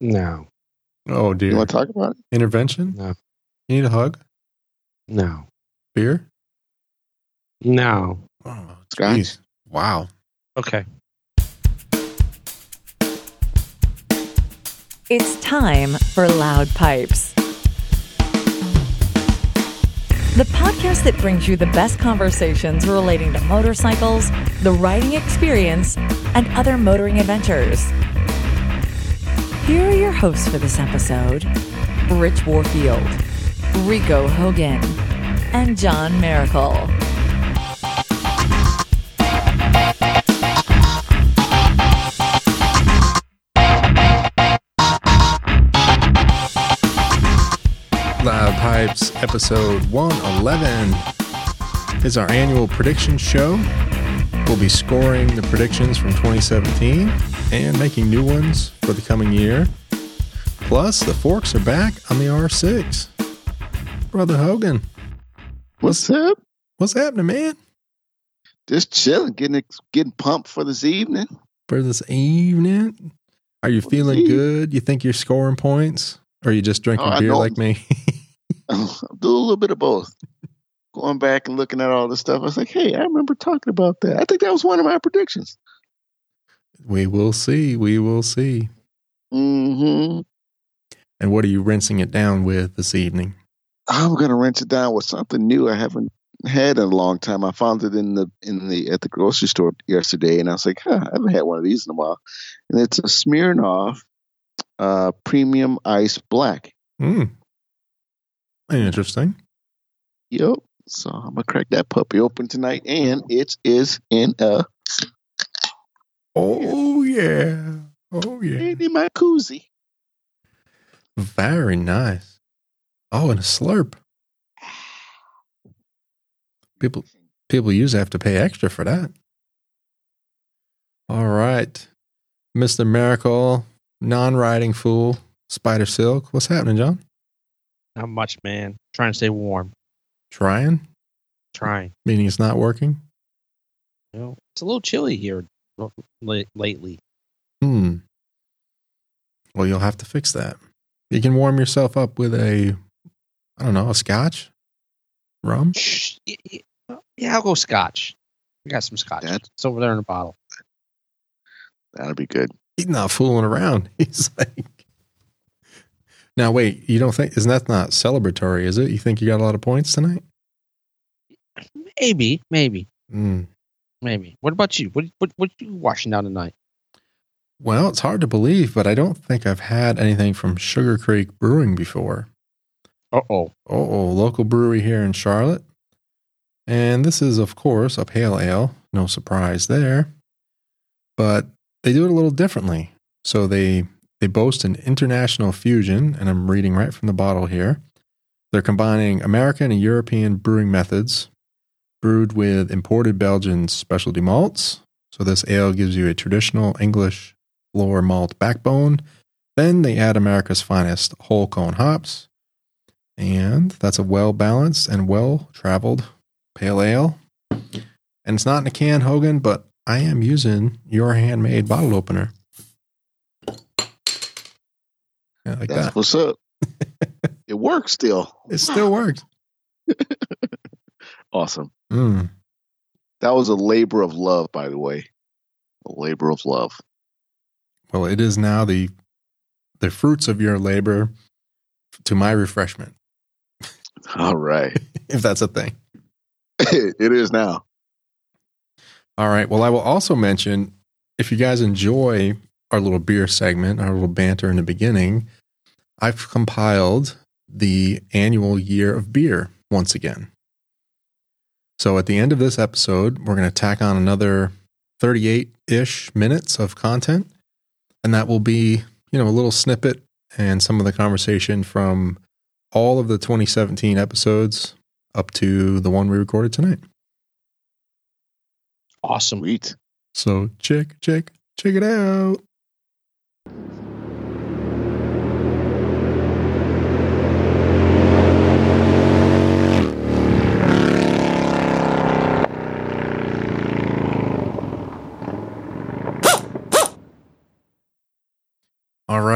No. Oh dear. You want to talk about it? Intervention? No. You need a hug? No. Beer? No. Oh, Scotch? geez. Wow. Okay. It's time for Loud Pipes. The podcast that brings you the best conversations relating to motorcycles, the riding experience, and other motoring adventures. Here are your hosts for this episode Rich Warfield, Rico Hogan, and John Miracle. Loud Pipes episode 111 is our annual prediction show. We'll be scoring the predictions from 2017 and making new ones for the coming year. Plus, the forks are back on the R6. Brother Hogan, What's up? what's happening, man? Just chilling, getting getting pumped for this evening. For this evening? Are you For feeling good? You think you're scoring points? Or are you just drinking Oh, beer like me? I'll do a little bit of both. Going back and looking at all this stuff, I was like, hey, I remember talking about that. I think that was one of my predictions. We will see. We will see. hmm And what are you rinsing it down with this evening? I'm gonna rinse it down with something new I haven't had in a long time. I found it in the in the at the grocery store yesterday, and I was like, huh, I haven't had one of these in a while. And it's a Smirnoff uh, Premium Ice Black. Hmm. Interesting. Yep. So I'm gonna crack that puppy open tonight, and it is in a Oh yeah. Oh yeah. in my koozie. Very nice. Oh, and a slurp. Ah. People people usually have to pay extra for that. All right. Mr. Miracle, non-riding fool, Spider Silk. What's happening, John? Not much, man. Trying to stay warm. Trying? Trying. Meaning it's not working? No. it's a little chilly here la- lately. Hmm. Well, you'll have to fix that. You can warm yourself up with a, I don't know, a scotch, rum. Shh. Y- y- Yeah, I'll go scotch. I got some scotch. That- It's over there in a bottle. That'll be good. He's not fooling around. He's like, now wait, you don't think isn't that not celebratory? Is it? You think you got a lot of points tonight? Maybe, maybe, Mm. Maybe. What about you? What what what you washing down tonight? Well, it's hard to believe, but I don't think I've had anything from Sugar Creek Brewing before. Uh oh. Oh, local brewery here in Charlotte. And this is, of course, a pale ale. No surprise there. But they do it a little differently. So they they boast an international fusion, and I'm reading right from the bottle here. They're combining American and European brewing methods, brewed with imported Belgian specialty malts. So this ale gives you a traditional English floor malt backbone. Then they add America's finest whole cone hops, and that's a well balanced and well traveled pale ale. And it's not in a can, Hogan, but I am using your handmade bottle opener. Yeah, like That's that. what's up. it works still. It still works. Awesome. Mm. That was a labor of love, by the way. A labor of love. Well, it is now the the fruits of your labor to my refreshment, All right. if that's a thing. it is now. All right. Well, I will also mention if you guys enjoy our little beer segment, our little banter in the beginning, I've compiled the annual year of beer once again. So at the end of this episode, we're going to tack on another 38 ish minutes of content. And that will be, you know, a little snippet and some of the conversation from all of the 2017 episodes up to the one we recorded tonight. Awesome. Sweet. So check, check, check it out.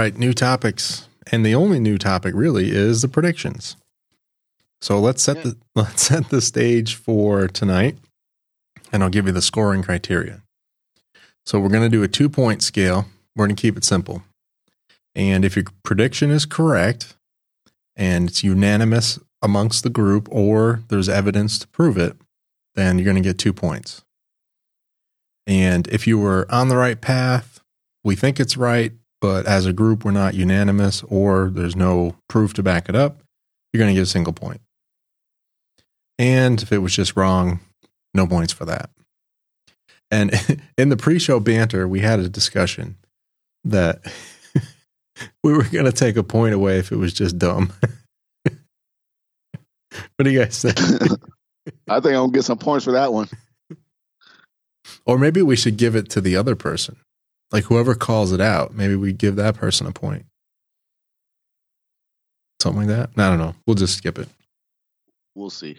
Right, new topics. And the only new topic really is the predictions. So let's set the let's set the stage for tonight. And I'll give you the scoring criteria. So we're going to do a 2-point scale. We're going to keep it simple. And if your prediction is correct and it's unanimous amongst the group or there's evidence to prove it, then you're going to get 2 points. And if you were on the right path, we think it's right, but as a group, we're not unanimous or there's no proof to back it up, you're going to get a single point. And if it was just wrong, no points for that. And in the pre show banter, we had a discussion that we were going to take a point away if it was just dumb. what do you guys think? I think I'm gonna get some points for that one. Or maybe we should give it to the other person. Like whoever calls it out, maybe we give that person a point. Something like that. I don't know. We'll just skip it. We'll see.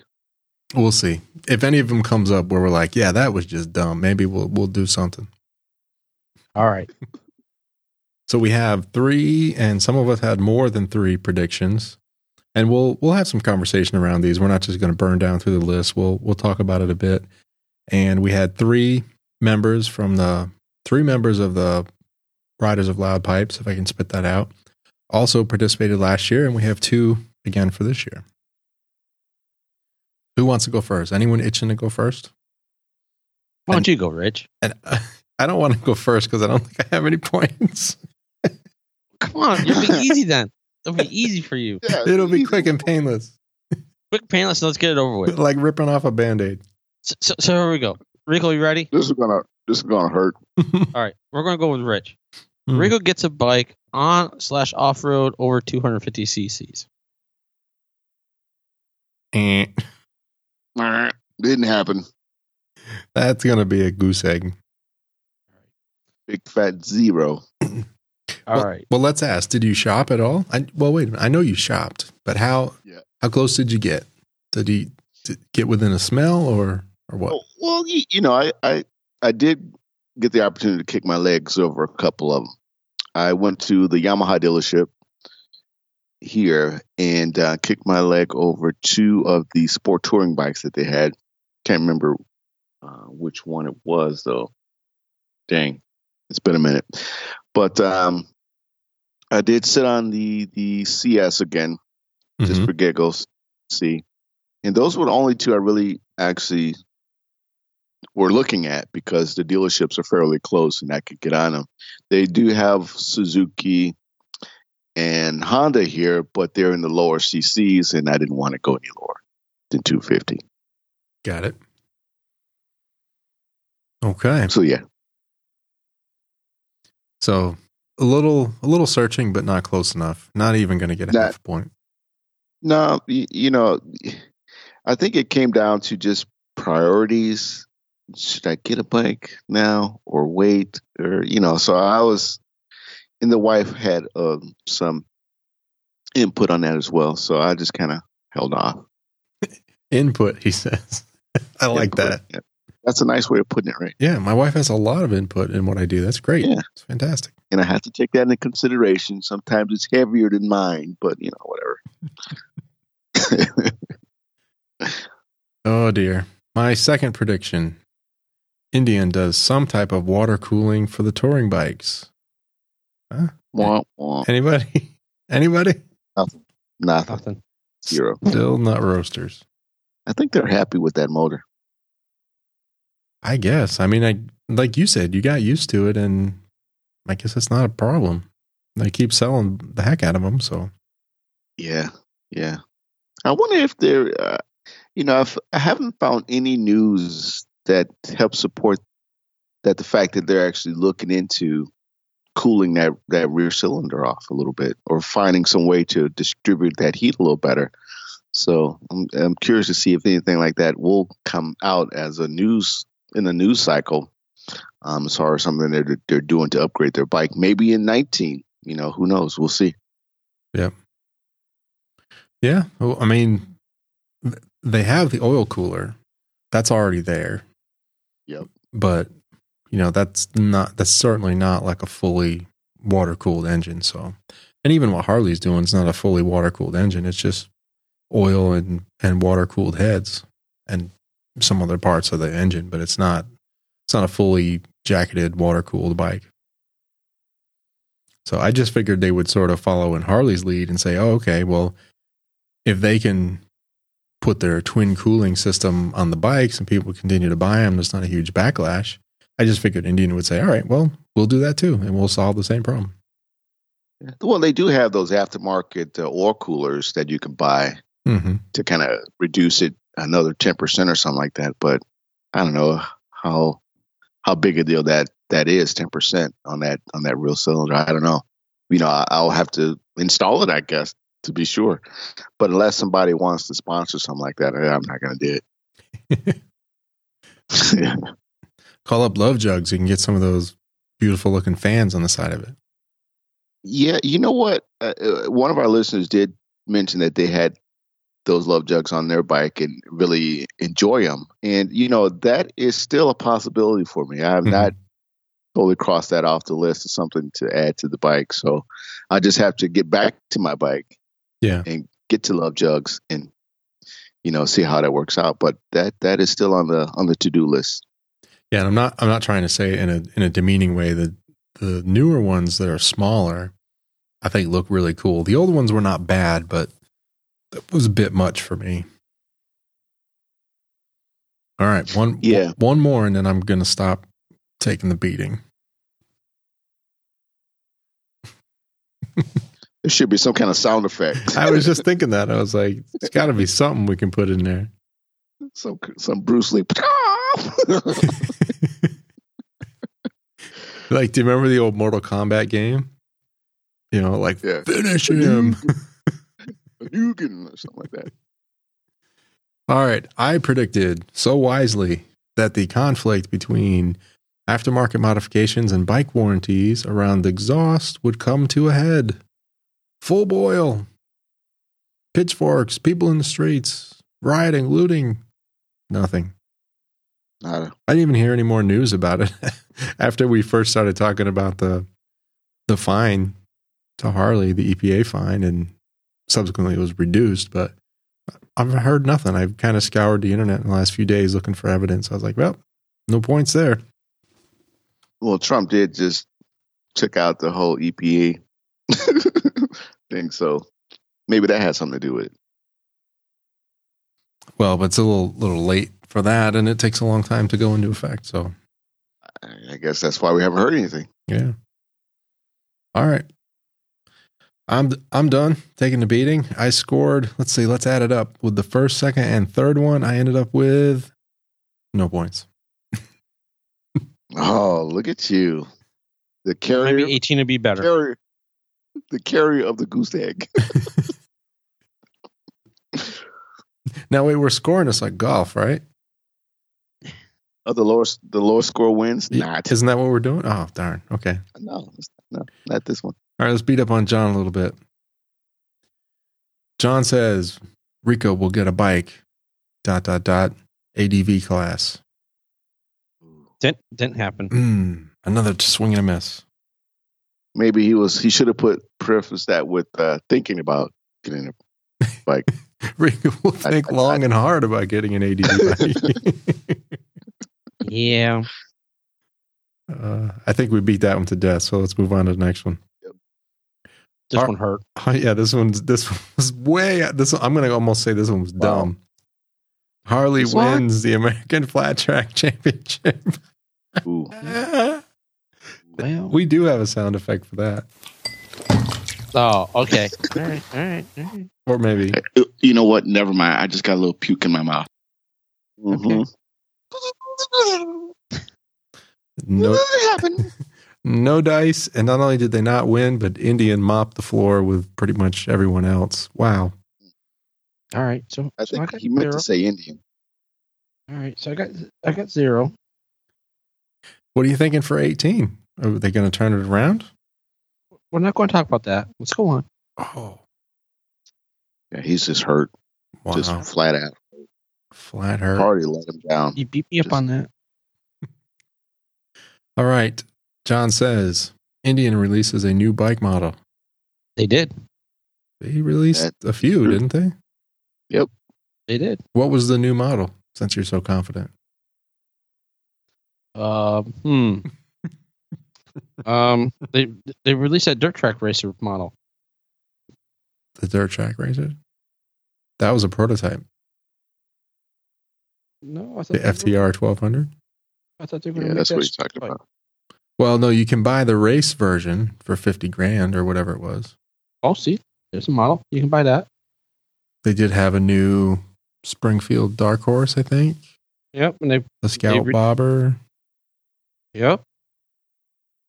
We'll see. If any of them comes up where we're like, yeah, that was just dumb, maybe we'll we'll do something. All right. So we have three, and some of us had more than three predictions. And we'll we'll have some conversation around these. We're not just going to burn down through the list. We'll we'll talk about it a bit. And we had three members from the three members of the Riders of Loud Pipes, if I can spit that out, also participated last year, and we have two again for this year. Who wants to go first? Anyone itching to go first? Why don't you go, Rich? And uh, I don't want to go first because I don't think I have any points. Come on, it'll be easy then. It'll be easy for you. Yeah, It'll be easy. quick and painless, Quick, painless. Let's get it over with. like ripping off a band aid. So, so, so here we go. Rico, you ready? This is gonna this is gonna hurt. All right, we're gonna go with Rich. Hmm. Rico gets a bike on slash off road over 250 cc's. Eh. Didn't happen. That's going to be a goose egg. Big fat zero. All well, right. Well, let's ask. Did you shop at all? I, well, wait a minute. I know you shopped, but how? Yeah. How close did you get? Did you did get within a smell or or what? Well, well, you, you know, I, I I did get the opportunity to kick my legs over a couple of them. I went to the Yamaha dealership here and uh, kicked my leg over two of the sport touring bikes that they had. Can't remember uh, which one it was though. Dang, it's been a minute. But um, I did sit on the the CS again just Mhm. for giggles. See, and those were the only two I really actually were looking at because the dealerships are fairly close and I could get on them. They do have Suzuki and Honda here, but they're in the lower CCs, and I didn't want to go any lower than 250. Got it. Okay. So yeah, So a little a little searching, but not close enough. Not even going to get a half point. no, you know, I think it came down to just priorities. Should I get a bike now or wait? Or you know, so I was, and the wife had um, some input on that as well. So I just kind of held off. Input, he says. I like Input, that. yeah. That's a nice way of putting it, right? Yeah, my wife has a lot of input in what I do. That's great. Yeah. It's fantastic. And I have to take that into consideration. Sometimes it's heavier than mine, but you know, whatever. Oh dear. My second prediction. Indian does some type of water cooling for the touring bikes. wah, wah. Anybody? Anybody? Nothing. Nothing. Zero. Still not roasters. I think they're happy with that motor. I guess. I mean, I like you said, you got used to it, and I guess it's not a problem. They keep selling the heck out of them, so Yeah, yeah. I wonder if they're, uh, you know, if I haven't found any news that helps support that the fact that they're actually looking into cooling that that rear cylinder off a little bit or finding some way to distribute that heat a little better. So I'm, I'm curious to see if anything like that will come out as a news in the news cycle, um, as far as something they're they're doing to upgrade their bike. Maybe in 19, you know, who knows? We'll see. yeah. Yeah. Well, I mean, they have the oil cooler. That's already there. Yep. But you know, that's not. That's certainly not like a fully water cooled engine. So, and even what Harley's doing is not a fully water cooled engine. It's just oil and and water cooled heads and some other parts of the engine, but it's not it's not a fully jacketed water cooled bike. So I just figured they would sort of follow in Harley's lead and say, "Oh, okay, well, if they can put their twin cooling system on the bikes and people continue to buy them, there's not a huge backlash." I just figured Indian would say, "All right, well, we'll do that too, and we'll solve the same problem." Well, they do have those aftermarket uh, oil coolers that you can buy hmm to kind of reduce it another 10% or something like that. But I don't know how how big a deal that that is 10% on that on that real cylinder. I don't know. You know, I, I'll have to install it, I guess, to be sure. But unless somebody wants to sponsor something like that, I'm not going to do it. yeah. Call up Love Jugs. You can get some of those beautiful looking fans on the side of it. Yeah, you know what? Uh, uh, one of our listeners did mention that they had those love jugs on their bike and really enjoy them. And you know that is still a possibility for me. I have Mhm. not totally crossed that off the list as something to add to the bike. So I just have to get back to my bike Yeah. and get to love jugs and you know see how that works out. But that that is still on the on the to do list. Yeah, and I'm not I'm not trying to say in a in a demeaning way that the newer ones that are smaller, I think look really cool. The old ones were not bad, but it was a bit much for me. All right, one Yeah. one more and then I'm going to stop taking the beating. There should be some kind of sound effect. I was just thinking that. I was like, it's got to be something we can put in there. some some Bruce Lee. Like, do you remember the old Mortal Kombat game? You know, like Yeah. finish him. Hadouken or something like that. All right. I predicted so wisely that the conflict between aftermarket modifications and bike warranties around exhaust would come to a head. Full boil. Pitchforks, people in the streets, rioting, looting. Nothing. Nada. I didn't even hear any more news about it after we first started talking about the the fine to Harley, the EPA fine, and subsequently it was reduced. But I've heard nothing. I've kind of scoured the internet in the last few days looking for evidence. I was like, well, no points there. Well, Trump did just took out the whole EPA thing, so maybe that has something to do with it. Well, but it's a little little late for that, and it takes a long time to go into effect. So I guess that's why we haven't heard anything. Yeah. All right. I'm I'm done taking the beating. I scored. Let's see. Let's add it up. With the first, second, and third one, I ended up with no points. Oh, look at you, the carrier, Maybe 18 would be better. carrier, the carrier of the goose egg. Now wait, we're scoring this like golf, right? Of the lowest, the lowest score wins. Not. Isn't that what we're doing? Oh, darn. Okay. No, no, not this one. All right. Let's beat up on John a little bit. John says Rico will get a bike. Dot dot dot. ADV class. Didn't, didn't happen. Mm, another swing and a miss. Maybe he was. He should have put preface that with uh, thinking about getting a bike. Rico will I- think I- long and hard about getting an ADV bike. Yeah. uh, I think we beat that one to death. So let's move on to the next one. This Are- one hurt. Oh, yeah, this one's this one was way. This one, I'm gonna almost say this one was Wow. dumb. Harley This one? wins the American Flat Track Championship. Ooh. Well, we do have a sound effect for that, oh, okay. all right, all right, all right. or maybe You know what? Never mind. I just got a little puke in my mouth. Okay. Mm-hmm. no happened? no dice. And not only did they not win, but Indian mopped the floor with pretty much everyone else. Wow. All right. So, I so think got he meant zero. to say Indian. All right. So I got I got zero. What are you thinking for 18? Are they going to turn it around? We're not going to talk about that. Let's go on. Oh, Yeah, he's just hurt, wow. just flat out. Flat hurt. Party let him down. You beat me up on that. All right. John says Indian releases a new bike model. They did. They released That's a few, true. didn't they? Yep. They did. What was the new model? Since you're so confident, Uh, hmm. Um, they they released that dirt track racer model. the dirt track racer. That was a prototype. No, I thought The FTR 1200. I thought they were. Yeah, that's what he's talking about. Well, no, you can buy the race version for 50 grand or whatever it was. Oh, see, there's a model. You can buy that. They did have a new Springfield Dark Horse, I think. Yep, and they. The Scout re- Bobber. Yep,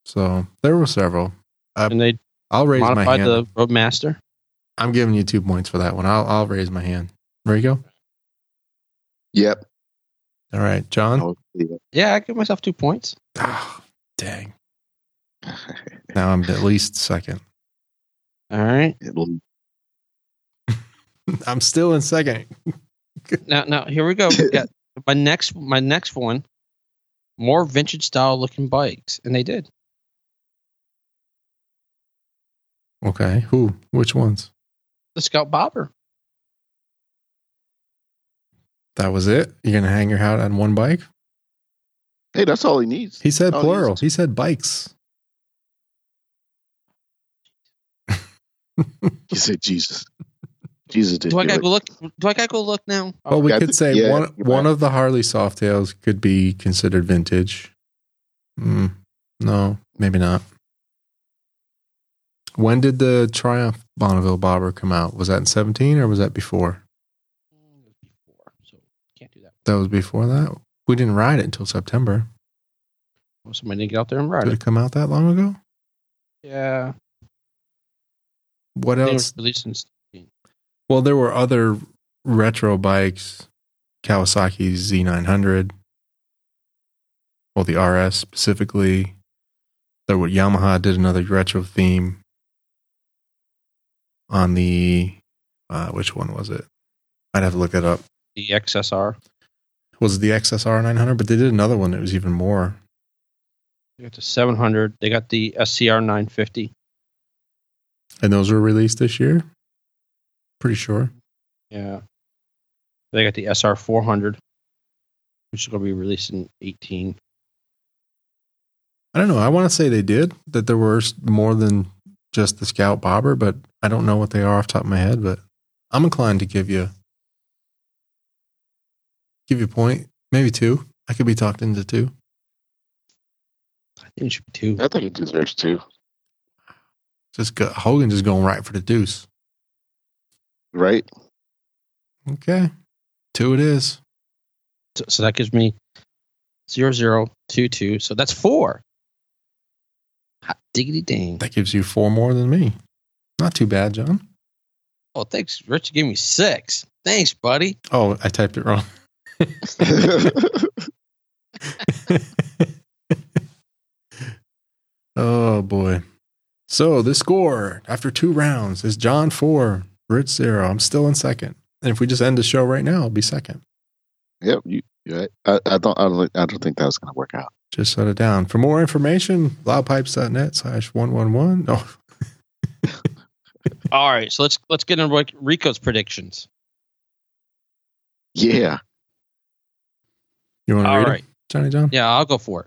So there were several. and they I'll raise my modified hand. the Roadmaster. I'm giving you two points for that one. I'll I'll raise my hand. There you go. Yep. All right, John. Oh, yeah. Yeah, I give myself two points. Ah, dang. Now I'm at least second. All right. I'm still in second. Now, now here we go. We got my next, my next one. More vintage style looking bikes, and they did. Okay. Who? Which ones? The Scout Bobber. That was it? You're gonna hang your hat on one bike? hey, that's all he needs. He said Oh, plural. he's- He said bikes. He said Jesus. Jesus did. Do I gotta it. go look? Do I gotta go look now? Well, we Yeah, could say yeah, one you're one right. of the Harley Softails could be considered vintage. Mm, no, maybe not. When did the Triumph Bonneville Bobber come out? Was that in 17 or was that before? Before, so can't do that. That was before that. We didn't ride it until September. Well, somebody didn't get out there and ride Did it. Did it come out that long ago? Yeah, What else? released in Well, there were other retro bikes, Kawasaki Z900, well, the RS specifically. There were Yamaha did another retro theme on the uh, which one was it? I'd have to look it up. the XSR. Was it the XSR 900? But they did another one that was even more. They got the 700. They got the SCR 950. And those were released this year. Pretty sure. Yeah. They got the SR 400, which is going to be released in 18. I don't know. I want to say they did that there were more than just the Scout Bobber, but I don't know what they are off the top of my head. But I'm inclined to give you give you a point, maybe two. I could be talked into two. I think it should be two. I think it deserves two. Just go, Hogan just going right for the deuce. Right? Okay, two it is. So, so that gives me zero zero two two. So that's four. Hot diggity dang. That gives you four more than me. Not too bad, John. Oh, thanks, Rich. You gave me six. Thanks, buddy. Oh, I typed it wrong. oh boy. So the score after two rounds is John four, Rich zero. I'm still in second. And if we just end the show right now, I'll be second. yep. You, you're right. I, I don't. I don't. I don't think that was going to work out. Just shut it down. For more information, loudpipes.net slash one one one. Oh, All right, so let's let's get into Rico's predictions. Yeah. you want to All read right. it, Johnny John? Yeah, I'll go for it.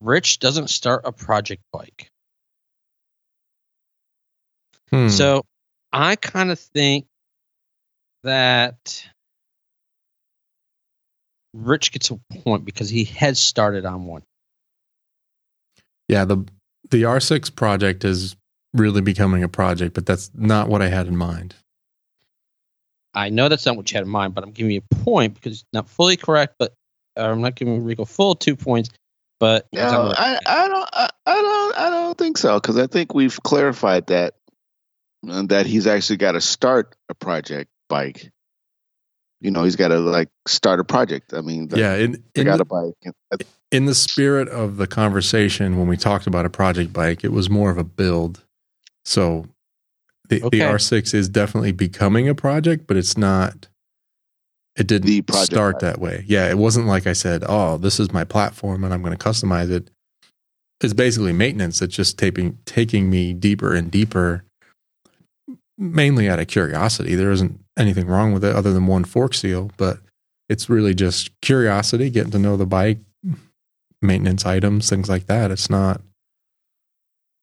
Rich doesn't start a project bike. Hmm. So I kind of think that Rich gets a point because he has started on one. Yeah, the the R6 project is really becoming a project, but that's not what I had in mind. I know that's not what you had in mind, but I'm giving you a point because it's not fully correct, but uh, I'm not giving Rico full two points. But No, I, I don't. I, I don't. I don't think so because I think we've clarified that uh, that he's actually got to start a project bike. You know, he's got to like start a project. I mean, the, yeah, in in got the, a bike. in the spirit of the conversation when we talked about a project bike, it was more of a build. So the, Okay. the R6 is definitely becoming a project, but it's not. It didn't The start bike. that way. Yeah, it wasn't like I said, "Oh, this is my platform and I'm going to customize it." It's basically maintenance. It's just taking taking me deeper and deeper, mainly out of curiosity. There isn't anything wrong with it other than one fork seal, but it's really just curiosity, getting to know the bike, maintenance items, things like that. It's not.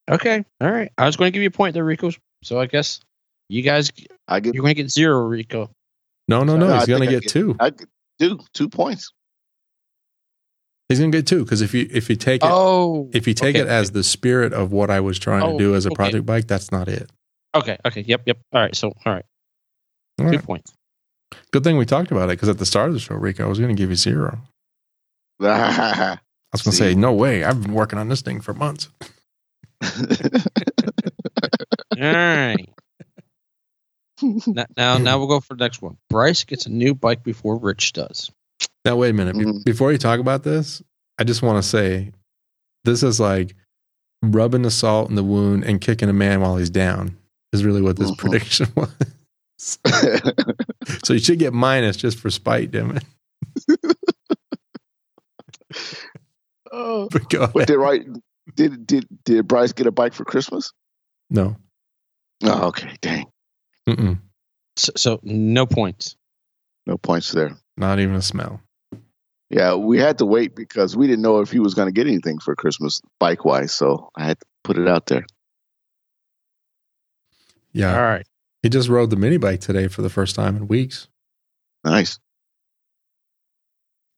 Okay, all right. I was going to give you a point there, Rico. So I guess you guys, I get you're going to get zero, Rico. No, no, no. No, he's going to get get- two. I do two points. He's going to get two because if you if you take it Oh, if you take okay, it as the spirit of what I was trying Oh, to do oh, as a okay. project bike, that's not it. okay, okay, yep, yep. All right, so all right, All two right. points. Good thing we talked about it because at the start of the show, Rico, I was going to give you zero. I was going to say, no way. I've been working on this thing for months. All right. now, now, now we'll go for the next one. Bryce gets a new bike before Rich does. Now, wait a minute. Be- Mhm. Before you talk about this, I just want to say this is like rubbing the salt in the wound and kicking a man while he's down, is really what this Mhm. prediction was. so you should get minus just for spite, damn it. oh, But go but ahead. did right? Did did did Bryce get a bike for Christmas? No. Oh, okay. Dang, Mm-mm. So, so no points. no points there. Not even a smell. Yeah, we had to wait because we didn't know if he was going to get anything for Christmas bike wise. So I had to put it out there. Yeah. All right. He just rode the mini bike today for the first time in weeks. Nice.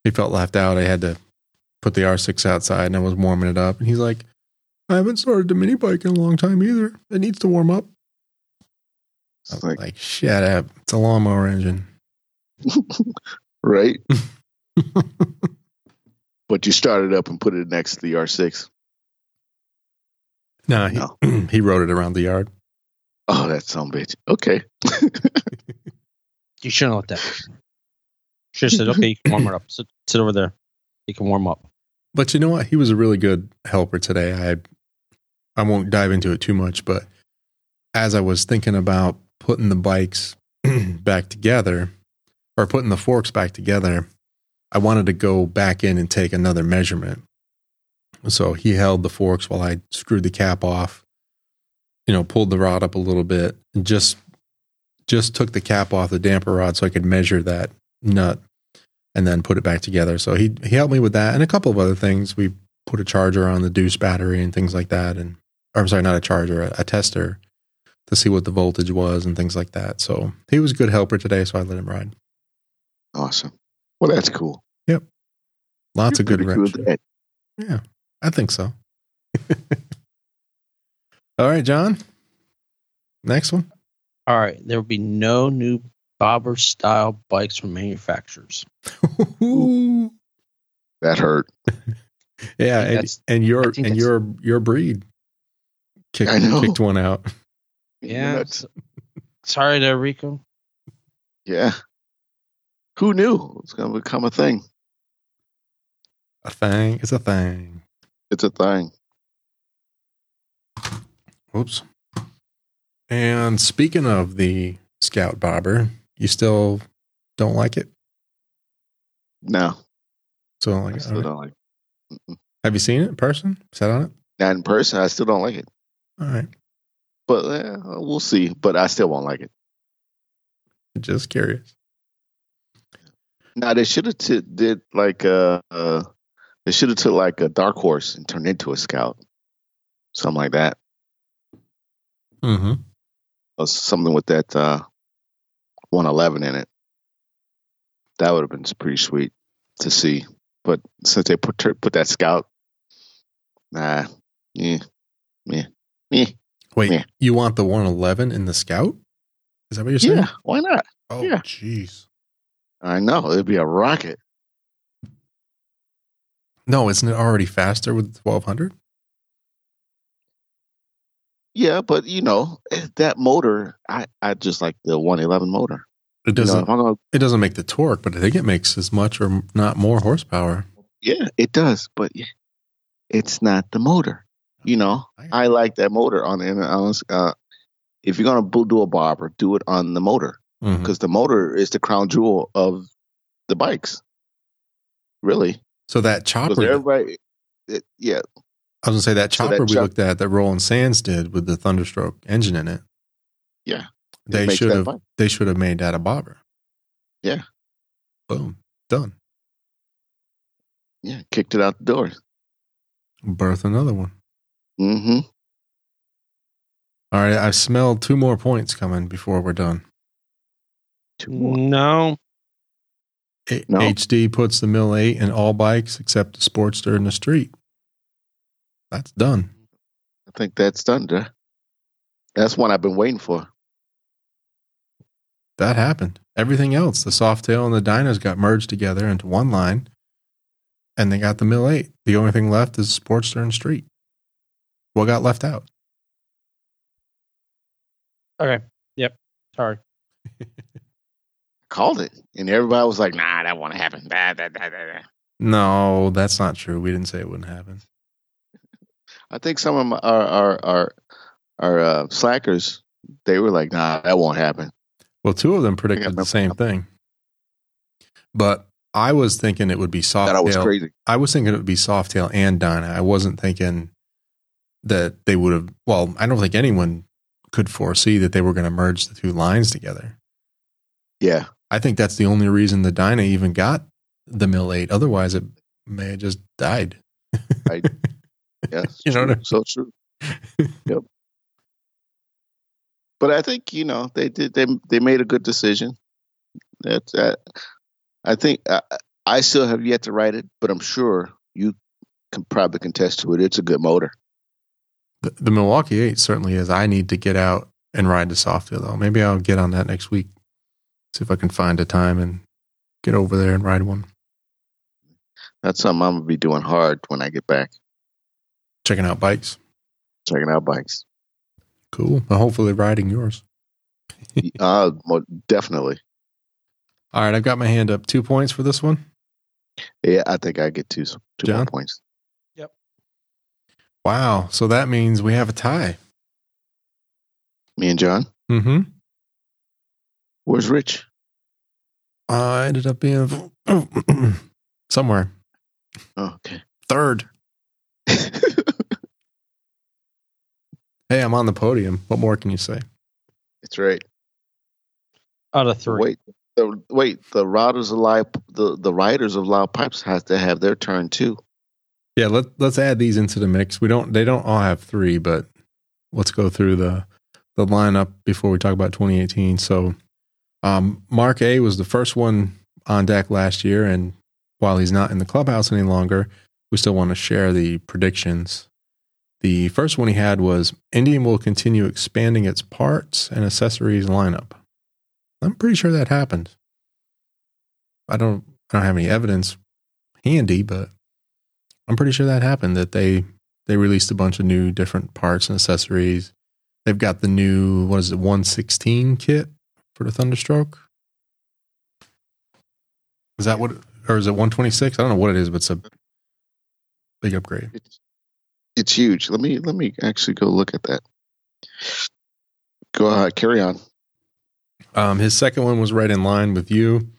he felt left out. I had to put the R6 outside and I was warming it up. And he's like, I haven't started the mini bike in a long time either. It needs to warm up. I was like, like, shut up. It's a lawnmower engine. right? but you started up and put it next to the R6. no, he, No. he rode it around the yard. Oh, that some bitch. Okay. You shouldn't let that. Should have said, okay, you can warm it up. Sit, sit over there. You can warm up. But you know what? He was a really good helper today. I I won't dive into it too much, but as I was thinking about putting the bikes back together or putting the forks back together, I wanted to go back in and take another measurement. So he held the forks while I screwed the cap off, you know, pulled the rod up a little bit and just just took the cap off the damper rod so I could measure that nut and then put it back together. So he he helped me with that and a couple of other things. We put a charger on the Deuce battery and things like that, and or I'm sorry, not a charger, a, a tester to see what the voltage was and things like that. So he was a good helper today, so I let him ride. Awesome. Well, that's cool. Yep. Lots You're of good pretty wrench. at that. Yeah, I think so. All right, John. Next one. All right. There will be no new bobber style bikes from manufacturers. That hurt. yeah, think and, and your and your your breed kicked kicked one out. Yeah. That's- Sorry there, Rico. yeah. Who knew it's going to become a thing? A thing is a thing. It's a thing. Oops. And speaking of the Scout Bobber, you still don't like it? No, So don't I like it. still All right. don't like it. Have you seen it in person? Sat on it? Not in person. I still don't like it. All right. But eh, we'll see. But I still won't like it. Just curious. Now they should have t- did like uh, uh they should have took like a dark horse and turned into a scout, something like that, Mm-hmm. or something with that uh 111 in it. That would have been pretty sweet to see. But since they put put that scout, nah, yeah, yeah, yeah, Wait, Yeah. you want the 111 in the Scout? Is that what you're saying? yeah. Why not? Oh, yeah. jeez. I know it'd be a rocket. No, isn't it already faster with 1200? Yeah, but you know eh, that motor. I I just like the 111 motor. It doesn't. if I'm gonna it doesn't make the torque, but I think it makes as much or not more horsepower. Yeah, it does, but it's not the motor. You know, I like that motor on the uh If you're gonna do a bobber, do it on the motor because the motor is the crown jewel of the bikes. Really, So that chopper, everybody, it, yeah, I was gonna say that So chopper that we chop- looked at that Roland Sands did with the Thunderstroke engine in it. Yeah. They should have bike. they should have made that a bobber. Yeah. Boom. Done. Yeah, kicked it out the door. Birth another one. Mm-hmm. All right, I smelled two more points coming before we're done. Two more. No. A- No. HD puts the Mill 8 in all bikes except the Sportster in the street. That's done. I think that's done. Duh. That's one I've been waiting for. That happened. Everything else, the Softail and the Dynas got merged together into one line, and they got the Mill 8. The only thing left is Sportster and Street. What got left out? Okay. Yep. Sorry. Called it, and everybody was like, "Nah, that won't happen." Bah, bah, bah, bah, bah. No, that's not true. We didn't say it wouldn't happen. I think some of my, our our our, our uh, slackers they were like, "Nah, that won't happen." Well, two of them predicted the same thing. But I was thinking it would be That I was crazy. I was thinking it would be Softail and Dyna. I wasn't thinking that they would have. Well, I don't think anyone could foresee that they were going to merge the two lines together. Yeah, I think that's the only reason the Dyna even got the Mill 8. Otherwise, it may have just died. Yes, You know true. I- so true. yep. But I think you know they did they they made a good decision. That uh, I think uh, I still have yet to write it, but I'm sure you can probably contest to it. It's a good motor. The, the Milwaukee 8 certainly is. I need to get out and ride the Softail, though. Maybe I'll get on that next week. See if I can find a time and get over there and ride one. That's something I'm gonna be doing hard when I get back. Checking out bikes. Checking out bikes. Cool. Well, hopefully, riding yours. uh, mo- definitely. All right, I've got my hand up. Two points for this one. Yeah, I think I get two two more John? points. Wow. So that means we have a tie. Me and John. Mm-hmm. Where's Rich? I ended up being somewhere Oh, okay. third. Hey, I'm on the podium. What more can you say? That's right. Out of three. Wait, the, wait. The riders of live, the the riders of loud pipes has to have their turn too. Yeah, let let's add these into the mix. We don't they don't all have three, but let's go through the the lineup before we talk about 2018. So um Mark A was the first one on deck last year, and while he's not in the clubhouse any longer, we still want to share the predictions. The first one he had was Indian will continue expanding its parts and accessories lineup. I'm pretty sure that happened. I don't I don't have any evidence handy, but I'm pretty sure that happened. That they they released a bunch of new different parts and accessories. They've got the new what is it 116 kit for the Thunderstroke. Is that what, or is it 126? I don't know what it is, but it's a big upgrade. It's it's huge. Let me let me actually go look at that. Go ahead, carry on. Um, his second one was right in line with you.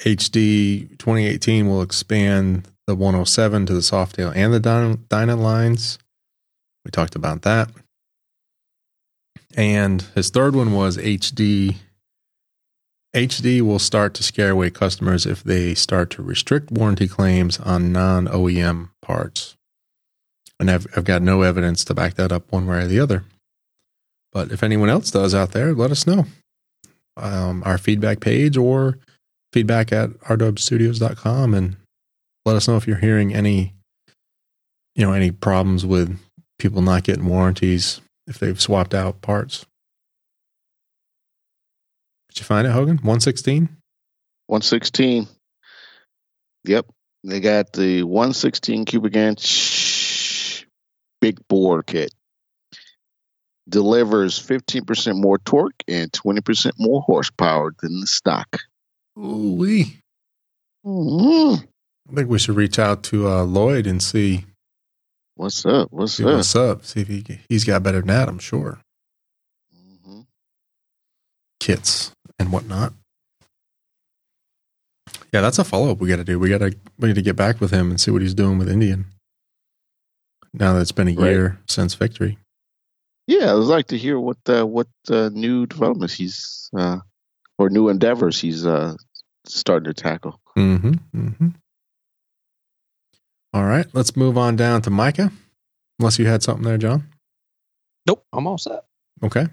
HD 2018 will expand the 107 to the Softail and the Dyna, lines. We talked about that. And his third one was HD. HD will start to scare away customers if they start to restrict warranty claims on non OEM parts. And I've, I've got no evidence to back that up one way or the other. But if anyone else does out there, let us know. Um, our feedback page or feedback at rwstudios.com and let us know if you're hearing any you know any problems with people not getting warranties if they've swapped out parts. Did you find it hogan? 116 One sixteen. Yep, they got the one sixteen cubic inch big bore kit. Delivers fifteen percent more torque and twenty percent more horsepower than the stock. ooh wee Mm, i think we should reach out to uh, lloyd and see, What's up? What's up? what's up see if he, he's got better than that i'm sure Mhm. kits and whatnot. Yeah, that's a follow up we got to do. We got to we need to get back with him and see what he's doing with Indian. Now that it's been a Right. year since victory. Yeah, I would like to hear what uh, what uh, new developments he's uh, or new endeavors he's uh, starting to tackle. Mm-hmm. Mm-hmm. All right, let's move on down to Micah. Unless you had something there, John. Nope, I'm all set. Okay.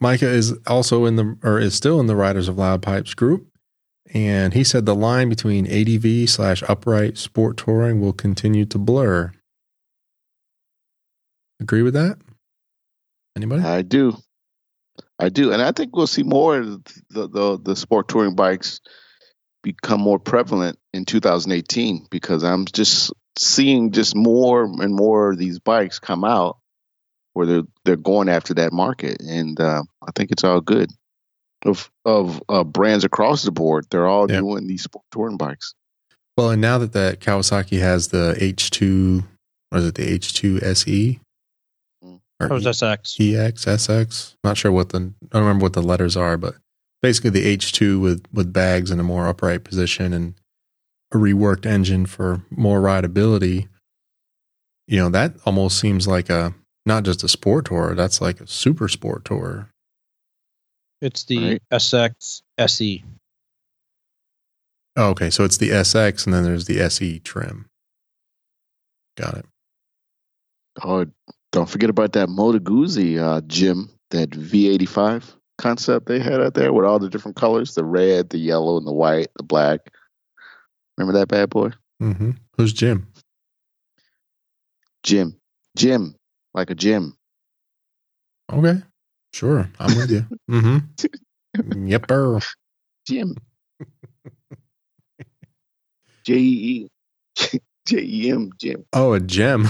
Micah is also in the or is still in the Riders of Loud Pipes group. And he said the line between ADV slash upright sport touring will continue to blur. Agree with that? Anybody? I do, I do, and I think we'll see more of the the, the sport touring bikes become more prevalent in 2018 because I'm just seeing just more and more of these bikes come out where they're they're going after that market, and uh, I think it's all good. Of of uh, brands across the board, they're all Yeah. doing these sport touring bikes. Well, and now that that Kawasaki has the H2, or is it the H2 SE? Or oh, That was SX. EX, SX. Not sure what the I don't remember what the letters are, but basically the H2 with with bags in a more upright position and a reworked engine for more rideability. You know, that almost seems like a not just a sport tour, that's like a super sport tour. It's the Right. SX SE. Oh, okay, so it's the SX and then there's the SE trim. Got it. Oh, don't forget about that Moto Guzzi uh, gym, that V85 concept they had out there with all the different colors the red, the yellow, and the white, the black. Remember that bad boy? Mm-hmm. Who's Jim? Jim. Jim. Like a gym. Okay. Sure. I'm with you. Mm-hmm. Yepper. Jim. J E E. J E M, Jim. Oh, a gem.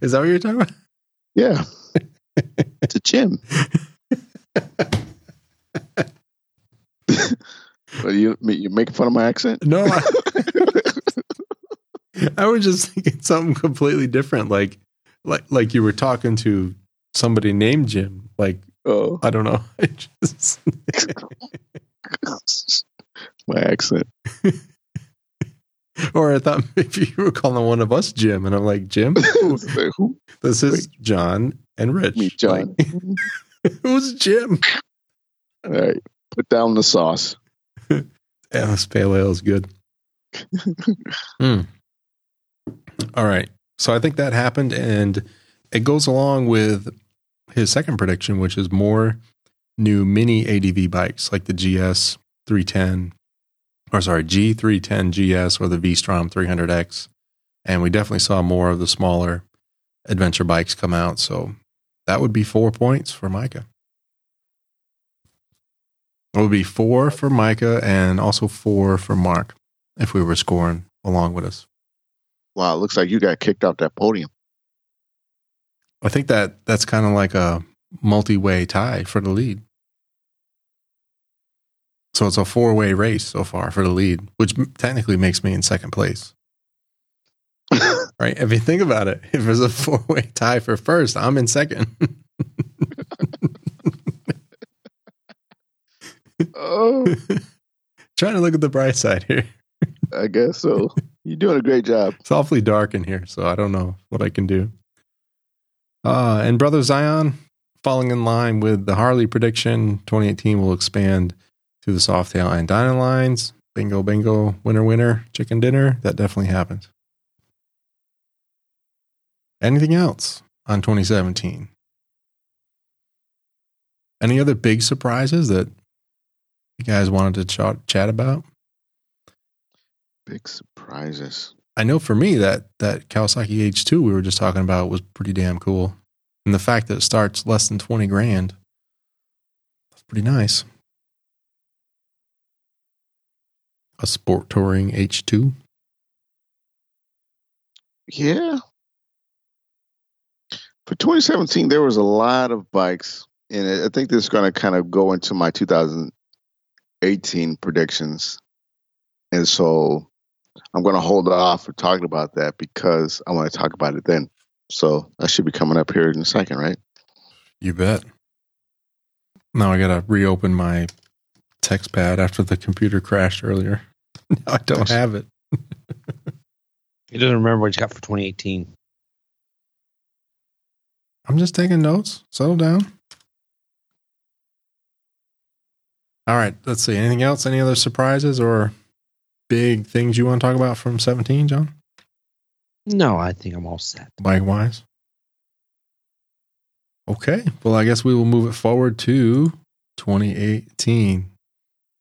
Is that what you're talking about? Yeah. it's a gym. You you making fun of my accent? No, I, I was just thinking something completely different. Like, like, like you were talking to somebody named Jim. Like, Oh, I don't know. I just, my accent. or I thought maybe you were calling one of us Jim, and I'm like, Jim, Who? This is John and Rich. Me, John. Like, who's Jim? All right, put down the sauce. Yeah, this pale ale is good. Hmm. All right. So I think that happened, and it goes along with his second prediction, which is more new mini ADV bikes like the GS 310, or sorry, G310 GS or the V Strom 300X. And we definitely saw more of the smaller adventure bikes come out. So that would be four points for Micah. It would be four for Micah and also four for Mark if we were scoring along with us. Wow, it looks like you got kicked off that podium. I think that that's kind of like a multi-way tie for the lead. So it's a four-way race so far for the lead, which technically makes me in second place. Right? If you think about it, if it's a four-way tie for first, I'm in second. oh, Trying to look at the bright side here. I guess so. You're doing a great job. It's awfully dark in here, so I don't know what I can do. Uh, and Brother Zion, falling in line with the Harley prediction, 2018 will expand to the Softail and Dyna lines. Bingo, bingo, winner, winner, chicken dinner. That definitely happens. Anything else on 2017? Any other big surprises that you guys wanted to chat, chat about? Big surprises. I know for me that that Kawasaki H2 we were just talking about was pretty damn cool. And the fact that it starts less than 20 grand. That's pretty nice. A sport touring H2. Yeah. For 2017, there was a lot of bikes, and I think this is going to kind of go into my 2018 predictions. And so I'm going to hold off for talking about that because I want to talk about it then. So that should be coming up here in a second, right? You bet. Now I got to reopen my text pad after the computer crashed earlier. now I don't have it. He doesn't remember what he's got for 2018. I'm just taking notes. Settle down. All right, let's see. Anything else? Any other surprises or big things you want to talk about from 17, John? No, I think I'm all set. Likewise. Okay. Well, I guess we will move it forward to 2018.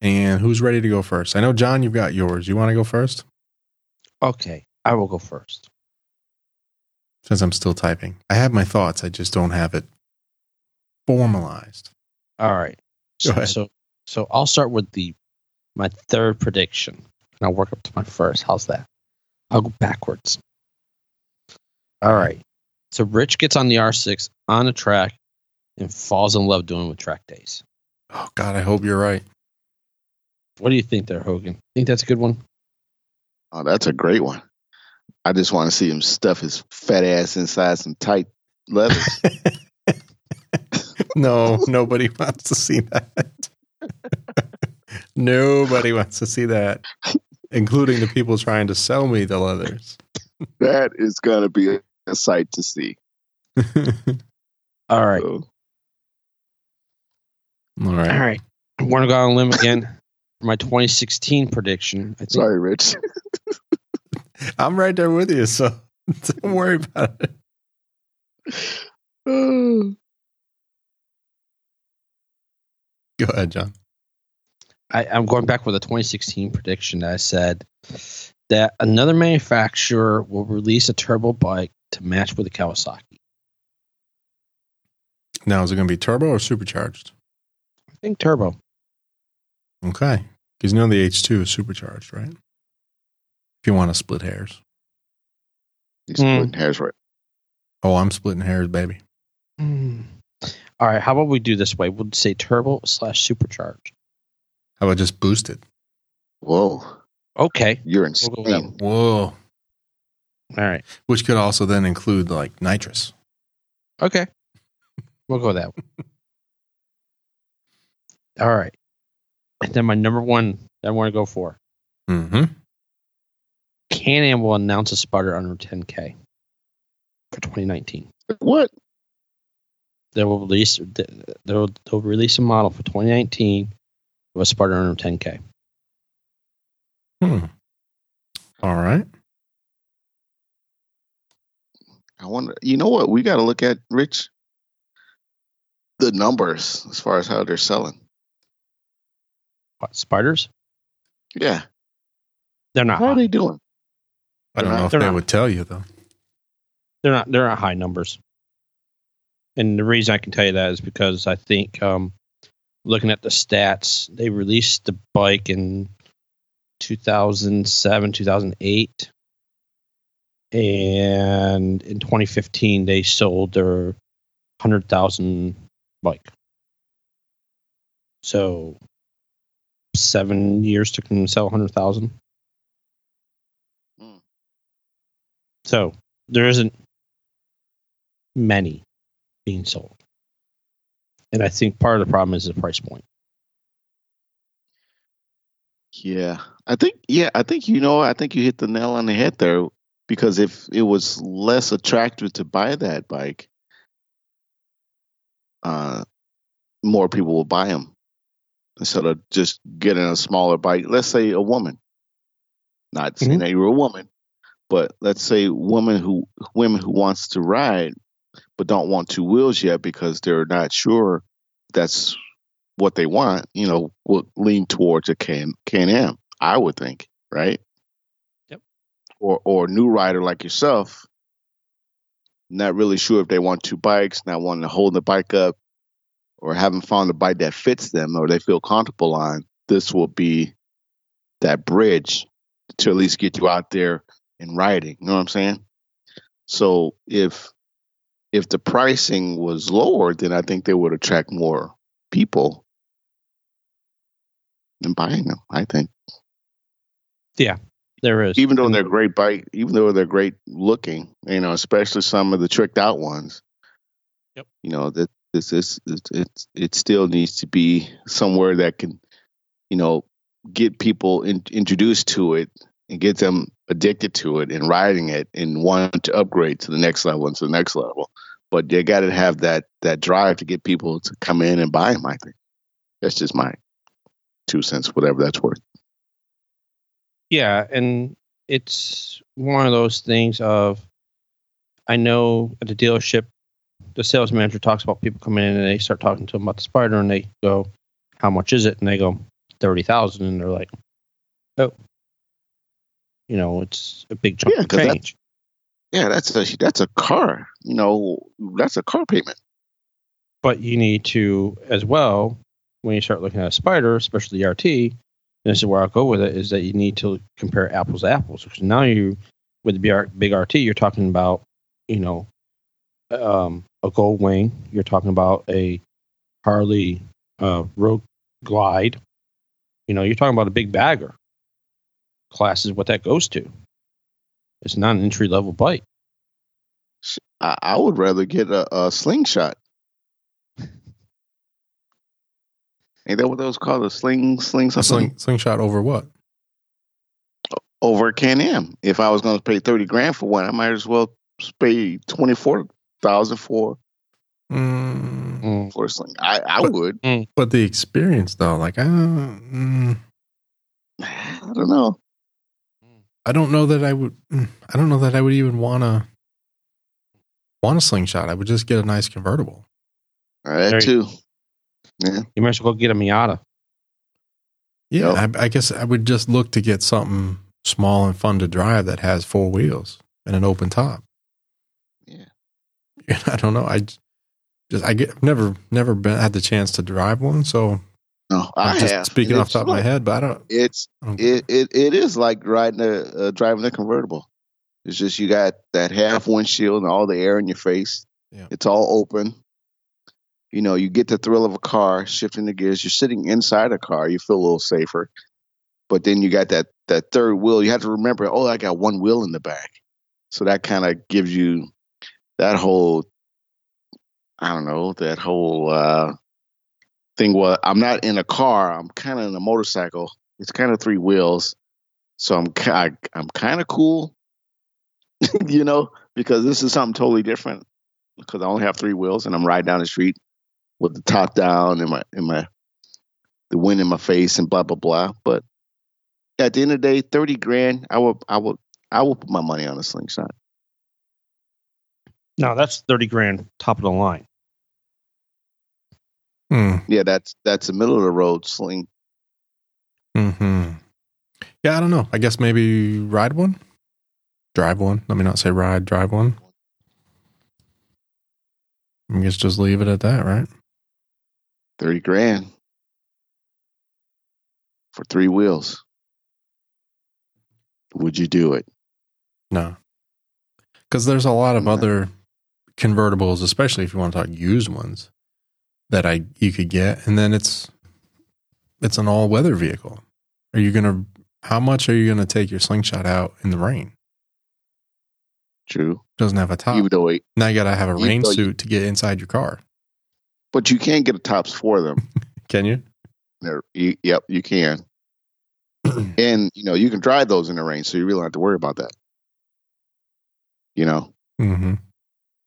And who's ready to go first? I know, John, you've got yours. You want to go first? Okay, I will go first. Since I'm still typing, I have my thoughts. I just don't have it formalized. All right. So, so, so I'll start with the my third prediction, and I'll work up to my first. How's that? I'll go backwards. All right. So Rich gets on the R6 on the track and falls in love doing with track days. Oh, God, I hope you're right. What do you think there, Hogan? Think that's a good one? Oh, that's a great one. I just want to see him stuff his fat ass inside some tight leathers. no, nobody wants to see that. nobody wants to see that, including the people trying to sell me the leathers. that is gonna be a, a sight to see. All right. So, All right. All right. I'm going to go on a limb again for my 2016 prediction. I think sorry, Rich. I'm right there with you, so don't worry about it. Go ahead, John. I, I'm going back with a 2016 prediction that I said that another manufacturer will release a turbo bike to match with the Kawasaki. Now, is it going to be turbo or supercharged? I think turbo. Okay. Because you know the H2 is supercharged, right? If you want to split hairs. He's splitting hairs right. Oh, I'm splitting hairs, baby. Hmm. All right. How about we do this way? We'll say turbo slash supercharged. How about just boosted? Whoa, Okay. you're We'll go insane. Whoa. All right. Which could also then include like nitrous. Okay. We'll go with that one. All right. And then my number one that I want to go for Mm-hmm. Can Am will announce a Spyder under 10K for 2019. What? They will release they'll, they'll release a model for 2019 with a Spyder under 10K. Hmm. All right. I wonder. You know what? We got to look at Rich. The numbers as far as how they're selling. What, spiders? Yeah, They're not how are they doing? I don't They're know not- if they're they not. would tell you though. They're not they're not high numbers. And the reason I can tell you that is because I think um, looking at the stats, they released the bike in 2007, 2008. And in 2015, they sold their 100,000 bike. So seven years took them to sell 100,000. Hmm. So there isn't many being sold. And I think part of the problem is the price point. Yeah, I think. Yeah, I think you know. I think you hit the nail on the head there. Because if it was less attractive to buy that bike, uh, more people will buy them instead of just getting a smaller bike. Let's say a woman. Not saying mm-hmm. that you're a woman, but let's say woman who women who wants to ride but don't want two wheels yet because they're not sure that's what they want. You know, will lean towards a can Can Am. I would think, right? Yep. Or or a new rider like yourself, not really sure if they want two bikes, not wanting to hold the bike up, or haven't found a bike that fits them or they feel comfortable on. This will be that bridge to at least get you out there and riding. You know what I'm saying? So if if the pricing was lower, then I think they would attract more people than buying them. I think, Yeah, There is. even though they're great bike, even though they're great looking, you know, especially some of the tricked out ones. Yep. You know that this is it, it. It still needs to be somewhere that can, you know, get people in, introduced to it and get them addicted to it and riding it and want to upgrade to the next level and to the next level. But they got to have that that drive to get people to come in and buy them. I think that's just my two cents, whatever that's worth. Yeah, and it's one of those things of I know at the dealership the sales manager talks about people coming in and they start talking to them about the spider and they go, How much is it? And they go, thirty thousand and they're like, Oh you know, it's a big chunk Yeah, of change. Yeah, that's a that's a car. You know, that's a car payment. But you need to as well, when you start looking at a spider, especially the RT, and this is where I'll go with it, is that you need to compare apples to apples. Because now you with the big RT, you're talking about, you know, um, a gold wing, you're talking about a Harley uh, Road Glide. You know, you're talking about a big bagger. Class is what that goes to. It's not an entry level bike. I, I would rather get a, a slingshot. Ain't that what those called? A sling, sling A something sling, slingshot over what? over at Can Am. If I was going to pay thirty grand for one, I might as well pay twenty four thousand for Mm, Mm. for sling. I, I But- would. but the experience, though, like, uh, mm, I don't know. I don't know that I would. mm, I don't know that I would even want to want a slingshot. I would just get a nice convertible. All right, There too. Yeah, You might as well go get a Miata. Yeah, Yep. I, I guess I would just look to get something small and fun to drive that has four wheels and an open top. I don't know. I just I get never never been had the chance to drive one, so no, I'm I just have. speaking off the top of my head. But I don't. It's I don't it, it it is like riding a uh, driving a convertible. It's just you got that half windshield and all the air in your face. Yeah. It's all open. You know, you get the thrill of a car, shifting the gears. You're sitting inside a car, you feel a little safer. But then you got that that third wheel. You have to remember, oh, I got one wheel in the back, so that kind of gives you that whole, I don't know, that whole uh, thing. Well, I'm not in a car. I'm kind of in a motorcycle. It's kind of three wheels, so I'm ki- I, I'm kind of cool, you know, because this is something totally different. Because I only have three wheels, and I'm riding down the street with the top down and my and my the wind in my face and blah blah blah. But at the end of the day, thirty grand, I will I will I will put my money on a slingshot. No, that's thirty grand, top of the line. Hmm. Yeah, that's that's a middle of the road sling. Hmm. Yeah, I don't know. I guess maybe ride one, drive one. Let me not say ride, drive one. I guess just leave it at that, right? Thirty grand for three wheels. Would you do it? No, because there's a lot of No. other convertibles, especially if you want to talk used ones, that I you could get, and then it's it's an all weather vehicle. Are you gonna? How much are you gonna take your slingshot out in the rain? True. Doesn't have a top. Even though it, now you got to have a rain though you- suit to get inside your car. but you can't get a tops for them. Can you? There, you, yep, you can. and you know you can drive those in the rain, so you really don't have to worry about that. You know, hmm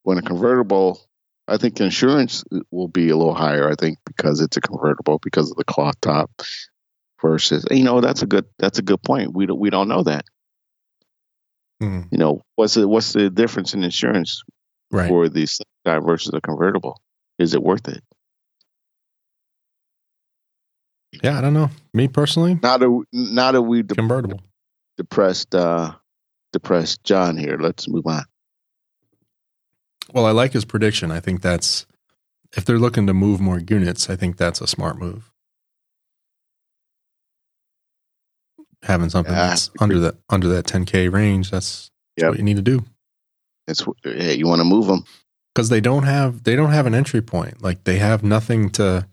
when a convertible, I think insurance will be a little higher. I think because it's a convertible because of the cloth top. Versus, you know, that's a good that's a good point. We don't we don't know that. hmm You know, what's the what's the difference in insurance Right. for the slingshot versus a convertible? Is it worth it? Yeah, I don't know. Me personally, Now that now that we de- convertible. depressed uh depressed John here, let's move on. Well, I like his prediction. I think that's if they're looking to move more units, I think that's a smart move. Having something Yeah. that's under that under that 10k range, that's, that's Yep. what you need to do. It's hey, you want to move them? Because they don't have they don't have an entry point. Like they have nothing to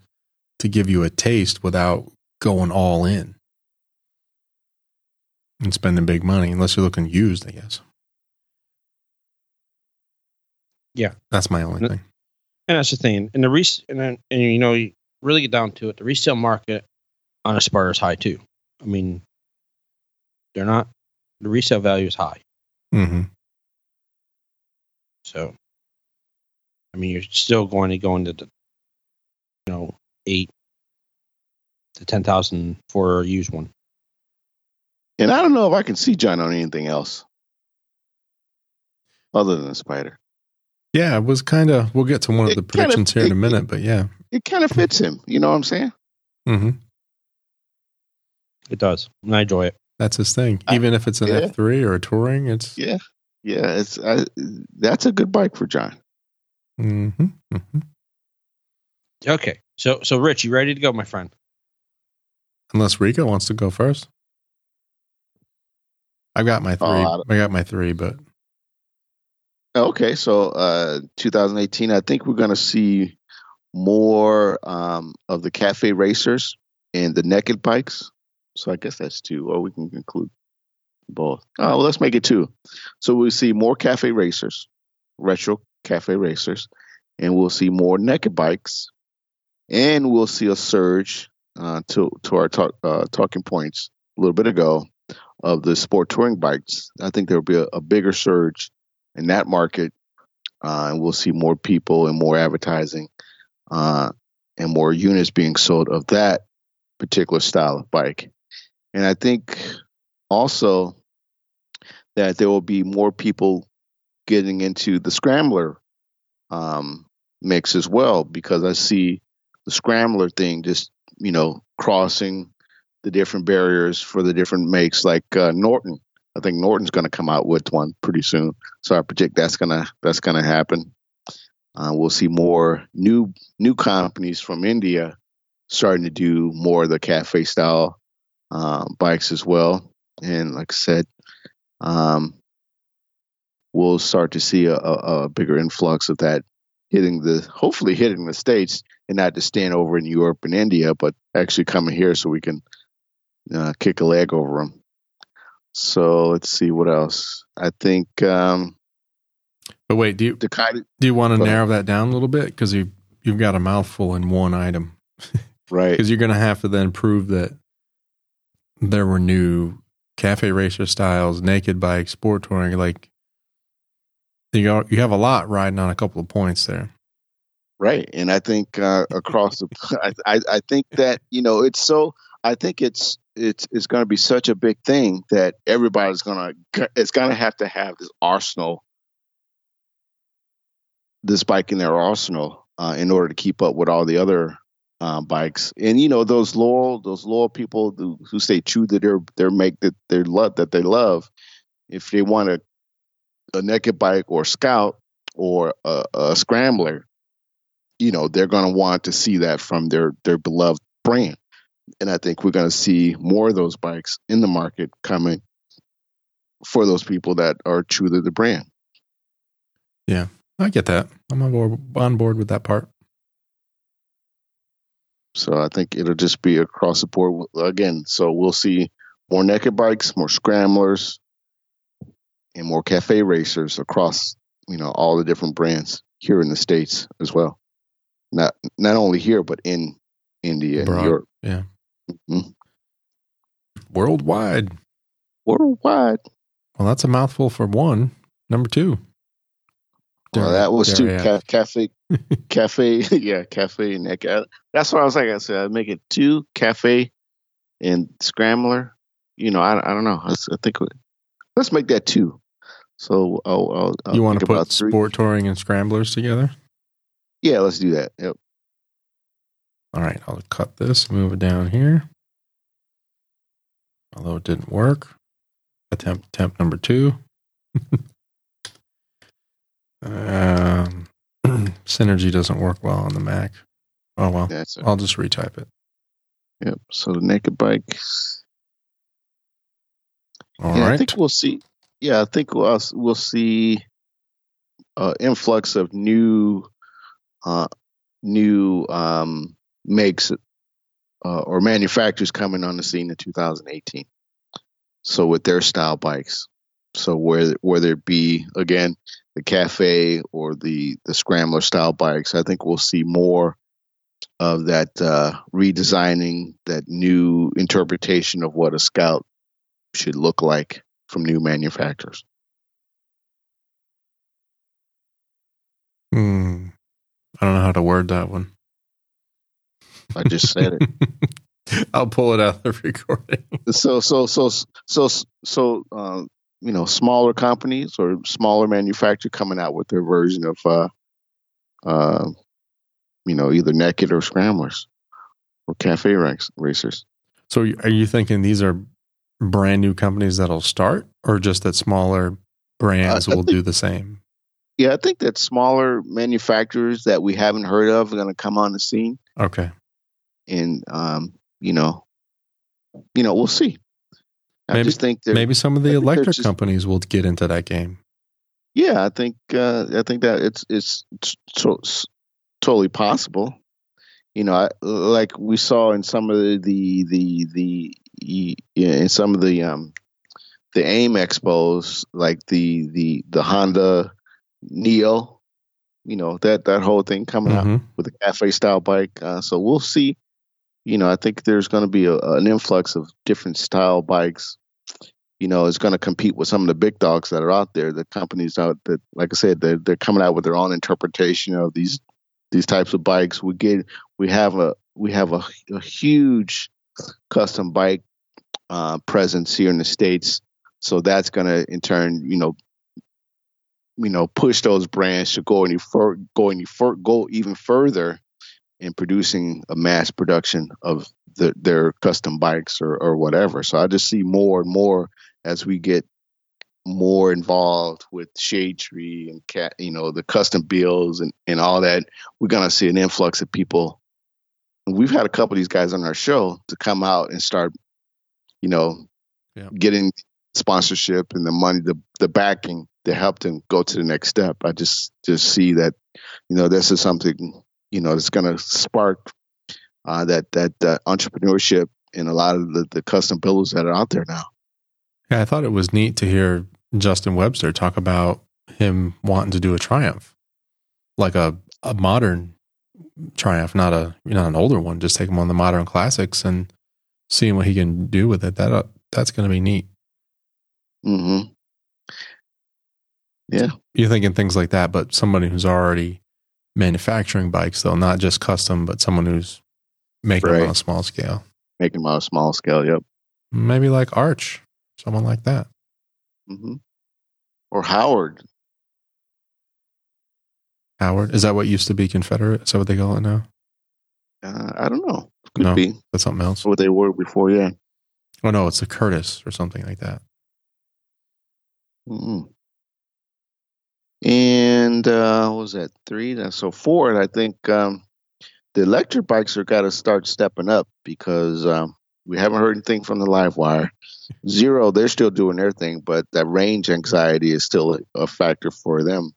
to give you a taste without going all in and spending big money, unless you're looking used, I guess. Yeah. that's my only No- thing. And that's the thing. And the res- and, then, and you know, you really get down to it, the resale market on a Spider is high too. I mean, they're not the resale value is high. hmm So, I mean, you're still going to go into the, you know, eight to ten thousand for a used one. And I don't know if I can see John on anything else other than the spider. Yeah, it was kind of. We'll get to one of It the kinda- predictions here in a it- minute, but yeah. It kind of fits him. You know what I'm saying? Mm-hmm. It does, and I enjoy it. That's his thing. I- Even if it's an yeah. F three or a touring, it's. Yeah. Yeah. It's I, that's a good bike for John. hmm hmm Okay, so so Rich, you ready to go, my friend? Unless Rico wants to go first. I've got my three. Oh, I I got my three, but Okay, so uh, 2018, I think we're going to see more um, of the cafe racers and the naked bikes. So I guess that's two, or we can include both. Oh, well, let's make it two. So we'll see more cafe racers, retro cafe racers, and we'll see more naked bikes, and we'll see a surge uh, to to our talk, uh, talking points a little bit ago of the sport touring bikes. I think there will be a, a bigger surge in that market, uh, and we'll see more people and more advertising uh, and more units being sold of that particular style of bike. And I think also that there will be more people getting into the scrambler um, mix as well because I see the scrambler thing just you know crossing the different barriers for the different makes like uh, Norton. I think Norton's going to come out with one pretty soon, so I predict that's gonna that's gonna happen. Uh, we'll see more new new companies from India starting to do more of the cafe style uh, bikes as well. And like I said, um, we'll start to see a, a, bigger influx of that hitting the hopefully hitting the states and not just staying over in Europe and India, but actually coming here so we can uh, kick a leg over them. So let's see what else. I think um, but wait, do you the kind of do you want to narrow that down a little bit because you you've got a mouthful in one item right. because you're going to have to then prove that there were new cafe racer styles, naked bikes, sport touring. Like you got, you have a lot riding on a couple of points there. Right, and I think uh, across the, I, I I think that you know it's so. I think it's it's it's going to be such a big thing that everybody's gonna it's gonna have to have this arsenal, this bike in their arsenal uh, in order to keep up with all the other uh, bikes. And you know those loyal those loyal people who, who stay true to their their make that they love that they love. If they want a a naked bike or a scout or a, a scrambler you know they're going to want to see that from their their beloved brand and i think we're going to see more of those bikes in the market coming for those people that are true to the brand Yeah, I get that. I'm on board, on board with that part. so i think it'll just be across the board again so we'll see more naked bikes more scramblers and more cafe racers across you know all the different brands here in the states as well not not only here but in india and europe Yeah. Mhm. Worldwide. worldwide Well, that's a mouthful for one. Number two. Well, that was dare too ca- cafe, cafe, yeah, cafe and That's what I was like. I said I'd make it two cafe and scrambler. You know, I, I don't know. I think we- let's make that two. So I'll, I'll, I'll you want to put sport touring and scramblers together? Yeah, let's do that. Yep. All right, I'll cut this, move it down here. Although it didn't work. Attempt attempt number two. um, synergy doesn't work well on the Mac. Oh well, That's it. I'll just retype it. Yep. So the naked bike. All yeah, I think we'll see. Yeah, I think we'll we'll see uh, influx of new, uh, new um, makes uh, or manufacturers coming on the scene in 2018. So with their style bikes, so whether whether it be again the cafe or the the scrambler style bikes, I think we'll see more of that uh, redesigning, that new interpretation of what a scout should look like from new manufacturers. Hmm. I don't know how to word that one. I just said it. I'll pull it out of the recording. So so so so so uh, you know smaller companies or smaller manufacturer coming out with their version of uh, uh, you know either naked or scramblers or cafe ranks racers. So are you thinking these are brand new companies that'll start, or just that smaller brands will think, do the same? Yeah, I think that smaller manufacturers that we haven't heard of are going to come on the scene. Okay, and um, you know, you know, we'll see. I maybe, just think maybe some of the electric just, companies will get into that game. Yeah, I think uh, I think that it's it's, it's totally possible. You know, I, like we saw in some of the the the, the in some of the um the AIM expos, like the the the Honda Neo, you know that that whole thing coming mm-hmm. out with a cafe style bike. Uh, so we'll see you know, I think there's going to be a, an influx of different style bikes. You know, is going to compete with some of the big dogs that are out there. The companies out that, like I said, they're they're coming out with their own interpretation of these these types of bikes. We get we have a we have a, a huge custom bike uh, presence here in the states, so that's going to in turn, you know, you know, push those brands to go any fur, go any fur, go even further in producing a mass production of the, their custom bikes or, or whatever. So I just see more and more as we get more involved with Shade Tree and cat, you know, the custom builds and, and all that. We're gonna see an influx of people. We've had a couple of these guys on our show to come out and start, you know, yeah. getting sponsorship and the money, the the backing to help them go to the next step. I just just see that, you know, this is something you know it's going to spark uh, that that uh, entrepreneurship in a lot of the, the custom builders that are out there now. Yeah, I thought it was neat to hear Justin Webster talk about him wanting to do a Triumph, like a a modern Triumph, not a not an older one. Just take him on the modern classics and seeing what he can do with it. That uh, that's going to be neat. Hmm. Yeah. You're thinking things like that, but somebody who's already manufacturing bikes, though, not just custom, but someone who's making right. them on a small scale. Making them on a small scale, yep. Maybe like Arch, someone like that. Mm-hmm. Or Howard. Howard? Is that what used to be Confederate? Is that what they call it now? Uh, I don't know. Could no, be. That's something else. What they were before, yeah. Oh, no, it's a Curtiss or something like that. Mm-hmm and uh, what was that three? So four, And I think um, the electric bikes are got to start stepping up because um, we haven't heard anything from the LiveWire. Zero, they're still doing their thing, but that range anxiety is still a factor for them.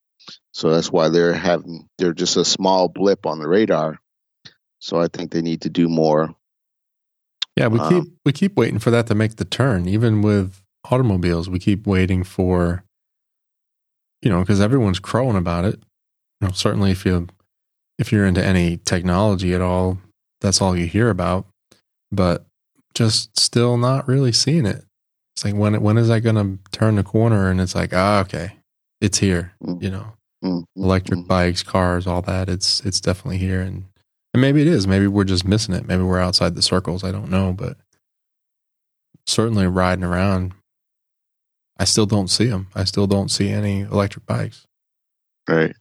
So that's why they're having they're just a small blip on the radar. So I think they need to do more. Yeah, we um, keep we keep waiting for that to make the turn. Even with automobiles, we keep waiting for you know, because everyone's crowing about it. You know, certainly if you if you're into any technology at all, that's all you hear about. But just still not really seeing it. It's like when when is that going to turn the corner? And it's like, ah, okay, it's here. Mm. You know, mm-hmm. electric mm-hmm. bikes, cars, all that. It's it's definitely here, and and maybe it is. Maybe we're just missing it. Maybe we're outside the circles. I don't know, but certainly riding around I still don't see them. I still don't see any electric bikes. Right.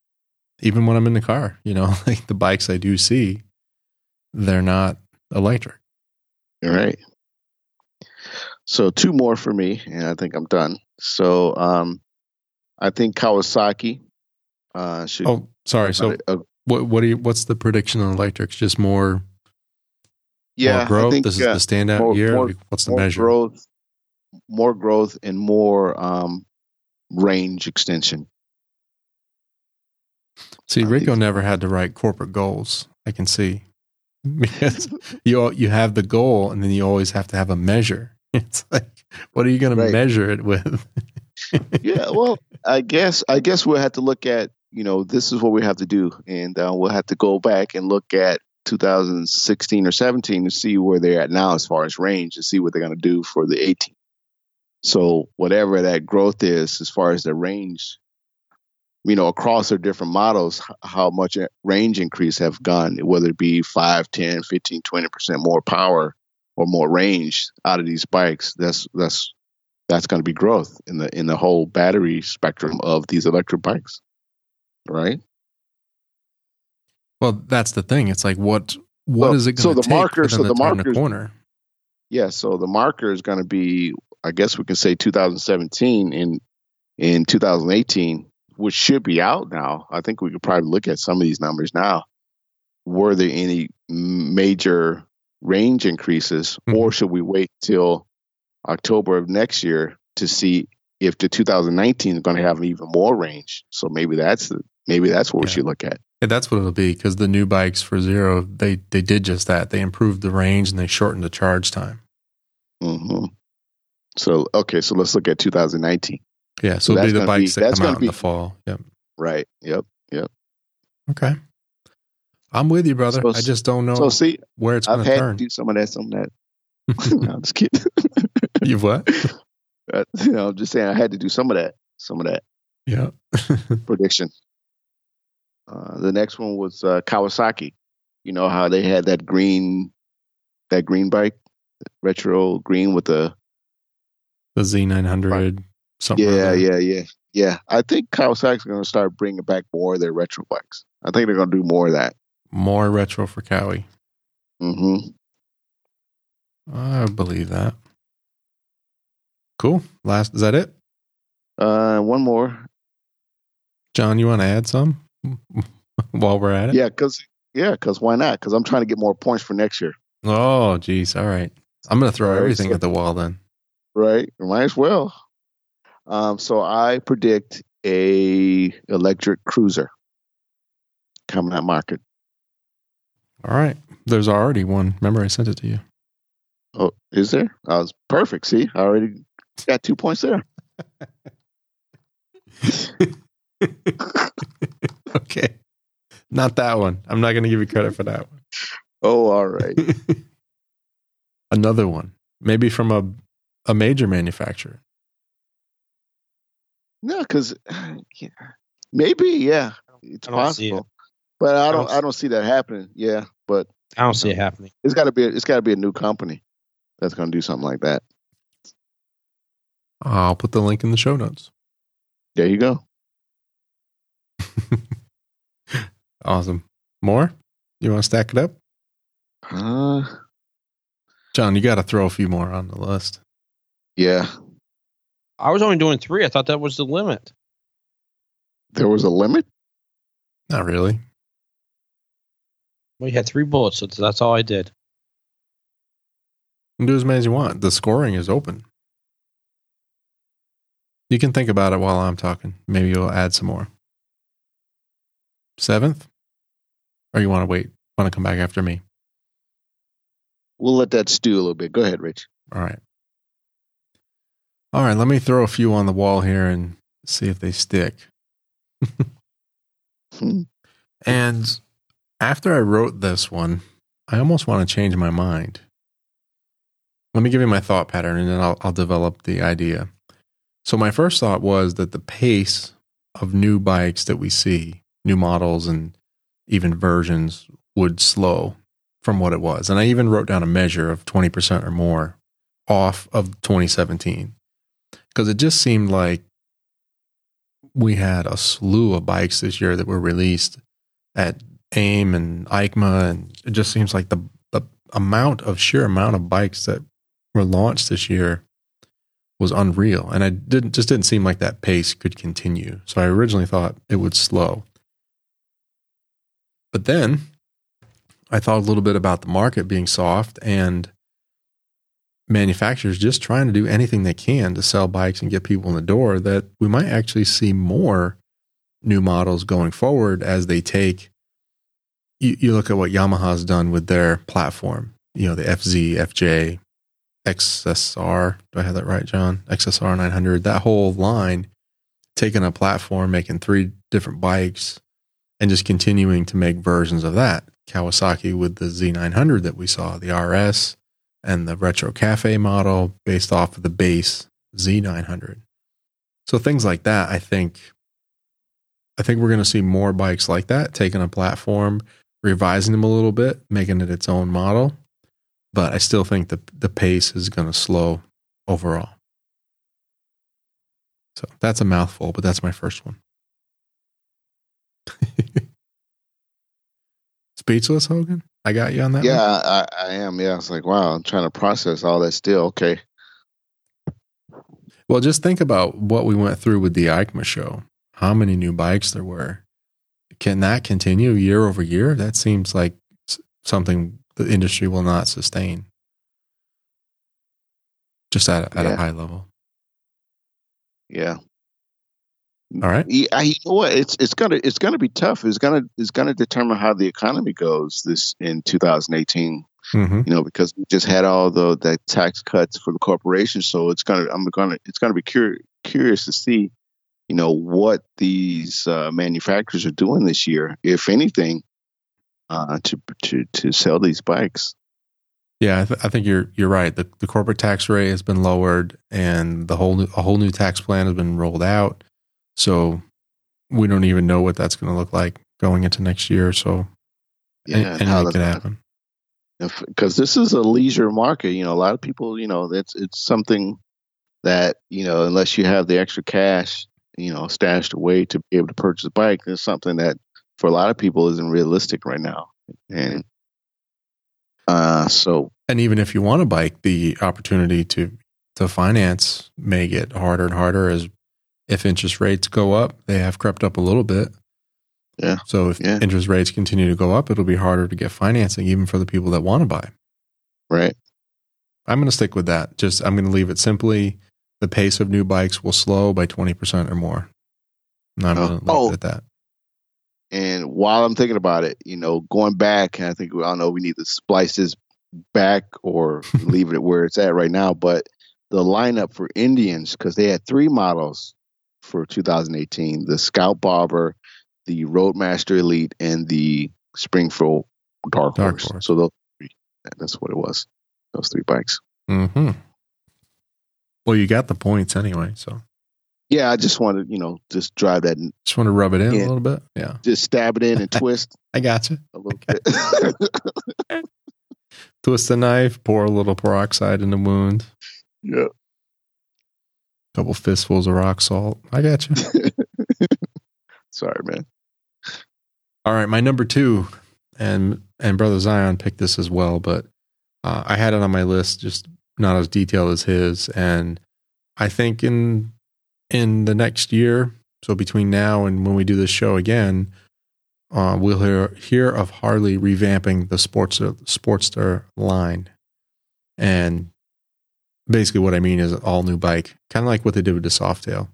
Even when I'm in the car, you know, like the bikes I do see, they're not electric. Right. So two more for me, and I think I'm done. So um, I think Kawasaki uh, should. Oh, sorry. So a, what what do you? What's the prediction on electrics? Just more. Yeah, more growth. Think, this is uh, the standout more, year. More, what's the measure? Growth, more growth and more um, range extension. See, Rico never had to write corporate goals. I can see because you you have the goal and then you always have to have a measure. It's like, what are you going right. to measure it with? yeah, well, I guess I guess we'll have to look at you know this is what we have to do, and uh, we'll have to go back and look at 2016 or 17 to see where they're at now as far as range and see what they're going to do for the 18 So whatever that growth is, as far as the range, you know, across their different models, how much range increase have gone, whether it be 5, 10, 15, 20% more power or more range out of these bikes, that's that's that's going to be growth in the in the whole battery spectrum of these electric bikes. Right? Well, that's the thing. It's like what what Well, is it so going the to take marker- so the the markers- corner? Yeah, so the marker is going to be, I guess we can say 2017 in in 2018, which should be out now. I think we could probably look at some of these numbers now. Were there any major range increases, or should we wait till October of next year to see if the 2019 is going to have even more range? So maybe that's maybe that's what we should look at. Yeah, that's what it'll be because the new bikes for zero they they did just that. They improved the range and they shortened the charge time. hmm So okay, so let's look at 2019. Yeah, so So that's the gonna be- bikes that come out in be- the fall. Yep. Right. Yep. Yep. Okay. I'm with you, brother. So- I just don't know So see, where it's going to had turn. to do some of that, some of that. no, I'm just kidding. You've what? Uh, you know, I'm just saying I had to do some of that, some of that yeah. prediction. Uh, the next one was uh, Kawasaki. You know how they had that green, that green bike, retro green with the the Z900 something. yeah, yeah, yeah, yeah. I think Kawasaki's going to start bringing back more of their retro bikes. I think they're going to do more of that. More retro for Kawi. hmm I believe that. Cool. Last is that it? Uh, one more. John, you want to add some while we're at it? Yeah, because yeah, because why not? Because I'm trying to get more points for next year. Oh, geez. All right. I'm going to throw everything at the wall then. Right? Might as well. Um, so I predict a electric cruiser coming out market. All right. There's already one. Remember, I sent it to you. Oh, is there? I was perfect. See, I already got two points there. okay. Not that one. I'm not going to give you credit for that one. Oh, all right. Another one. Maybe from a, a major manufacturer. no, because yeah, maybe yeah, it's I don't possible, but I don't. don't I don't see that happening. Yeah, but I don't see it happening. it's got to be. It's got to be a new company that's going to do something like that. I'll put the link in the show notes. There you go. Awesome. More? You want to stack it up? Uh, John, you got to throw a few more on the list. Yeah, I was only doing three. I thought that was the limit. there was a limit. Not really. We had three bullets, so that's all I did. You can do as many as you want. The scoring is open. You can think about it while I'm talking. Maybe you'll add some more. Seventh? Or you want to wait? Want to come back after me? We'll let that stew a little bit. Go ahead, Rich. All right. All right, let me throw a few on the wall here and see if they stick. And after I wrote this one, I almost want to change my mind. Let me give you my thought pattern and then I'll, I'll develop the idea. So, my first thought was that the pace of new bikes that we see, new models and even versions, would slow from what it was. And I even wrote down a measure of 20% or more off of 2017 because it just seemed like we had a slew of bikes this year that were released at AIM and EICMA, and it just seems like the the amount of sheer amount of bikes that were launched this year was unreal, and I didn't just didn't seem like that pace could continue. So I originally thought it would slow, but then I thought a little bit about the market being soft and manufacturers just trying to do anything they can to sell bikes and get people in the door that we might actually see more new models going forward as they take you, you look at what Yamaha's done with their platform, you know, the FZ, FJ, XSR. Do I have that right, John? XSR 900. That whole line, taking a platform, making three different bikes, and just continuing to make versions of that. Kawasaki with the Z900 that we saw, the RS, and the Retro Cafe model based off of the base Z900. So things like that, I think, I think we're going to see more bikes like that, taking a platform, revising them a little bit, making it its own model. But I still think the the pace is going to slow overall. So that's a mouthful, but that's my first one. Speechless, Hogan? I got you on that. Yeah, I, I am. Yeah, it's like wow, I'm trying to process all that still. Okay. Well, just think about what we went through with the EICMA show. How many new bikes there were. Can that continue year over year? That seems like something the industry will not sustain. Just at, at Yeah. a high level. Yeah. All right. Yeah, I- you know what? It's it's gonna it's gonna be tough. It's gonna it's gonna determine how the economy goes this in 2018. hmm You know, because we just had all the the tax cuts for the corporations, so it's gonna I'm gonna it's gonna be cur- curious to see, you know, what these uh, manufacturers are doing this year, if anything, uh, to to to sell these bikes. Yeah, I, th- I think you're you're right. The, the corporate tax rate has been lowered, and the whole new, a whole new tax plan has been rolled out. So we don't even know what that's going to look like going into next year. So yeah, and anything how could that's- happen. because this is a leisure market. You know, a lot of people, you know, it's it's something that you know, unless you have the extra cash, you know, stashed away to be able to purchase a bike, it's something that for a lot of people isn't realistic right now. And uh, so And even if you want a bike, the opportunity to to finance may get harder and harder as if interest rates go up. They have crept up a little bit. Yeah. So if Yeah. interest rates continue to go up, it'll be harder to get financing, even for the people that want to buy. right, I'm going to stick with that. Just I'm going to leave it simply. The pace of new bikes will slow by 20% or more. And I'm Oh. going to leave Oh. it at that. and while I'm thinking about it, you know, going back, and I think we all know we need to splice this back or leave it where it's at right now. But the lineup for Indians, because they had three models for 2018: the Scout Bobber, the Roadmaster Elite, and the Springfield Dark, Dark Horse. Horse. So those three, that's what it was. Those three bikes. hmm Well, you got the points anyway. So Yeah, I just wanted, you know, just drive that, and just want to rub it in Yeah. a little bit. Yeah. just stab it in and twist I got you. a little bit. Twist the knife, pour a little peroxide in the wound, yeah. Couple fistfuls of rock salt. I got you. Sorry, man. All right, my number two, and and brother Zion picked this as well, but uh, I had it on my list, just not as detailed as his. And I think in in the next year, so between now and when we do this show again, uh, we'll hear hear of Harley revamping the Sportster Sportster line, and basically what I mean is all new bike, kind of like what they did with the Softail,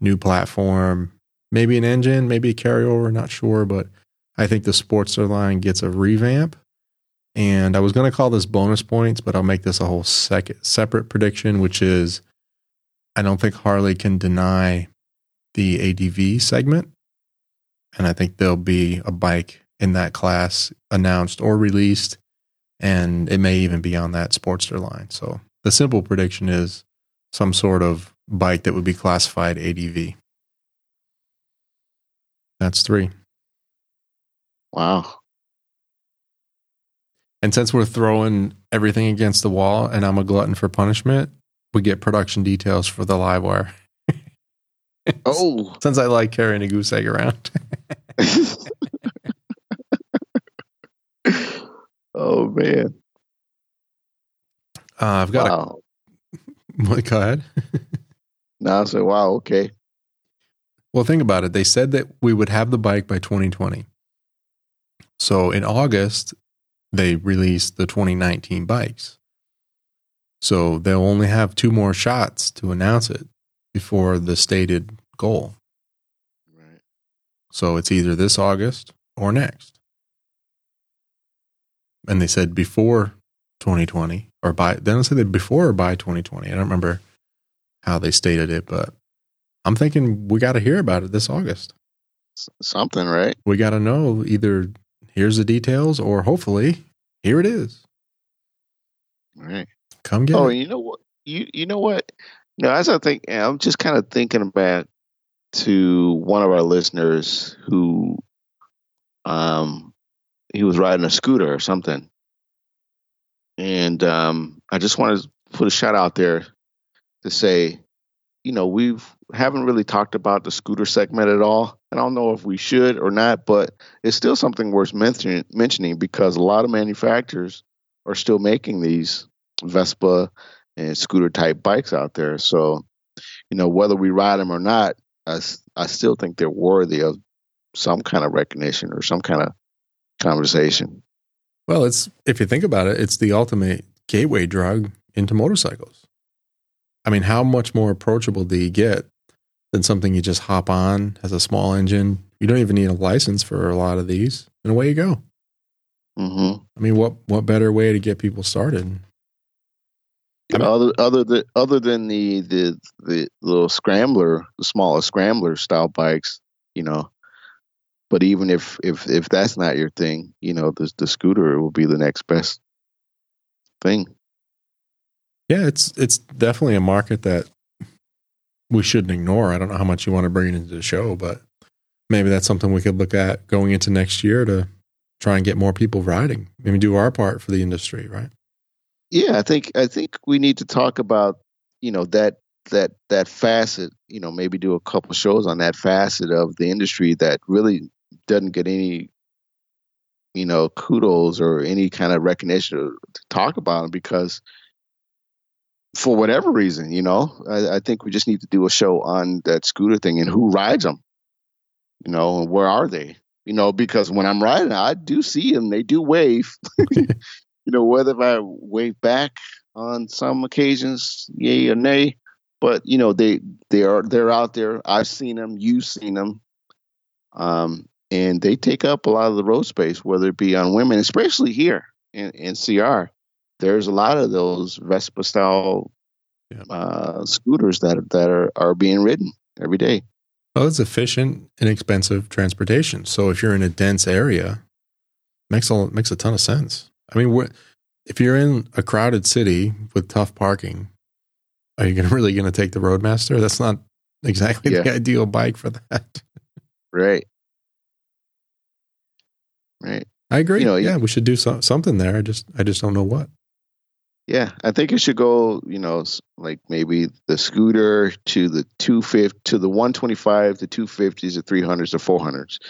new platform, maybe an engine, maybe a carryover, not sure, but I think the Sportster line gets a revamp. And I was going to call this bonus points, but I'll make this a whole second separate prediction, which is I don't think Harley can deny the ADV segment. And I think there'll be a bike in that class announced or released, and it may even be on that Sportster line. So the simple prediction is some sort of bike that would be classified ADV. That's three. Wow. And since we're throwing everything against the wall and I'm a glutton for punishment, we get production details for the LiveWire. Oh. Since I like carrying a goose egg around. oh man. Uh, I've got Wow. a. Go ahead. Now I say, wow, okay. Well, think about it. They said that we would have the bike by 2020. So in August, they released the 2019 bikes. So they'll only have two more shots to announce it before the stated goal. Right. So it's either this August or next. And they said before 2020 or by, they don't say that before or by 2020. I don't remember how they stated it, but I'm thinking we got to hear about it this August. S- Something, right? We got to know either here's the details or hopefully here it is. Right. Come get Oh, it. you know what? You you know what? You know, as I think, I'm just kind of thinking back to one of our listeners who, um, he was riding a scooter or something, and um, I just want to put a shout out there to say, you know, we've haven't really talked about the scooter segment at all. And I don't know if we should or not, but it's still something worth mentioning, mentioning because a lot of manufacturers are still making these Vespa and scooter type bikes out there. So, you know, whether we ride them or not, I, I still think they're worthy of some kind of recognition or some kind of conversation. Well, it's if you think about it, it's the ultimate gateway drug into motorcycles. I mean, how much more approachable do you get than something you just hop on, has a small engine? You don't even need a license for a lot of these, and away you go. Mm-hmm. I mean, what what better way to get people started? I mean- other other than other than the the the little scrambler, the smaller scrambler style bikes, you know. But even if if if that's not your thing, you know, the the scooter will be the next best thing. Yeah, it's it's definitely a market that we shouldn't ignore. I don't know how much you want to bring it into the show, but maybe that's something we could look at going into next year to try and get more people riding. Maybe do our part for the industry, right? Yeah, I think I think we need to talk about you know that that that facet. You know, maybe do a couple shows on that facet of the industry that really doesn't get any you know kudos or any kind of recognition to talk about them because for whatever reason, you know, I, I think we just need to do a show on that scooter thing and who rides them. You know, and where are they? You know, because when I'm riding, I do see them. They do wave. you know, whether if I wave back on some occasions, yay or nay, but you know, they they are they're out there. I've seen them. You've seen them. Um, and they take up a lot of the road space, whether it be on women, especially here in, in CR. There's a lot of those Vespa style Yeah. uh, scooters that that are, are being ridden every day. Well, it's efficient, inexpensive transportation. So if you're in a dense area, makes a makes a ton of sense. I mean, what if you're in a crowded city with tough parking? Are you gonna really going to take the Roadmaster? That's not exactly the ideal bike for that. Right. Right. I agree. You know, yeah, we should do so, something there. I just I just don't know what. Yeah, I think it should go. You know, like maybe the scooter to the two fifty to the one twenty five, the two fifties, the three hundreds, the four hundreds.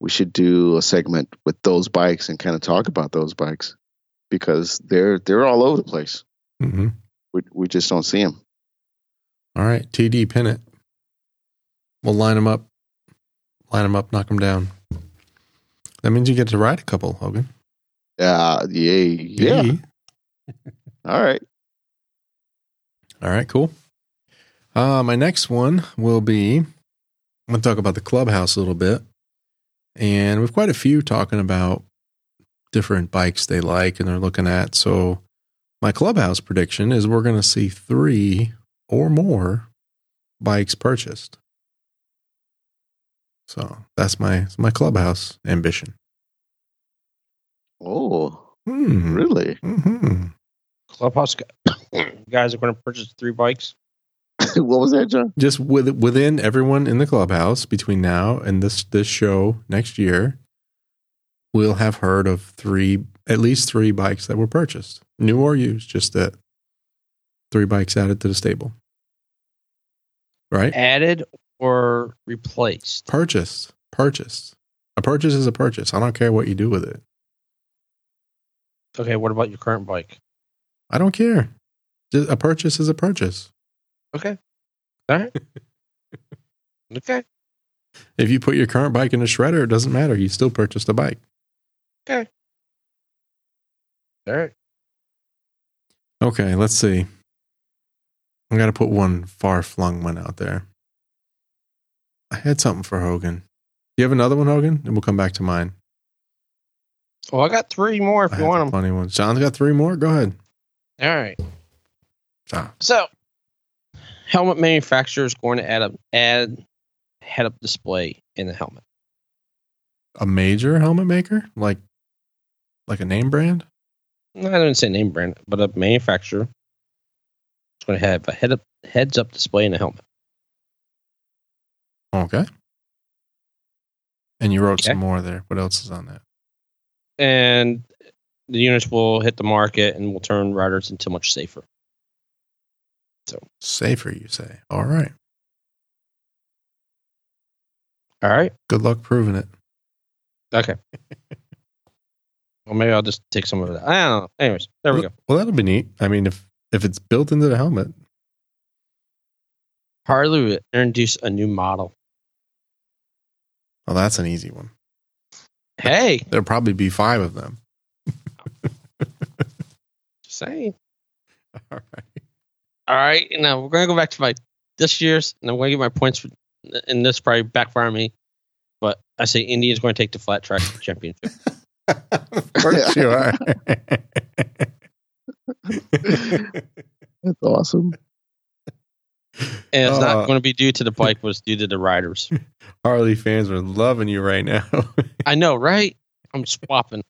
We should do a segment with those bikes and kind of talk about those bikes because they're they're all over the place. hmm We we just don't see them. All right, TD pin it. We'll line them up, line them up, knock them down. That means you get to ride a couple, Hogan. Uh, yeah, yeah. Yay. All right. All right, cool. Uh, my next one will be I'm going to talk about the clubhouse a little bit. And we've quite a few talking about different bikes they like and they're looking at. So, my clubhouse prediction is we're going to see three or more bikes purchased. So, that's my my clubhouse ambition. Oh, Hmm. really? hmm Clubhouse gu- guys are going to purchase three bikes. what was that, John? just with within everyone in the clubhouse between now and this this show next year we'll have heard of three at least three bikes that were purchased new or used just that three bikes added to the stable right Added or replaced. purchased purchased a purchase is a purchase i don't care what you do with it Okay, what about your current bike? i don't care a purchase is a purchase Okay. All right. okay. if you put your current bike in a shredder it doesn't matter you still purchased a bike Okay. All right. Okay, let's see. I got to put one far flung one out there. I had something for Hogan. Do you have another one, Hogan? And we'll come back to mine. Well, I got three more if I you want them. funny ones. John's got three more. Go ahead. All right. Ah. So, helmet manufacturer is going to add a add head up display in the helmet. A major helmet maker, like like a name brand. I didn't say name brand, but a manufacturer It's going to have a head up, heads up display in a helmet. Okay. And you wrote Okay. some more there. What else is on that? And the units will hit the market and will turn riders into much safer. So safer, you say. All right. All right. Good luck proving it. Okay. well, maybe I'll just take some of that. I don't know. Anyways, there we go. Well, that'll be neat. I mean, if if it's built into the helmet, Harley will introduce a new model. Well, that's an easy one. Hey, There'll probably be five of them. just saying. All right. All right. Now we're going to go back to my this year's, and I'm going to get my points for, and this probably backfire me. But I say Indian's going to take the flat track championship. of course you are. That's awesome. And it's Uh, not going to be due to the bike, but it's due to the riders. Harley fans are loving you right now. I know, right? I'm swapping,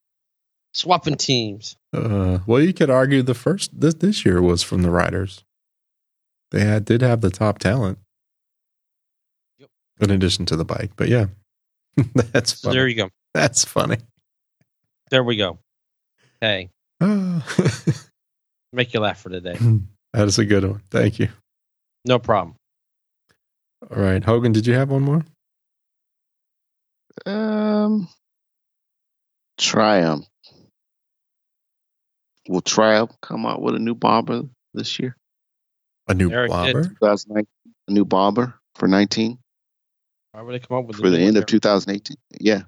swapping teams. Uh, well, you could argue the first this this year was from the riders. They had did have the top talent, Yep. in addition to the bike. But yeah, that's So funny. there you go. that's funny. There we go. Hey, make you laugh for today. that is a good one. Thank you. No problem. All right, Hogan, did you have one more? Um, Triumph. Will Triumph come out with a new bomber this year? A new Eric did. blobber? 2019, a new bomber for 19 Why would they come up with for the new end of 2018. Yeah.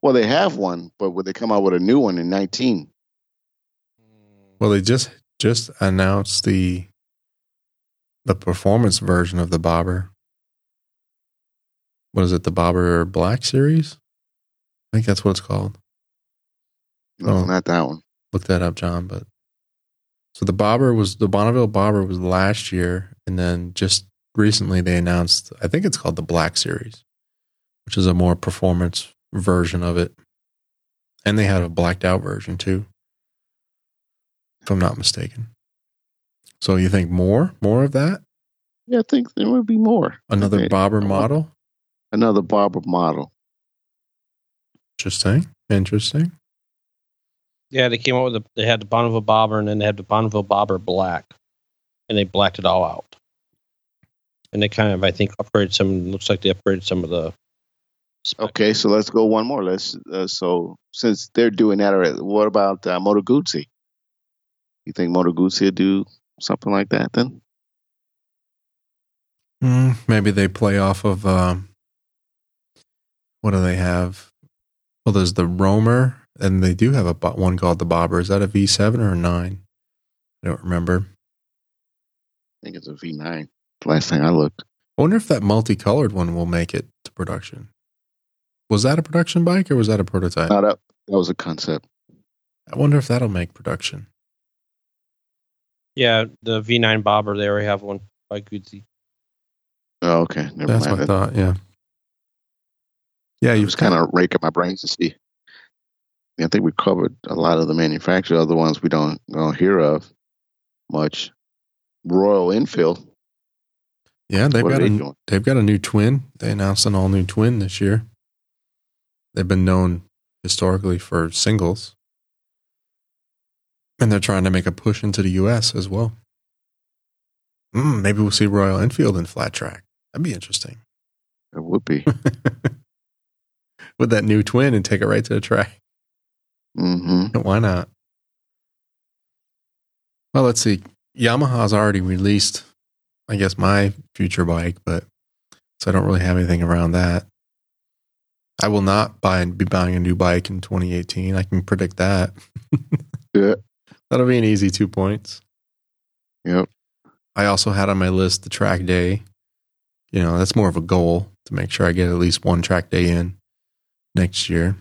Well, they have one, but would they come out with a new one in 19? Well, they just just announced the the performance version of the bobber. What is it? The bobber Black Series? I think that's what it's called. No, Oh. not that one. look that up, John. But so the Bobber was the Bonneville Bobber was last year, and then just recently they announced. I think it's called the Black Series, which is a more performance version of it, and they had a blacked out version too, if I'm not mistaken. So you think more, more of that? Yeah, I think there would be more. Another Okay. Bobber model? Another Bobber model. Interesting. Interesting. Yeah, they came up with the, they had the Bonneville Bobber and then they had the Bonneville Bobber Black, and they blacked it all out. And they kind of, I think, upgraded some. Looks like they upgraded some of the. specs. Okay, so let's go one more. Let's. Uh, so since they're doing that already, what about uh, Moto Guzzi? You think Moto Guzzi would do something like that then? Mm, maybe they play off of um, what do they have? Well, there's the Roamer, and they do have a bo- one called the Bobber. Is that a V7 or a nine? I don't remember. I think it's a V9. Last time I looked. I wonder if that multicolored one will make it to production. Was that a production bike or was that a prototype? No, that, that was a concept. I wonder if that'll make production. Yeah, the V9 Bobber. They already have one by Guzzi. Oh, okay. Never That's mind. what I thought. Yeah. Yeah, you was kind of raking my brains to see. I think we covered a lot of the manufacturers. Other ones we don't don't hear of much. Royal Enfield. Yeah, they've what got they a, doing? they've got a new twin. They announced an all new twin this year. They've been known historically for singles. And they're trying to make a push into the US as well. Mm, maybe we'll see Royal Enfield in flat track. That'd be interesting. It would be. With that new twin and take it right to the track. hmm Why not? Well, let's see. Yamaha's already released, I guess, my future bike, but so I don't really have anything around that. I will not buy and be buying a new bike in 2018. I can predict that. Yeah. That'll be an easy two points. Yep. I also had on my list the track day. You know, that's more of a goal to make sure I get at least one track day in next year,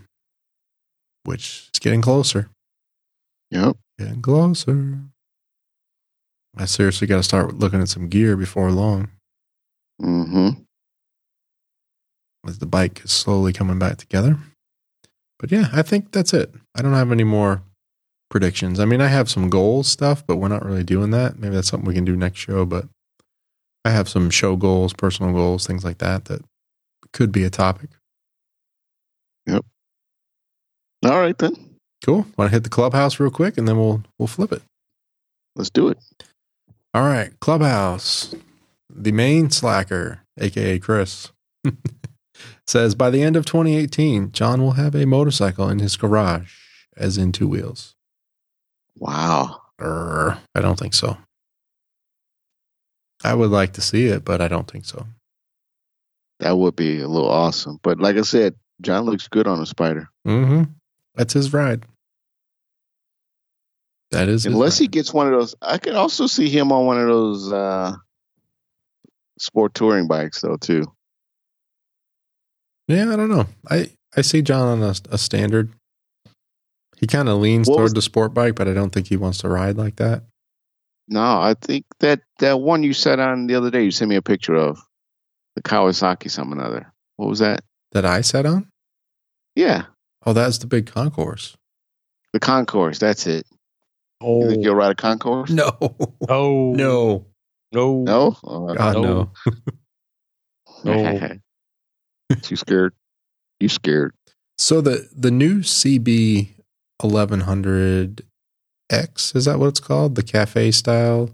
which is getting closer. Yep. Getting closer. I seriously got to start looking at some gear before long Mm hmm as the bike is slowly coming back together. But yeah, I think that's it. I don't have any more predictions. I mean, I have some goals stuff, but we're not really doing that. Maybe that's something we can do next show. But I have some show goals, personal goals, things like that that could be a topic. All right then. Cool. Want to hit the clubhouse real quick, and then we'll we'll flip it. Let's do it. All right, clubhouse. The main slacker, aka Chris, says by the end of 2018, John will have a motorcycle in his garage, as in two wheels. Wow. Err, I don't think so. I would like to see it, but I don't think so. That would be a little awesome. But like I said, John looks good on a Spyder. Mm-hmm. That's his ride. That is Unless he gets one of those. I could also see him on one of those uh sport touring bikes though too. Yeah, I don't know. I I see John on a, a standard. He kind of leans What toward was- the sport bike, but I don't think he wants to ride like that. No, I think that that one you sat on the other day, you sent me a picture of the Kawasaki some another. What was that? That I sat on. Yeah, Oh, that's the big Concours. the Concours. That's it. Oh, You think oh. you'll ride a Concours? No, oh, no, no, No. Oh, God No. no. No. you scared? You scared? So the the new CB eleven hundred X is that what it's called? The cafe style,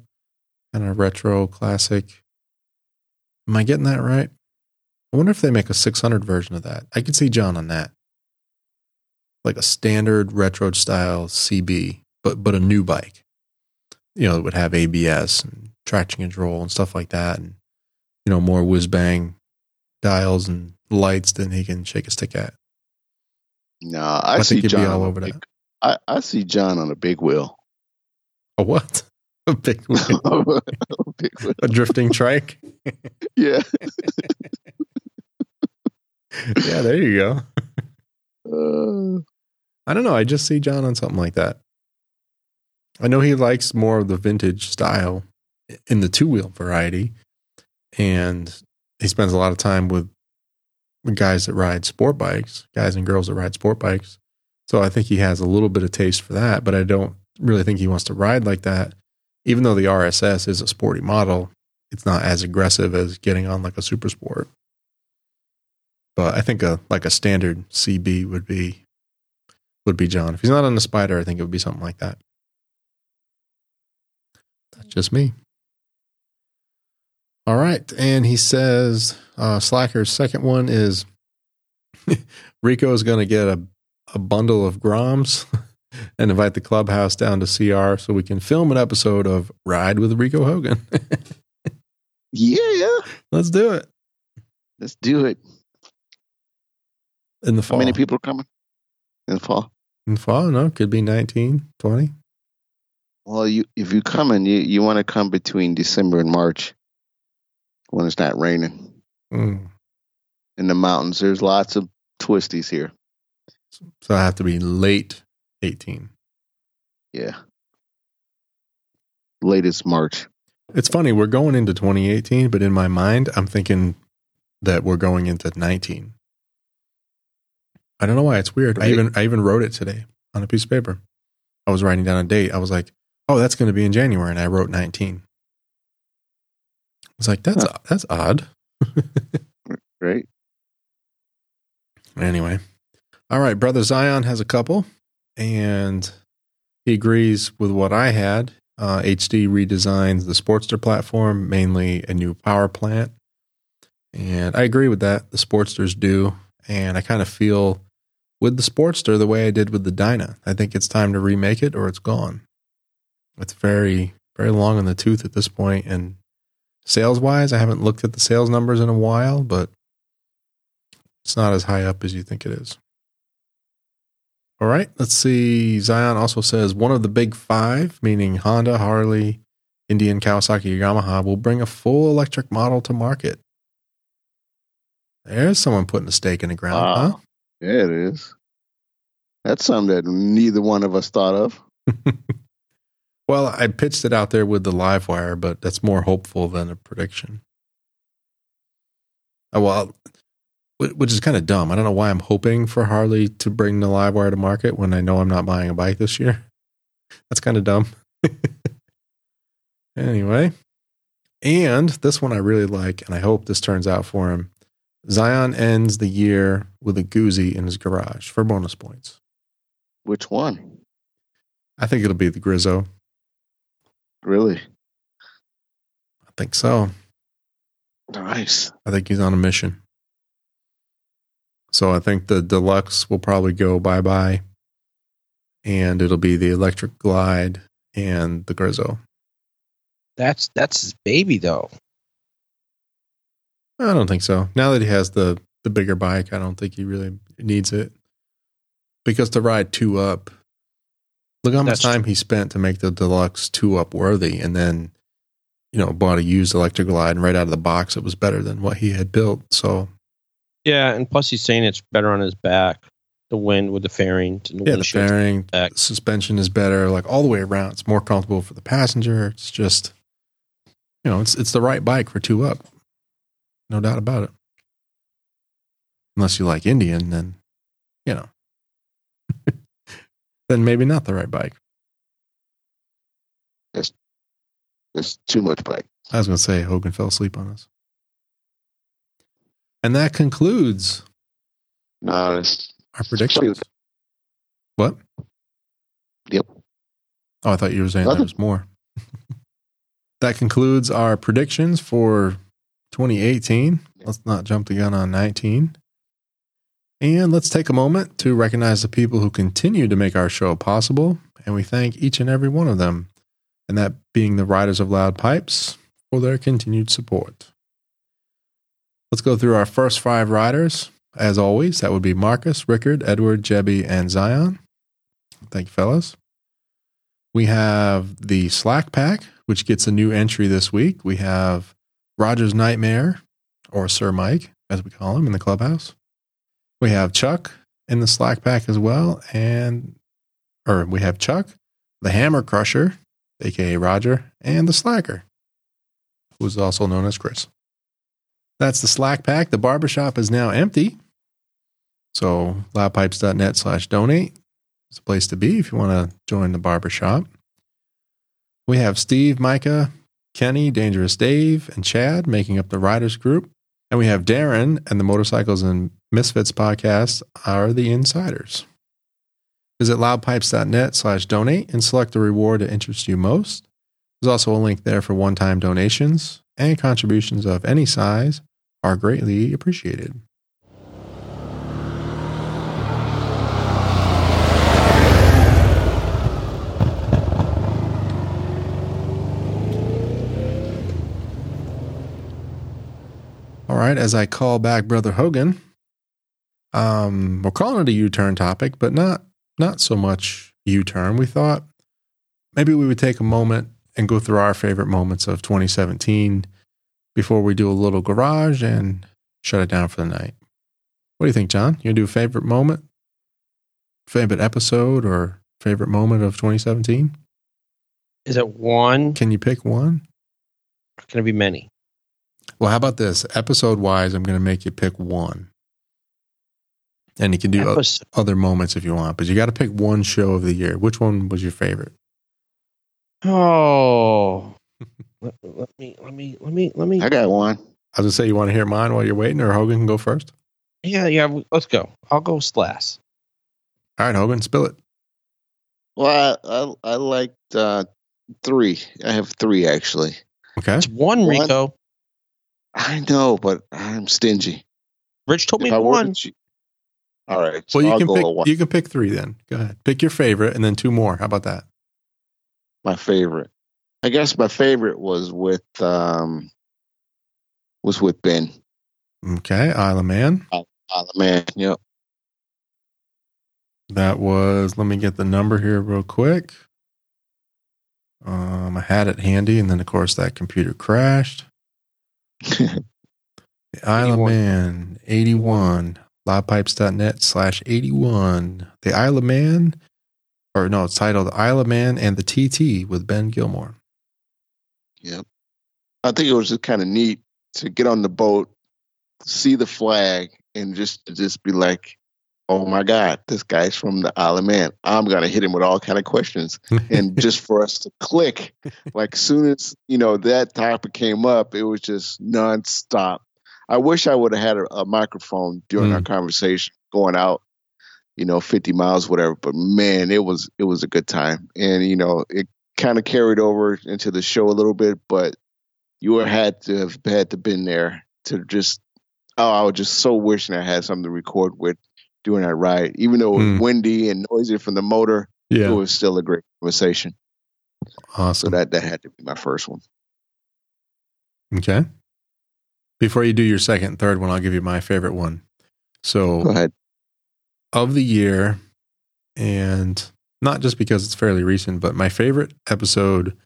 kind of retro classic. Am I getting that right? I wonder if they make a six hundred version of that. I could see John on that, like a standard retro style CB, but but a new bike. You know, it would have ABS and traction control and stuff like that, and you know more whiz bang dials and lights than he can shake a stick at. No, I, I see think you'd be John all on a over big- that. I, I see John on a big wheel. A what? A big wheel. A big wheel. a drifting trike. Yeah. Yeah, there you go. Uh, I don't know. I just see John on something like that. I know he likes more of the vintage style in the two wheel variety, and he spends a lot of time with guys that ride sport bikes, guys and girls that ride sport bikes. So I think he has a little bit of taste for that, but I don't really think he wants to ride like that. Even though the RSS is a sporty model, it's not as aggressive as getting on like a super sport. But I think a like a standard CB would be would be John. If he's not on the Spyder, I think it would be something like that. That's just me. All right. And he says uh, Slacker's second one is Rico is going to get a, a bundle of Groms and invite the clubhouse down to CR so we can film an episode of Ride with Rico Hogan. yeah. Let's do it Let's do it. in the fall. How many people are coming in the fall? Fall? No, could be 19, 20. Well, you if you come in, you you want to come between December and March when it's not raining Mm. in the mountains. There's lots of twisties here. So I have to be late 18. Yeah. Latest March. It's funny, we're going into 2018, but in my mind, I'm thinking that we're going into 19. I don't know why it's weird. I even I even wrote it today on a piece of paper. I was writing down a date. I was like, "Oh, that's going to be in January," and I wrote 19. I was like, "That's Huh. that's odd." Right? Anyway, all right. Brother Zion has a couple, and he agrees with what I had. Uh, HD redesigns the Sportster platform, mainly a new power plant, and I agree with that. The Sportsters do, and I kind of feel with the Sportster the way I did with the Dyna. I think it's time to remake it, or it's gone. It's very very long in the tooth at this point. and sales wise, I haven't looked at the sales numbers in a while, but it's not as high up as you think it is. All right, let's see. Zion also says one of the big five, meaning Honda, Harley, Indian, Kawasaki, Yamaha, will bring a full electric model to market. There's someone putting a stake in the ground, Wow. huh? Yeah, it is. That's something that neither one of us thought of. Well, I pitched it out there with the LiveWire, but that's more hopeful than a prediction. Oh, well, which is kind of dumb. I don't know why I'm hoping for Harley to bring the LiveWire to market when I know I'm not buying a bike this year. That's kind of dumb. anyway, and this one I really like, and I hope this turns out for him. Zion ends the year with a Guzzi in his garage for bonus points. Which one? I think it'll be the Griso. Really? I think so. Nice. I think he's on a mission. So I think the deluxe will probably go bye bye, and it'll be the electric glide and the Griso. That's that's his baby though. I don't think so. Now that he has the the bigger bike, I don't think he really needs it because to ride two up. Look how much time he spent to make the deluxe two up worthy, and then you know bought a used electric glide, and right out of the box, it was better than what he had built. So Yeah, and plus he's saying it's better on his back. The wind with the fairing, the yeah, the fairing, suspension is better, like all the way around. It's more comfortable for the passenger. It's just, you know, it's it's the right bike for two up, no doubt about it. Unless you like Indian, then you know, then maybe not the right bike. It's too much bike. I was going to say Hogan fell asleep on us, and that concludes No, it's our predictions. What? Yep. Oh, I thought you were saying there was more. that concludes our predictions for 2018. Let's not jump the gun on 19. And let's take a moment to recognize the people who continue to make our show possible. And we thank each and every one of them, and that being the Riders of Loud Pipes for their continued support. Let's go through our first five riders. As always, that would be Marcus, Rickard, Edward, Jebby, and Zion. Thank you, fellas. We have the Slack Pack, which gets a new entry this week. We have Roger's Nightmare, or Sir Mike, as we call him in the clubhouse. We have Chuck in the Slack Pack as well. And, or we have Chuck, the Hammer Crusher, aka Roger, and the Slacker, who's also known as Chris. That's the Slack Pack. The barbershop is now empty. So loudpipes.net slash donate is a place to be if you want to join the barbershop. We have Steve, Micah, Kenny, Dangerous Dave, and Chad making up the Riders group. And we have Darren and the Motorcycles and Misfits podcast are the insiders. Visit loudpipes.net slash donate and select the reward that interests you most. There's also a link there for one time donations, and contributions of any size are greatly appreciated. All right, as I call back Brother Hogan, um, we're calling it a U-turn topic, but not not so much U-turn. We thought maybe we would take a moment and go through our favorite moments of 2017 before we do a little garage and shut it down for the night. What do you think, John? You gonna do a favorite moment, favorite episode, or favorite moment of 2017? Is it one? Can you pick one? Can it be many? Well, how about this? Episode wise, I'm going to make you pick one. And you can do o- Episode- other moments if you want, but you got to pick one show of the year. Which one was your favorite? Oh, let, let me, let me, let me, let me. I got one. I was going to say, you want to hear mine while you're waiting, or Hogan can go first? Yeah, yeah. Let's go. I'll go last. All right, Hogan, spill it. Well, I I, I liked uh, three. I have three actually. Okay. It's one, One. Rico. I know, but I'm stingy. Rich told me I one. to all right. So Well, you I'll can go pick. one. You can pick three then. Go ahead. Pick your favorite, and then two more. How about that? my favorite. I guess my favorite was with um was with Ben. Okay, Isle of Man. Oh man, yep. That was. Let me get the number here real quick. Um, I had it handy, and then of course that computer crashed. The Isle of 81. Man, 81. Loudpipes.net slash 81. The Isle of Man, or no, it's titled Isle of Man and the TT with Ben Gilmore. Yep. I think it was just kind of neat to get on the boat, see the flag, and just just be like, oh my God, this guy's from the Isle of Man. I'm gonna hit him with all kind of questions. and just for us to click, like soon as you know that topic came up, it was just nonstop. I wish I would have had a, a microphone during Mm. our conversation going out, you know, 50 miles, whatever. But man, it was it was a good time, and you know, it kind of carried over into the show a little bit. But you had to have had to been there to just. Oh, I was just so wishing I had something to record with during that ride, even though it was Mm. windy and noisy from the motor. Yeah. It was still a great conversation. So that that had to be my first one. okay. Before you do your second, and third one, I'll give you my favorite one. So Go ahead. of the year, and not just because it's fairly recent, but my favorite episode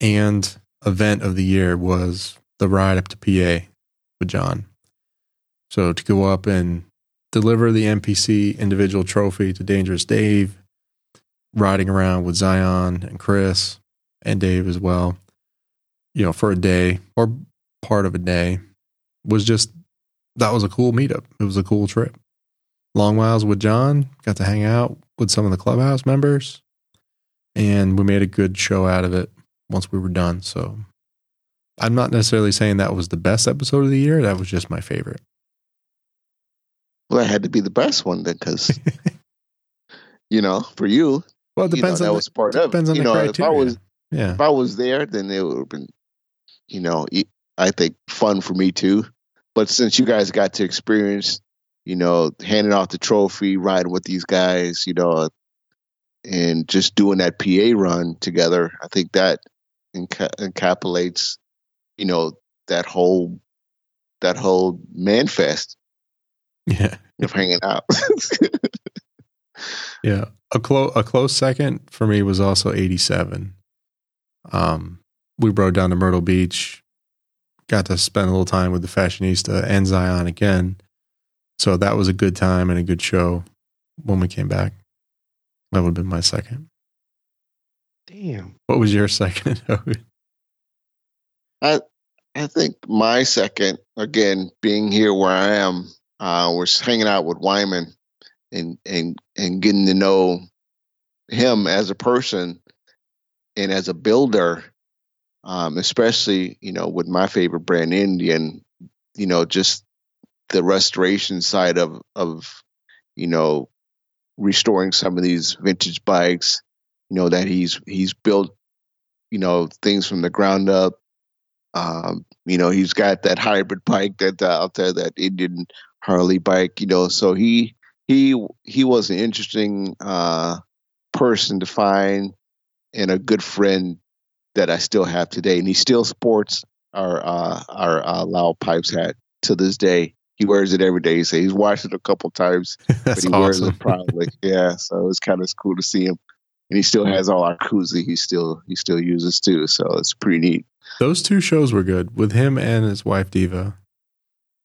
and event of the year was the ride up to PA with John. So to go up and deliver the NPC individual trophy to Dangerous Dave, riding around with Zion and Chris and Dave as well, you know, for a day or part of a day was just that was a cool meetup. It was a cool trip. Long miles with John, got to hang out with some of the clubhouse members, and we made a good show out of it once we were done. So I'm not necessarily saying that was the best episode of the year. That was just my favorite. Well, that had to be the best one then, because you know, for you, Well, it you know, depends that on was the, part it of depends it. on You the know, criteria. if I was yeah, if I was there, then it would have been, you know, I think fun for me too. But since you guys got to experience, you know, handing off the trophy, riding with these guys, you know, and just doing that PA run together, I think that enca- encapsulates, you know, that whole that whole man fest yeah, of hanging out. yeah. A close a close second for me was also 87. Um, we rode down to Myrtle Beach, got to spend a little time with the fashionista and Zion again. So that was a good time and a good show when we came back. That would have been my second. Damn. What was your second? I I think my second, again, being here where I am, uh, was hanging out with Wyman and and and getting to know him as a person and as a builder, um, especially you know with my favorite brand Indian, you know just the restoration side of of you know restoring some of these vintage bikes, you know that he's he's built you know things from the ground up. Um, you know, he's got that hybrid bike that's out there, that Indian Harley bike. You know, so he he he was an interesting uh, person to find and a good friend that I still have today. And he still sports our uh, our uh, loud pipes hat to this day. He wears it every day. He says he's washed it a couple times, but he wears it proudly. yeah, so it's kind of cool to see him. And he still has all our koozie. He still he still uses too. So it's pretty neat. Those two shows were good with him and his wife Diva.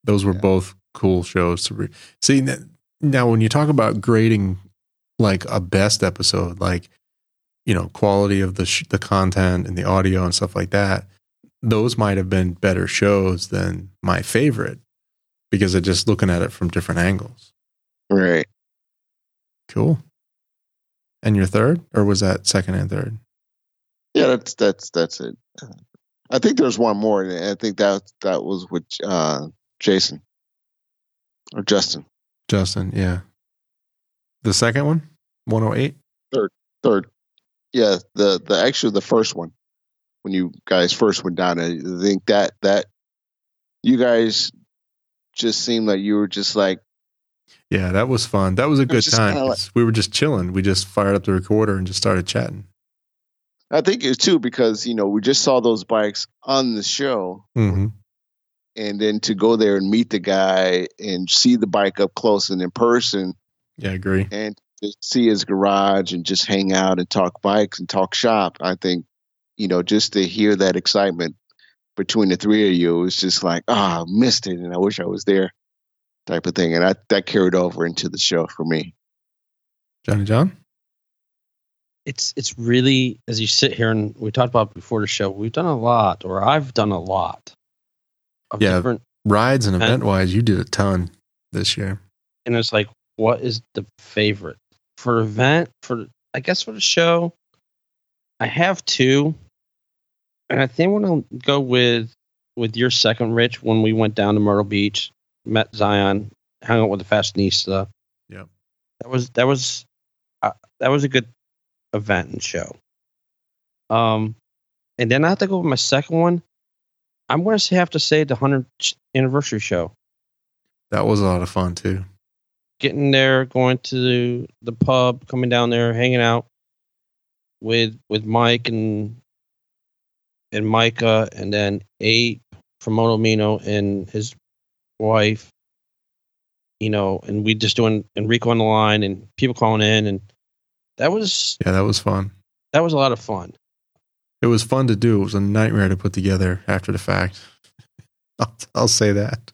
Those were Yeah. both cool shows to re- see. Now, when you talk about grading like a best episode, like you know, quality of the sh- the content and the audio and stuff like that, those might have been better shows than my favorite because of just looking at it from different angles. Right. Cool. And your third, or was that second and third? Yeah, that's that's that's it. I think there's one more, and I think that that was with uh, Jason or Justin. Justin, yeah. The second one, 108? Third, Third. yeah, the the actually the first one when you guys first went down. I think that that you guys just seemed like you were just like Yeah, that was fun. That was a good was time. like- we were just chilling. We just fired up the recorder and just started chatting. I think it's too because you know we just saw those bikes on the show, hmm and then to go there and meet the guy and see the bike up close and in person, Yeah, I agree. and to see his garage and just hang out and talk bikes and talk shop. I think, you know, just to hear that excitement between the three of you, it was just like, ah, I missed it and I wish I was there type of thing. And I, that carried over into the show for me. Johnny John? It's it's really as you sit here and we talked about before the show. We've done a lot, or I've done a lot of Yeah. different. Rides and event wise, you did a ton this year. And it's like what is the favorite for event for I guess for the show. I have two, and I think I'm gonna go with with your second, Rich. When we went down to Myrtle Beach, met Zion, hung out with the fashionista. Yeah, that was that was uh, that was a good event and show. Um, and then I have to go with my second one. I'm going to have to say the 100th anniversary show. That was a lot of fun too. Getting there, going to the pub, coming down there, hanging out with with Mike and and Micah, and then Ape from Motomino and his wife. You know, and we just doing Enrico on the line and people calling in, and that was Yeah, that was fun. that was a lot of fun. It was fun to do. It was a nightmare to put together after the fact. I'll, I'll say that.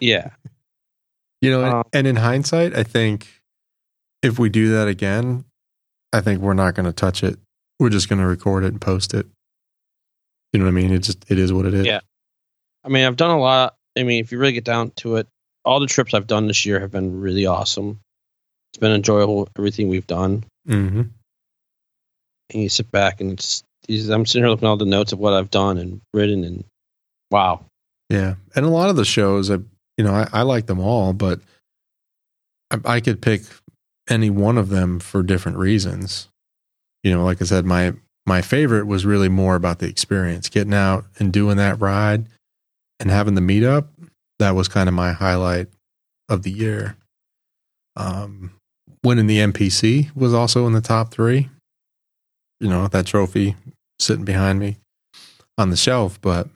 Yeah, You know, Um, and in hindsight, I think if we do that again, I think we're not going to touch it. We're just going to record it and post it. You know what I mean? It just it is what it is. Yeah. I mean, I've done a lot. I mean, if you really get down to it, all the trips I've done this year have been really awesome. It's been enjoyable, everything we've done. hmm And you sit back and it's, I'm sitting here looking at all the notes of what I've done and written, and wow. Yeah, and a lot of the shows, I you know, I, I like them all, but I, I could pick any one of them for different reasons. You know, like I said, my my favorite was really more about the experience, getting out and doing that ride, and having the meetup. That was kind of my highlight of the year. Um, winning the MPC was also in the top three. You know, that trophy sitting behind me on the shelf, but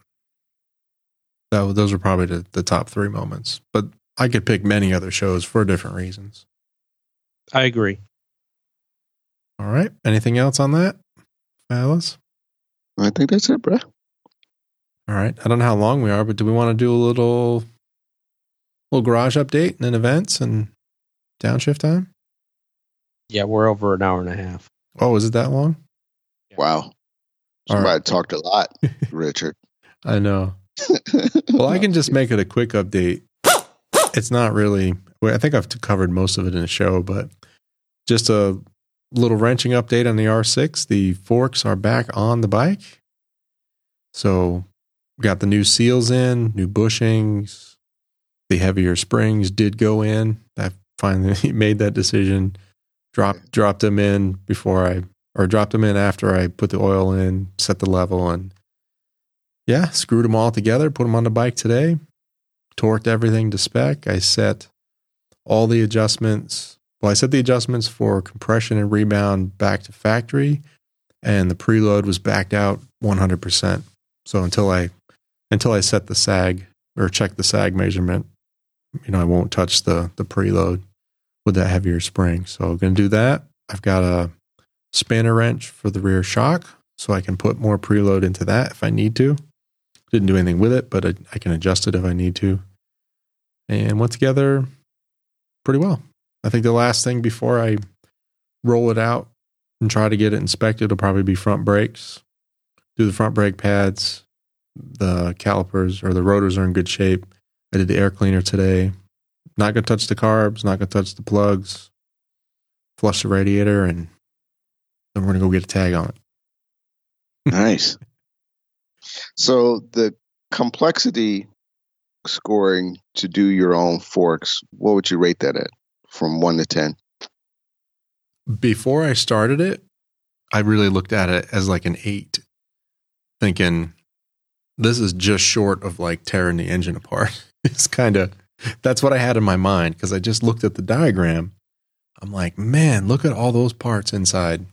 that, those are probably the, the top three moments. But I could pick many other shows for different reasons. I agree. All right. Anything else on that, Alice? I think that's it, bro. All right. I don't know how long we are, but do we want to do a little little garage update and then events and downshift time? Yeah, we're over an hour and a half. Oh, is it that long? Wow. Somebody right. talked a lot, Richard. I know. Well, I can just make it a quick update. It's not really, I think I've covered most of it in the show, but just a little wrenching update on the R6. The forks are back on the bike. So, we got the new seals in, new bushings. The heavier springs did go in. I finally made that decision. Dropped dropped them in before I or dropped them in after I put the oil in, set the level, and yeah, screwed them all together, put them on the bike today, torqued everything to spec. I set all the adjustments. Well, I set the adjustments for compression and rebound back to factory, and the preload was backed out 100%. So until I until I set the sag or check the sag measurement, you know, I won't touch the the preload with that heavier spring. So I'm going to do that. I've got a spanner wrench for the rear shock, so I can put more preload into that if I need to. Didn't do anything with it, but I, I can adjust it if I need to. And went together pretty well. I think the last thing before I roll it out and try to get it inspected will probably be front brakes. Do the front brake pads. The calipers or the rotors are in good shape. I did the air cleaner today. Not going to touch the carbs, not going to touch the plugs. Flush the radiator, and then we're going to go get a tag on it. nice. So the complexity scoring to do your own forks, what would you rate that at from one to ten? before I started it, I really looked at it as like an eight, thinking this is just short of like tearing the engine apart. It's kind of that's what I had in my mind because I just looked at the diagram. I'm like, man, look at all those parts inside.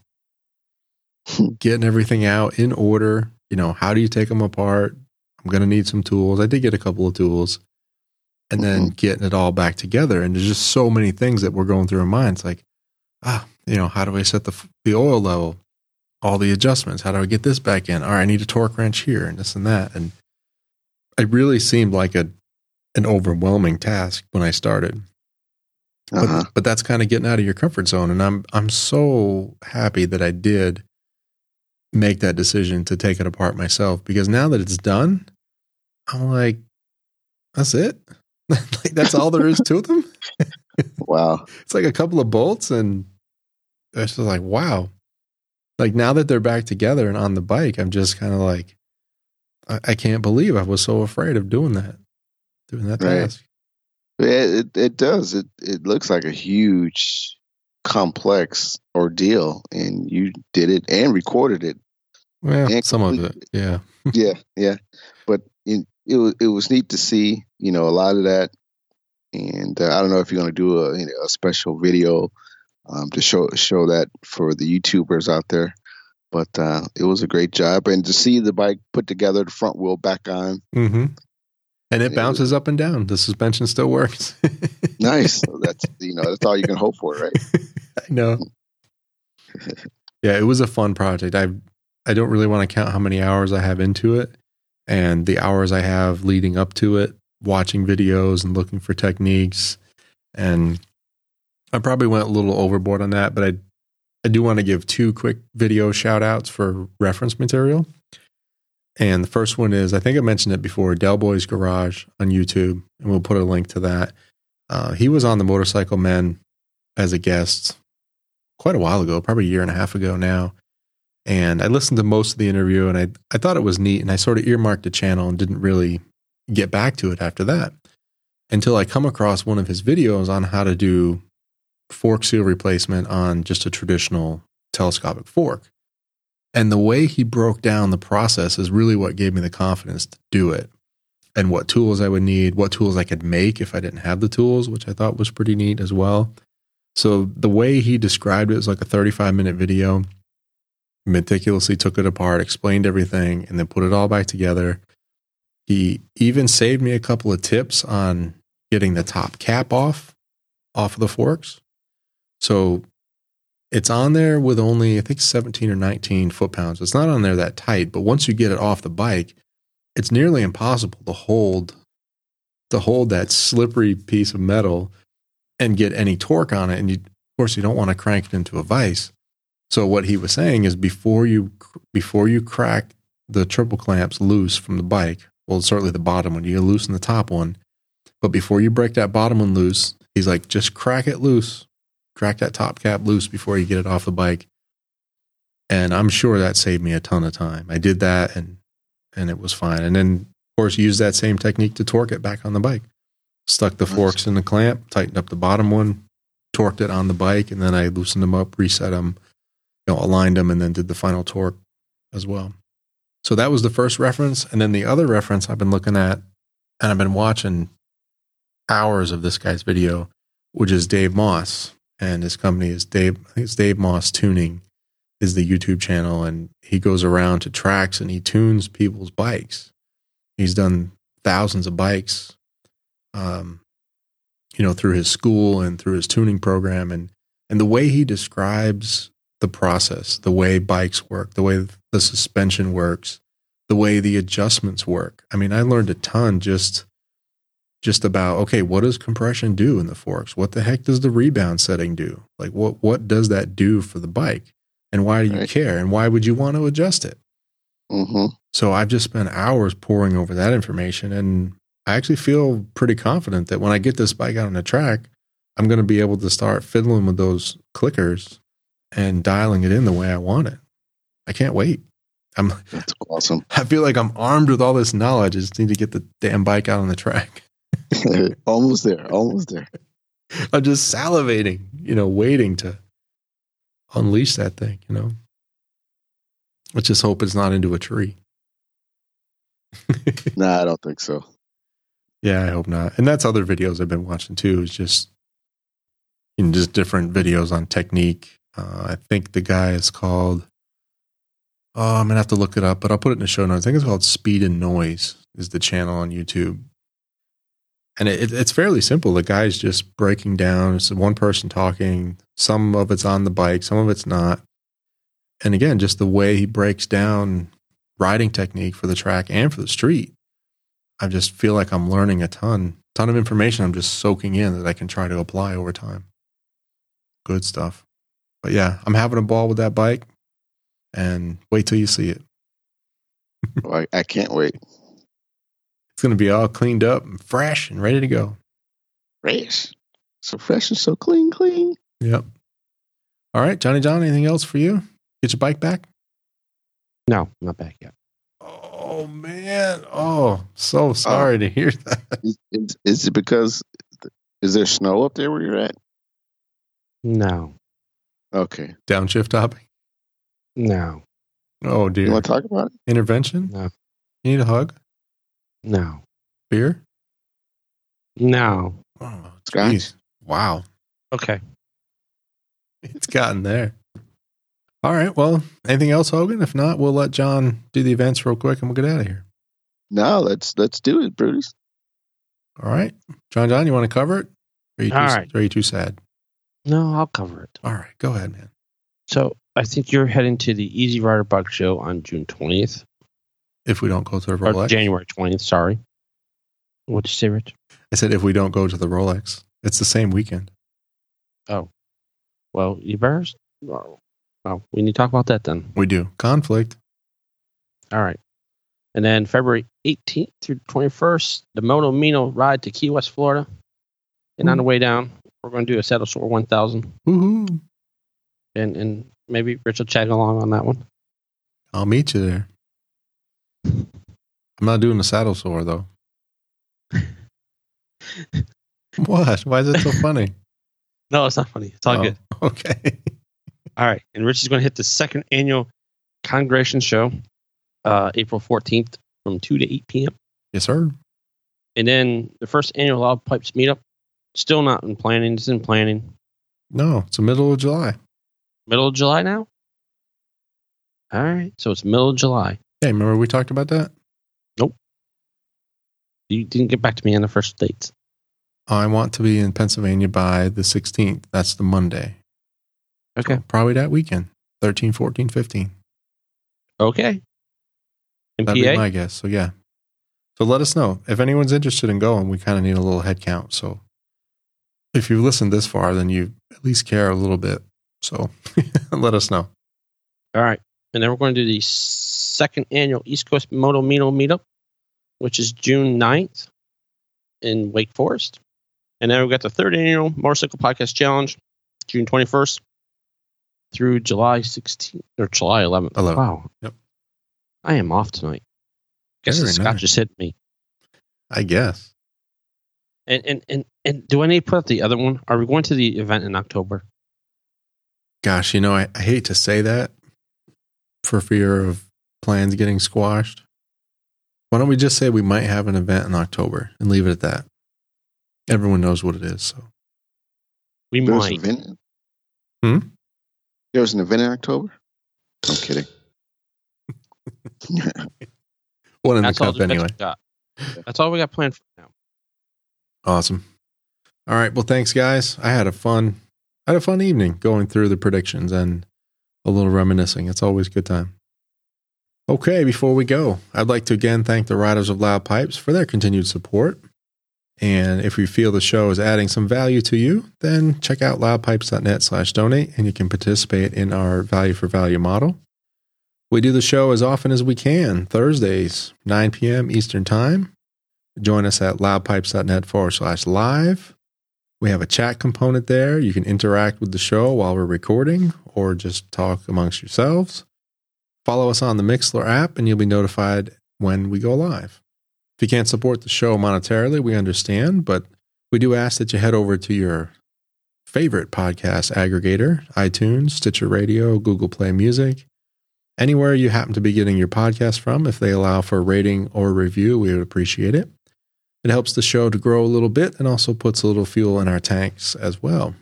Getting everything out in order. You know, how do you take them apart? I'm going to need some tools. I did get a couple of tools. And then getting it all back together. And there's just so many things that were going through our minds like, ah, you know, how do I set the the oil level? All the adjustments. How do I get this back in? All right, I need a torque wrench here and this and that. And it really seemed like a an overwhelming task when I started. But Uh-huh. but that's kind of getting out of your comfort zone. And I'm I'm so happy that I did make that decision to take it apart myself because now that it's done, I'm like, that's it. like that's all there is to them. Wow. It's like a couple of bolts, and it's just like, wow. Like now that they're back together and on the bike, I'm just kind of like, I, I can't believe I was so afraid of doing that, doing that Right. task. It, it it does. It it looks like a huge, complex ordeal, and you did it and recorded it. Well, And some of it, yeah. yeah, yeah. But it, it was it was neat to see. You know, a lot of that, and uh, I don't know if you're going to do a you know, a special video um, to show show that for the YouTubers out there. But uh, it was a great job, and to see the bike put together, the front wheel back on, hmm And it It bounces up and down. The suspension still works. nice. So that's you know that's all you can hope for, right? I know. yeah, it was a fun project. I I don't really want to count how many hours I have into it and the hours I have leading up to it, watching videos and looking for techniques. And I probably went a little overboard on that, but I I do want to give two quick video shout outs for reference material. And the first one is I think I mentioned it before, Del Boy's Garage on YouTube, and we'll put a link to that. Uh, he was on the Motorcycle Men as a guest quite a while ago, probably a year and a half ago now. And I listened to most of the interview and I, I thought it was neat. And I sort of earmarked the channel and didn't really get back to it after that until I come across one of his videos on how to do fork seal replacement on just a traditional telescopic fork. And the way he broke down the process is really what gave me the confidence to do it and what tools I would need, what tools I could make if I didn't have the tools, which I thought was pretty neat as well. So the way he described it was like a 35 minute video, meticulously took it apart, explained everything, and then put it all back together. He even saved me a couple of tips on getting the top cap off off of the forks. So it's on there with only I think 17 or 19 foot pounds. It's not on there that tight, but once you get it off the bike, it's nearly impossible to hold to hold that slippery piece of metal and get any torque on it. And you, of course, you don't want to crank it into a vise. So what he was saying is before you before you crack the triple clamps loose from the bike, well, certainly the bottom one, you loosen the top one, but before you break that bottom one loose, he's like, just crack it loose, crack that top cap loose before you get it off the bike. And I'm sure that saved me a ton of time. I did that and and it was fine. And then of course use that same technique to torque it back on the bike. Stuck the Nice. forks in the clamp, tightened up the bottom one, torqued it on the bike, and then I loosened them up, reset them, you know, aligned them, and then did the final torque as well. So that was the first reference. And then the other reference I've been looking at, and I've been watching hours of this guy's video, which is Dave Moss. And his company is Dave, I think it's Dave Moss Tuning is the YouTube channel. And he goes around to tracks and he tunes people's bikes. He's done thousands of bikes, um, you know, through his school and through his tuning program. And, and the way he describes the process, the way bikes work, the way the suspension works, the way the adjustments work. I mean, I learned a ton just just about okay, what does compression do in the forks? What the heck does the rebound setting do? Like what what does that do for the bike? And why do you Right. care? And why would you want to adjust it? hmm So I've just spent hours pouring over that information and I actually feel pretty confident that when I get this bike out on the track, I'm going to be able to start fiddling with those clickers and dialing it in the way I want it. I can't wait. I'm That's awesome. I feel like I'm armed with all this knowledge. I just need to get the damn bike out on the track. almost there. Almost there. I'm just salivating, you know, waiting to unleash that thing, you know. Let's just hope it's not into a tree. Nah, I don't think so. Yeah, I hope not. And that's other videos I've been watching too. Is just just different videos on technique. Uh, I think the guy is called. Oh, I'm gonna have to look it up, but I'll put it in the show notes. I think it's called Speed and Noise. Is the channel on YouTube, and it, it's fairly simple. The guy's just breaking down. It's one person talking. Some of it's on the bike, some of it's not. And again, just the way he breaks down riding technique for the track and for the street. I just feel like I'm learning a ton, ton of information I'm just soaking in that I can try to apply over time. Good stuff. But yeah, I'm having a ball with that bike and wait till you see it. Well, I, I can't wait. It's going to be all cleaned up and fresh and ready to go. Fresh. So fresh and so clean, clean. Yep. All right, Johnny John, anything else for you? Get your bike back? No, not back yet. Oh man. Oh, so sorry uh, to hear that. Is, is, is it because is there snow up there where you're at? No, Okay. Downshift topic. no, Oh dear. You want to talk about it? Intervention? No. You need a hug? no, Beer? no. Oh, Scotch? geez. Wow. Okay. It's gotten there. All right. Well, anything else, Hogan? If not, we'll let John do the events real quick and we'll get out of here. No, let's let's do it, Bruce. All right. John John, you want to cover it? Or are you too, All right. or are you too sad? No, I'll cover it. All right. Go ahead, man. So I think you're heading to the Easy Rider Bike Show on June 20th If we don't go to the or Rolex. January 20th. Sorry. What'd you say, Rich? I said if we don't go to the Rolex. It's the same weekend. Oh. Well, you better. Oh, oh, we need to talk about that then. We do. Conflict. All right. And then February 18th through 21st, the Moto Mino ride to Key West, Florida. And on the way down, we're going to do a Saddle Sore 1000. Woohoo. And, and maybe Rich will tag along on that one. I'll meet you there. I'm not doing the saddle sore though. what? Why is it so funny? No, it's not funny. It's all Oh, good. Okay. All right. And Rich is going to hit the second annual Congregation Show, uh, April 14th from 2 to 8 p.m. Yes, sir. And then the first annual Loud Pipes meetup, still not in planning. It's in planning. No, it's the middle of July. Middle of July now? All right. So it's middle of July. Hey, remember we talked about that? Nope. You didn't get back to me on the first dates. I want to be in Pennsylvania by the 16th. That's the Monday. Okay. Probably that weekend. 13, 14, 15. Okay. In That'd be my guess. So, yeah. So let us know. If anyone's interested in going, we kind of need a little head count. So if you've listened this far, then you at least care a little bit. So let us know. All right. And then we're going to do the second annual East Coast Moto Mino meetup, which is June 9th in Wake Forest. And then we've got the third annual Motorcycle Podcast Challenge, June 21st through July 16th or July 11th. 11th. Wow. Yep. I am off tonight. Guess Very the scotch nice. just hit me. I guess. And, and and and do I need to put up the other one? Are we going to the event in October? Gosh, you know, I, I hate to say that for fear of plans getting squashed. Why don't we just say we might have an event in October and leave it at that? Everyone knows what it is. So We There was, might. event, Hmm? There was an event in October. I'm kidding. one in That's the all cup the anyway. we got. That's all we got planned for now. Awesome. All right. Well, thanks, guys. I had a fun, I had a fun evening going through the predictions and a little reminiscing. It's always a good time. Okay, before we go, I'd like to again thank the Riders of Loud Pipes for their continued support. And if you feel the show is adding some value to you, then check out loudpipes.net slash donate and you can participate in our value for value model. We do the show as often as we can, Thursdays, 9 p.m. Eastern Time. Join us at loudpipes.net forward slash live. We have a chat component there. You can interact with the show while we're recording or just talk amongst yourselves. Follow us on the Mixlr app and you'll be notified when we go live. You can't support the show monetarily, we understand, but we do ask that you head over to your favorite podcast aggregator iTunes, Stitcher Radio, Google Play Music, anywhere you happen to be getting your podcast from. If they allow for a rating or review, we would appreciate it. It helps the show to grow a little bit and also puts a little fuel in our tanks as well.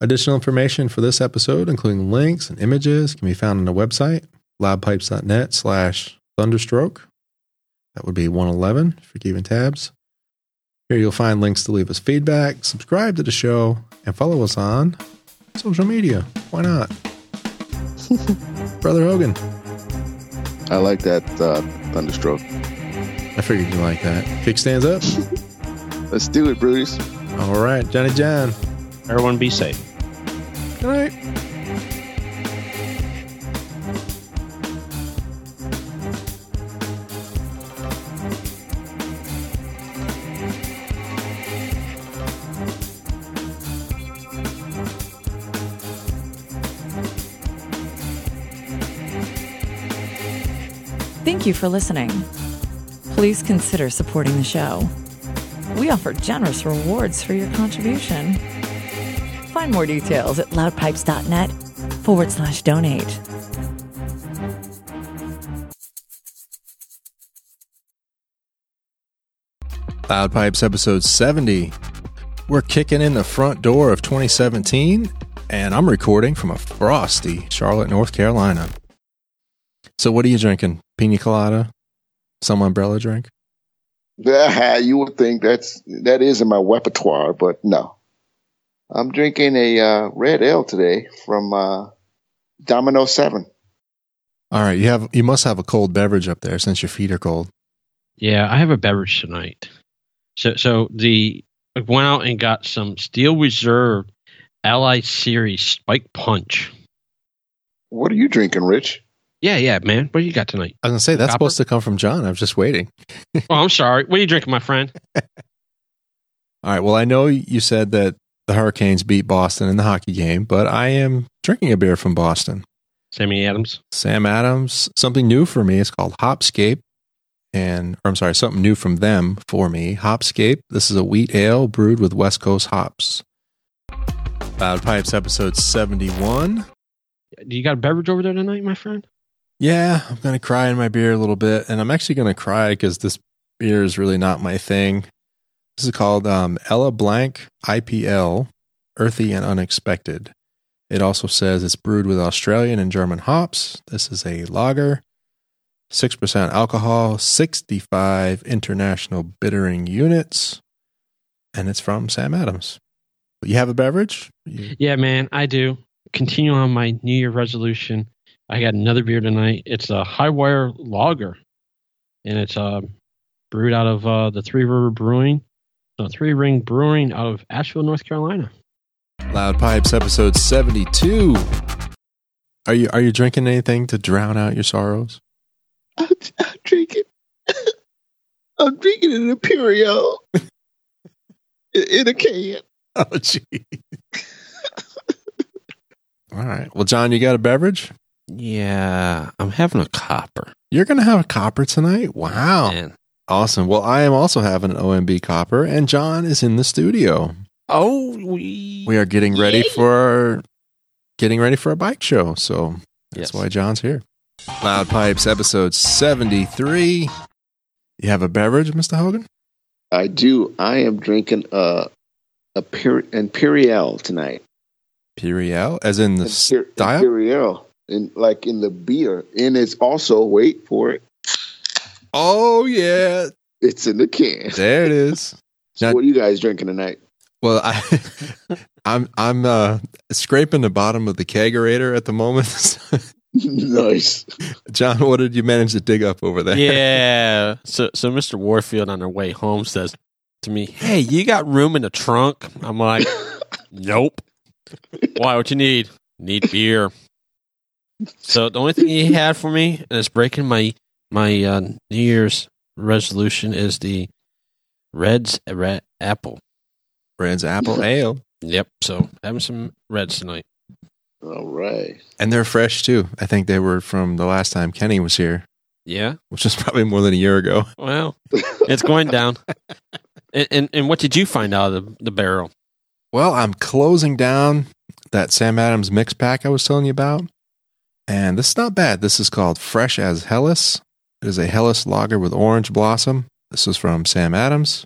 Additional information for this episode, including links and images, can be found on the website, loudpipes.net slash thunderstroke. That would be 111 if you're keeping tabs. Here you'll find links to leave us feedback, subscribe to the show, and follow us on social media. Why not? Brother Hogan, I like that uh, thunderstroke. I figured you like that. Kickstands up. Let's do it, Bruce. All right, Johnny John. Everyone be safe. Good night. You for listening. Please consider supporting the show. We offer generous rewards for your contribution. Find more details at loudpipes.net forward slash donate. Loud Pipes episode 70. We're kicking in the front door of 2017, and I'm recording from a frosty Charlotte, North Carolina. So, what are you drinking? Pina colada? Some umbrella drink? Yeah, you would think that's that is in my repertoire, but no. I'm drinking a uh, red ale today from uh, Domino Seven. All right, you have you must have a cold beverage up there since your feet are cold. Yeah, I have a beverage tonight. So, so the I went out and got some Steel Reserve Alloy Series Spike Punch. What are you drinking, Rich? Yeah, yeah, man. What do you got tonight? I was gonna say that's Copper? supposed to come from John. I was just waiting. oh, I'm sorry. What are you drinking, my friend? All right. Well, I know you said that the Hurricanes beat Boston in the hockey game, but I am drinking a beer from Boston. Sammy Adams. Sam Adams. Something new for me. It's called Hopscape. And, or I'm sorry, something new from them for me. Hopscape. This is a wheat ale brewed with West Coast hops. Loud Pipes episode 71. Do you got a beverage over there tonight, my friend? Yeah, I'm going to cry in my beer a little bit. And I'm actually going to cry because this beer is really not my thing. This is called um, Ella Blanc IPL, Earthy and Unexpected. It also says it's brewed with Australian and German hops. This is a lager, 6% alcohol, 65 international bittering units, and it's from Sam Adams. You have a beverage? You- Yeah, man, I do. Continue on my New Year resolution. I got another beer tonight. It's a Hi-Wire Lager, and it's uh, brewed out of uh, the Three River Brewing, no, Three Ring Brewing out of Asheville, North Carolina. Loud Pipes episode 72. Are you are you drinking anything to drown out your sorrows? I'm, I'm drinking. I'm drinking an Imperial in, in a can. Oh gee. All right. Well, John, you got a beverage? Yeah, I'm having a copper. You're going to have a copper tonight? Wow. Man. Awesome. Well, I am also having an OMB copper, and John is in the studio. Oh, we. We are getting ready for getting ready for a bike show, so that's Yes. why John's here. Loud Pipes episode 73. You have a beverage, Mr. Hogan? I do. I am drinking uh, a, a Pir- Imperial tonight. Imperial, as in the Imper- style? Imperial, in like in the beer, and it's also wait for it. Oh, yeah. It's in the can. There it is. So Now- what are you guys drinking tonight? Well, I, I'm I'm uh, scraping the bottom of the kegerator at the moment. nice. John, what did you manage to dig up over there? Yeah. So, so Mr. Warfield on their way home says to me, "Hey, you got room in the trunk?" I'm like, "Nope." Why? What you need? Need beer. So the only thing he had for me, and it's breaking my my uh, New Year's resolution, is the Reds Red Apple. Reds Apple Ale, Yep. So having some Reds tonight. All right. and they're fresh too. I think they were from the last time Kenny was here, Yeah. which is probably more than a year ago. Well, it's going down. And, and and what did you find out of the, the barrel? Well, I'm closing down that Sam Adams mix pack I was telling you about, and this is not bad. This is called Fresh as Helles. It is a Helles lager with orange blossom. This is from Sam Adams.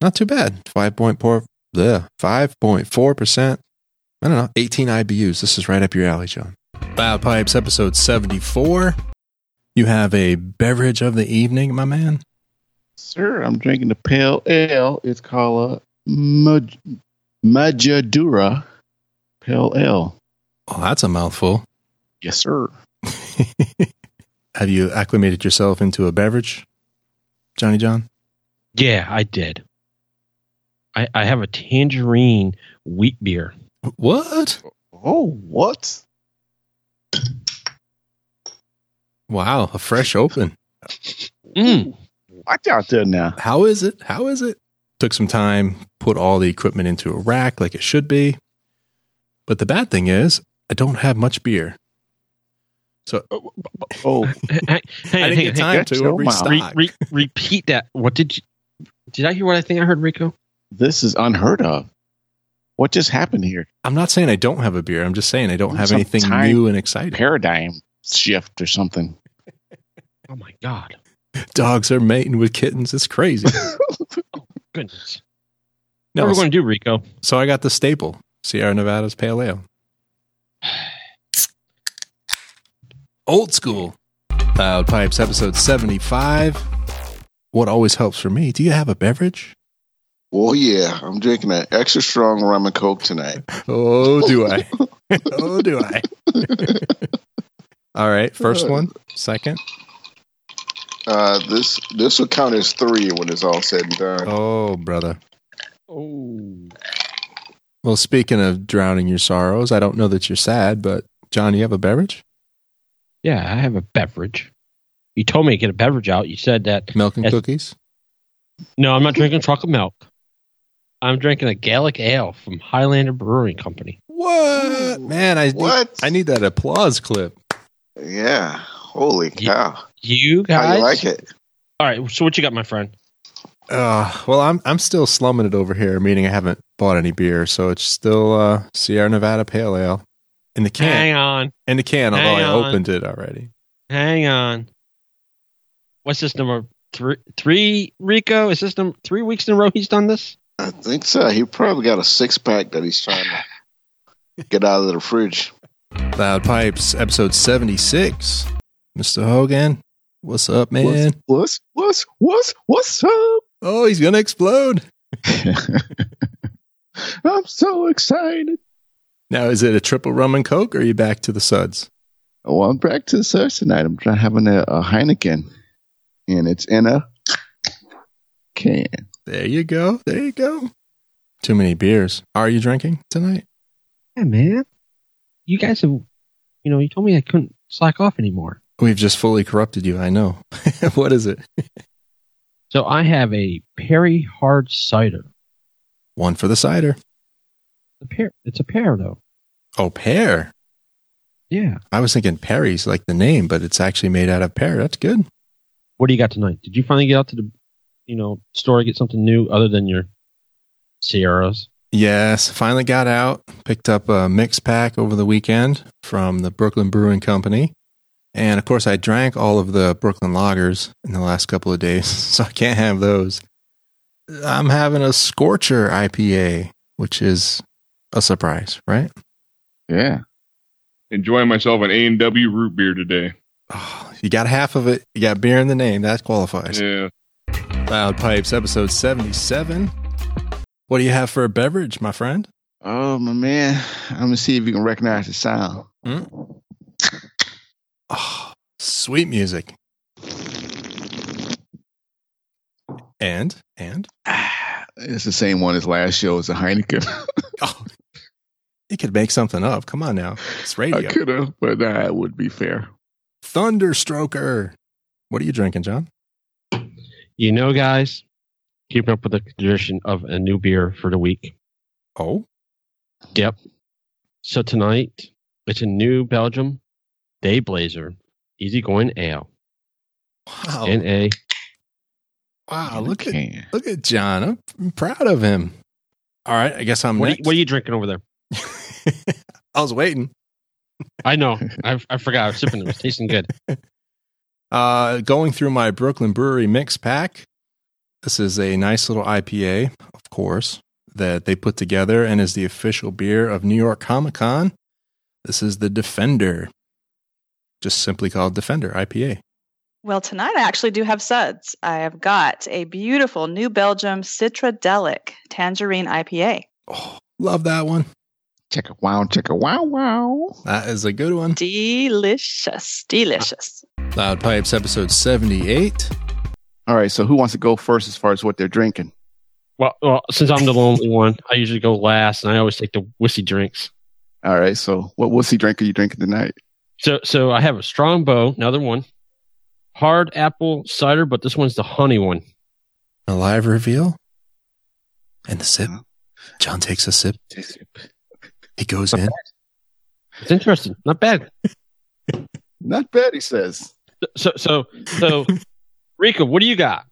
Not too bad. 5.4, bleh, 5.4%. I don't know, 18 IBUs. This is right up your alley, John. Loud Pipes, episode 74. You have a beverage of the evening, my man. Sir, I'm drinking the pale ale. It's called a Maj- Majadura Pale Ale. Oh, that's a mouthful. Yes, sir. have you acclimated yourself into a beverage, Johnny John? Yeah, I did. I, I have a tangerine wheat beer. What? Oh, what? Wow, a fresh open. Mm. Watch out there now. How is it? How is it? Took some time, put all the equipment into a rack like it should be. But the bad thing is, I don't have much beer. So Oh, Hang, oh. hang, I on, didn't hang, get time That's to restock. Oh re, re, repeat that. What did you? Did I hear what I think I heard, Rico? this is unheard of. What just happened here? I'm not saying I don't have a beer. I'm just saying I don't have Some anything new and exciting. Paradigm shift or something. Oh my god! Dogs are mating with kittens. It's crazy. Oh goodness. No, what are we going to do, Rico? so I got the staple Sierra Nevada's Pale Ale. Old school. Loud Pipes, episode 75. What always helps for me? Do you have a beverage? Oh, yeah, I'm drinking an extra strong rum and coke tonight. Oh, do I? oh, do I? All right. First one, second. Uh, this this will count as three when it's all said and done. Oh, brother. Oh, Well, speaking of drowning your sorrows, I don't know that you're sad, but John, you have a beverage? Yeah, I have a beverage. You told me to get a beverage out. You said that. Milk and Yes. cookies? No, I'm not drinking chocolate milk. I'm drinking a Gaelic ale from Highlander Brewing Company. What? Man, I need, What? I need that applause clip. Yeah, holy cow! You guys, How you like it? All right. So what you got, my friend? Uh, well, I'm I'm still slumming it over here, meaning I haven't bought any beer, so it's still uh, Sierra Nevada Pale Ale in the can. Hang on, In the can, although Hang I on. opened it already. hang on. What's this number three? Three, Rico? Is this number three weeks in a row he's done this? I think so. He probably got a six pack that he's trying to get out of the fridge. Loud Pipes, episode 76. Mr. Hogan, what's up, man? What's what's what's what's up? Oh, he's gonna explode. I'm so excited. Now, is it a triple rum and coke, or are you back to the suds? Well, I'm back to the search tonight. I'm trying having a, a Heineken, and it's in a can. There you go. There you go. Too many beers. Are you drinking tonight? Yeah, man. You guys have, you know, you told me I couldn't slack off anymore. We've just fully corrupted you. I know. what is it? So I have a Perry hard cider. One for the cider. A pear. It's a pear though. Oh, pear. Yeah. I was thinking Perry's like the name, but it's actually made out of pear. That's good. What do you got tonight? Did you finally get out to the, you know, store to get something new other than your Sierras? Yes, finally got out, picked up a mix pack over the weekend from the Brooklyn Brewing Company. And of course, I drank all of the Brooklyn lagers in the last couple of days, so I can't have those. I'm having a Scorcher IPA, which is a surprise, right? Yeah. enjoying myself an A and W root beer today. Oh, you got half of it, you got beer in the name, that qualifies. Yeah, Loud Pipes, episode 77. What do you have for a beverage, my friend? Oh my man, I'm gonna see if you can recognize the sound. Hmm? Oh, sweet music. And, and, It's the same one as last show. It's a Heineken. oh, you could make something up. Come on now. It's radio. I could have, but that would be fair. Thunderstroker. What are you drinking, John? You know, guys, keeping up with the tradition of a new beer for the week. Oh, Yep. So tonight, it's a new Belgium Day Blazer Easygoing Ale. wow. N A. wow. Look at, look at John. I'm, I'm proud of him. All right. I guess I'm What, are you- what are you drinking over there? I was waiting. I know. I, I forgot. I was sipping it. It was tasting good. Uh, going through my Brooklyn Brewery mix pack. This is a nice little IPA, of course, that they put together and is the official beer of New York Comic Con. This is the Defender, just simply called Defender IPA. Well, tonight I actually do have suds. I have got a beautiful New Belgium Citradelic Tangerine IPA. Oh, love that one. Check a wow, check a wow, wow. That is a good one. Delicious. Delicious. Loud Pipes, episode 78. All right, so who wants to go first as far as what they're drinking? Well, well, since I'm the lonely one, I usually go last, and I always take the whiskey drinks. All right, so what wussy drink are you drinking tonight? So, so I have a Strongbow, another one, hard apple cider, but this one's the honey one. A live reveal. And the sip. John takes a sip. He goes in. It's interesting, not bad. Not bad, he says. So, so, so, Rico, what do you got?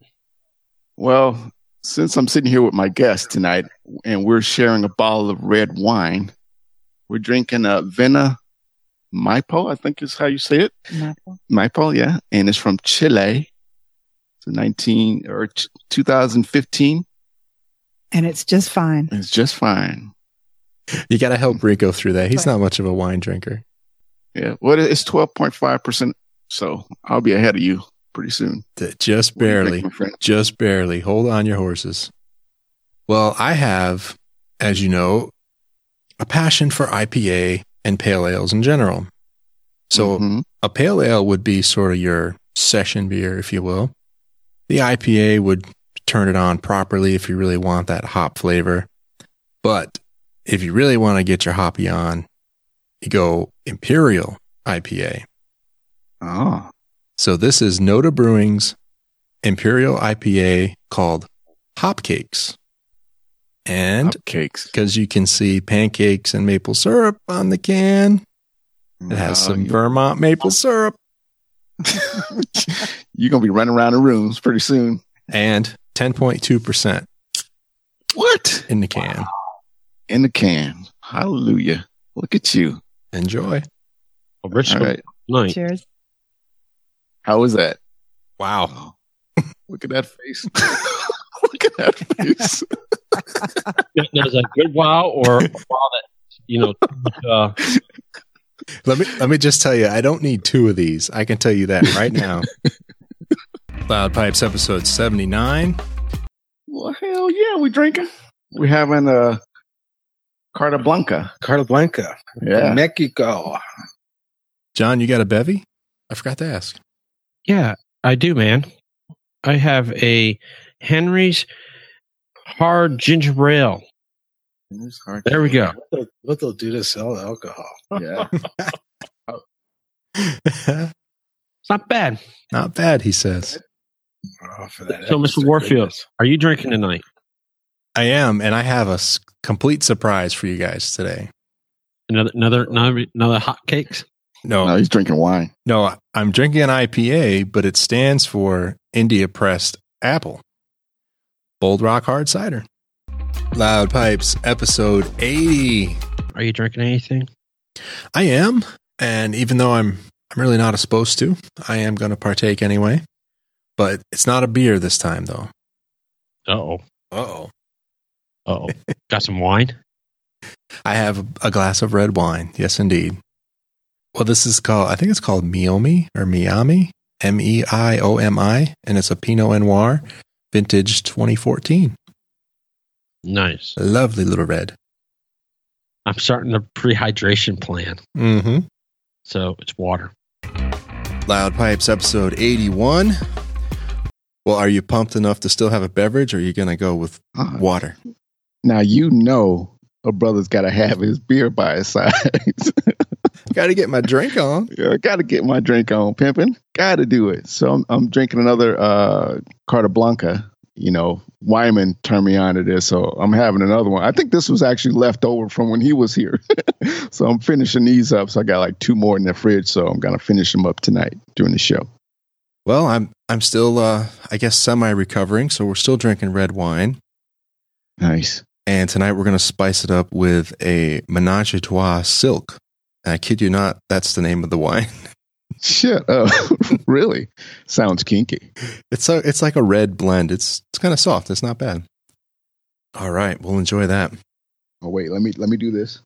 Well, since I'm sitting here with my guest tonight and we're sharing a bottle of red wine, we're drinking a Vena Maipo, I think is how you say it. Maipo, Maipo, yeah. And it's from Chile. It's a 19 or 2015. And it's just fine. It's just fine. You got to help Rico through that. He's not much of a wine drinker. Yeah. Well, it's 12.5%. So I'll be ahead of you pretty soon. Just What do you think, barely. Just barely. Hold on your horses. Well, I have, as you know, a passion for IPA and pale ales in general. So Mhm. a pale ale would be sort of your session beer, if you will. The IPA would turn it on properly if you really want that hop flavor. But if you really want to get your hoppy on, you go Imperial IPA. Oh, ah. So this is Noda Brewing's Imperial IPA called Hopcakes. And cakes. because you can see pancakes and maple syrup on the can, it has some Vermont maple syrup You're going to be running around the rooms pretty soon. and 10.2% What? in the can. In the can. Hallelujah. Look at you. Enjoy. Well, Rich, All right. night. Cheers. How was that? Wow. Look at that face. Look at that face. Now, is that a good wow or a wow that you know? Uh, Let me let me just tell you, I don't need two of these. I can tell you that right now. Loud Pipes episode 79. well, hell yeah, we drinking. We're having a Carta Blanca. Carta Blanca, Yeah. Mexico. John, you got a bevy? I forgot to ask. yeah, I do, man. I have a Henry's hard ginger ale. There we go. What they'll, what they'll do to sell alcohol. Yeah. It's not bad. Not bad, he says. Oh, for that So, Mr. Warfield, goodness. are you drinking tonight? I am, and I have a s- complete surprise for you guys today. Another, another, another, another hot cakes. No, No, he's drinking wine. no, I'm drinking an IPA, but it stands for India Pressed Apple. Bold Rock Hard Cider. Loud Pipes, episode 80. Are you drinking anything? I am, and even though I'm I'm really not supposed to, I am going to partake anyway. But it's not a beer this time, though. Uh oh. Oh, oh. Got some wine? I have a glass of red wine. Yes, indeed. Well, this is called. I think it's called Miomi or Miami, M E I O M I, and it's a Pinot Noir, vintage 2014. Nice. A lovely little red. I'm starting the prehydration plan. Mm-hmm. So it's water. Loud Pipes, episode 81. Well, are you pumped enough to still have a beverage, or are you going to go with Uh, water? Now, you know a brother's got to have his beer by his side. Got to get my drink on. yeah, got to get my drink on, pimping. Got to do it. So I'm, I'm drinking another uh, Carta Blanca. You know, Wyman turned me on to this, so I'm having another one. I think this was actually left over from when he was here. so I'm finishing these up. So I got like two more in the fridge, so I'm gonna finish them up tonight during the show. Well, I'm I'm still, uh, I guess, semi recovering, so we're still drinking red wine. Nice. And tonight we're going to spice it up with a Menage a Trois Silk. And I kid you not, that's the name of the wine. Shit. Oh, really? Sounds kinky. It's a, it's like a red blend. It's it's kind of soft. It's not bad. All right, we'll enjoy that. Oh wait, let me let me do this.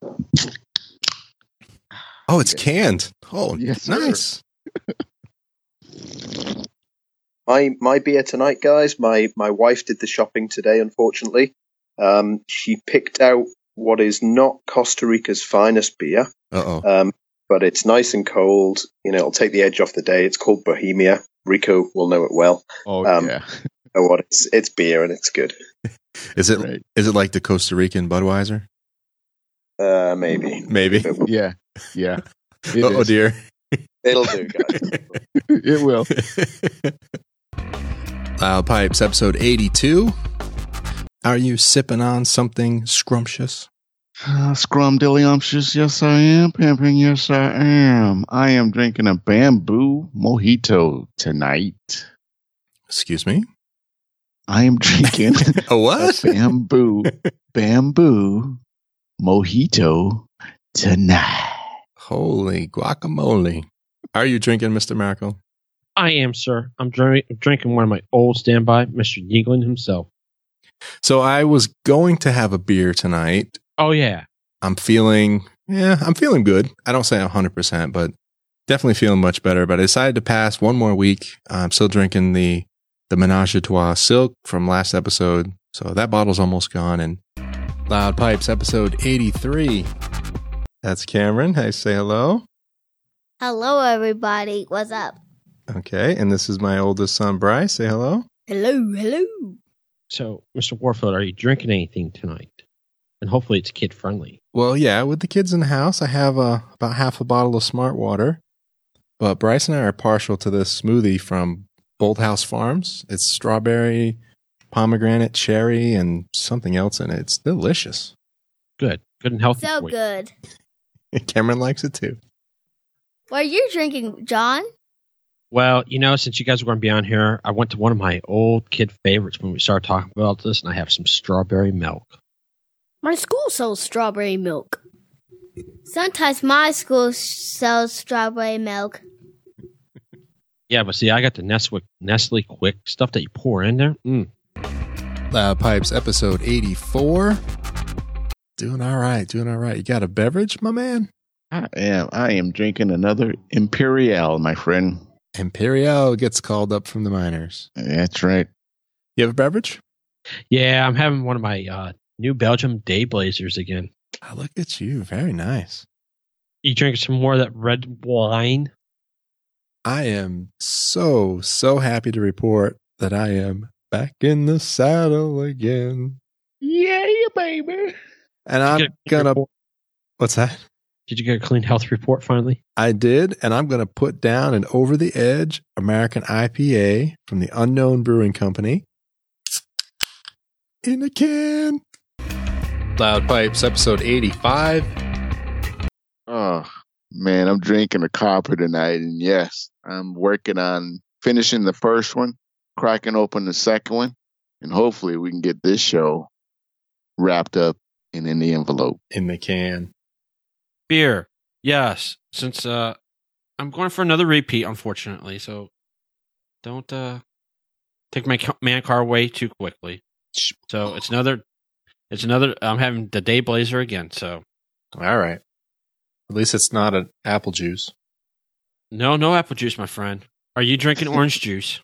Oh, it's Yes. canned. Oh, Yes, nice. my my beer tonight, guys. My my wife did the shopping today. Unfortunately, um, she picked out what is not Costa Rica's finest beer, Uh oh. um, but it's nice and cold. You know, it'll take the edge off the day. It's called Bohemia. Rico will know it well. Oh Um, yeah. You know what? It's it's beer and it's good. Is it is Right. it like the Costa Rican Budweiser? Uh, maybe Maybe. Yeah. Yeah. It oh is. dear. it'll do, guys. It will. Loud Pipes, episode 82. Are you sipping on something scrumptious? Uh, Scrumdiddlyumptious, yes I am. Pimping, yes I am. I am drinking a bamboo mojito tonight. Excuse me? I am drinking A what? a bamboo bamboo mojito tonight. Holy guacamole. Are you drinking, Mr. Miracle? I am, sir. I'm drink, drinking one of my old standby, Mr. Yuengling himself. So I was going to have a beer tonight. Oh, yeah. I'm feeling, yeah, I'm feeling good. I don't say 100%, but definitely feeling much better. But I decided to pass one more week. I'm still drinking the, the Menage a Trois Silk from last episode. So that bottle's almost gone. And Loud Pipes, episode 83. That's Cameron. Hey, say hello. Hello, everybody. What's up? Okay. And this is my oldest son, Bryce. Say hello. Hello, hello. So, Mr. Warfield, are you drinking anything tonight? And hopefully it's kid friendly. Well, yeah, with the kids in the house, I have uh, about half a bottle of Smart Water. But Bryce and I are partial to this smoothie from Bolthouse Farms. It's strawberry, pomegranate, cherry, and something else in it. It's delicious. Good. Good and healthy. So for you. good. Cameron likes it too. What are you drinking, John? Well, you know, since you guys are going to be on here, I went to one of my old kid favorites when we started talking about this, and I have some strawberry milk. My school sells strawberry milk. Sometimes my school sells strawberry milk. Yeah, but see, I got the Nestle, Nestle Quik stuff that you pour in there. Mm. Loud Pipes, episode 84. Doing all right, doing all right. You got a beverage, my man? I am. I am drinking another Imperial, my friend. Imperial gets called up from the minors. That's right. You have a beverage? Yeah, I'm having one of my uh, New Belgium Day Blazers again. Oh, look at you. Very nice. You drink some more of that red wine? I am so, so happy to report that I am back in the saddle again. Yeah, baby. And I'm you get a clean gonna. What's that? Did you get a clean health report finally? I did, and I'm gonna put down an over the edge American IPA from the Unknown Brewing Company in a can. Loud Pipes, episode 85. Oh man, I'm drinking a copper tonight, and yes, I'm working on finishing the first one, cracking open the second one, and hopefully we can get this show wrapped up and in the envelope. In the can. Beer. Yes. Since uh I'm going for another repeat, unfortunately, so don't uh take my man car away too quickly. So it's another it's another I'm having the day blazer again, so All right. At least it's not an apple juice. no no apple juice, my friend. Are you drinking orange juice?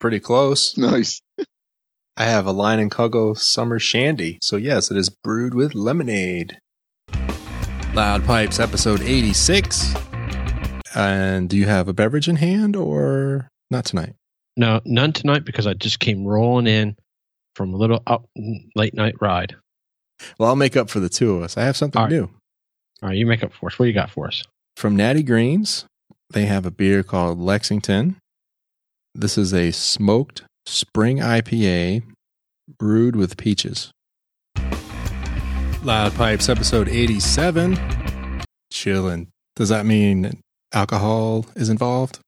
Pretty close. Nice. I have a Leinenkugel Summer Shandy. So, yes, it is brewed with lemonade. Loud Pipes, episode 86. And do you have a beverage in hand or not tonight? No, none tonight because I just came rolling in from a little up late night ride. Well, I'll make up for the two of us. I have something All right. new. All right, you make up for us. What do you got for us? From Natty Greene's, they have a beer called Lexington. This is a smoked spring IPA brewed with peaches. Loud Pipes, episode 87. Chillin'. Does that mean alcohol is involved?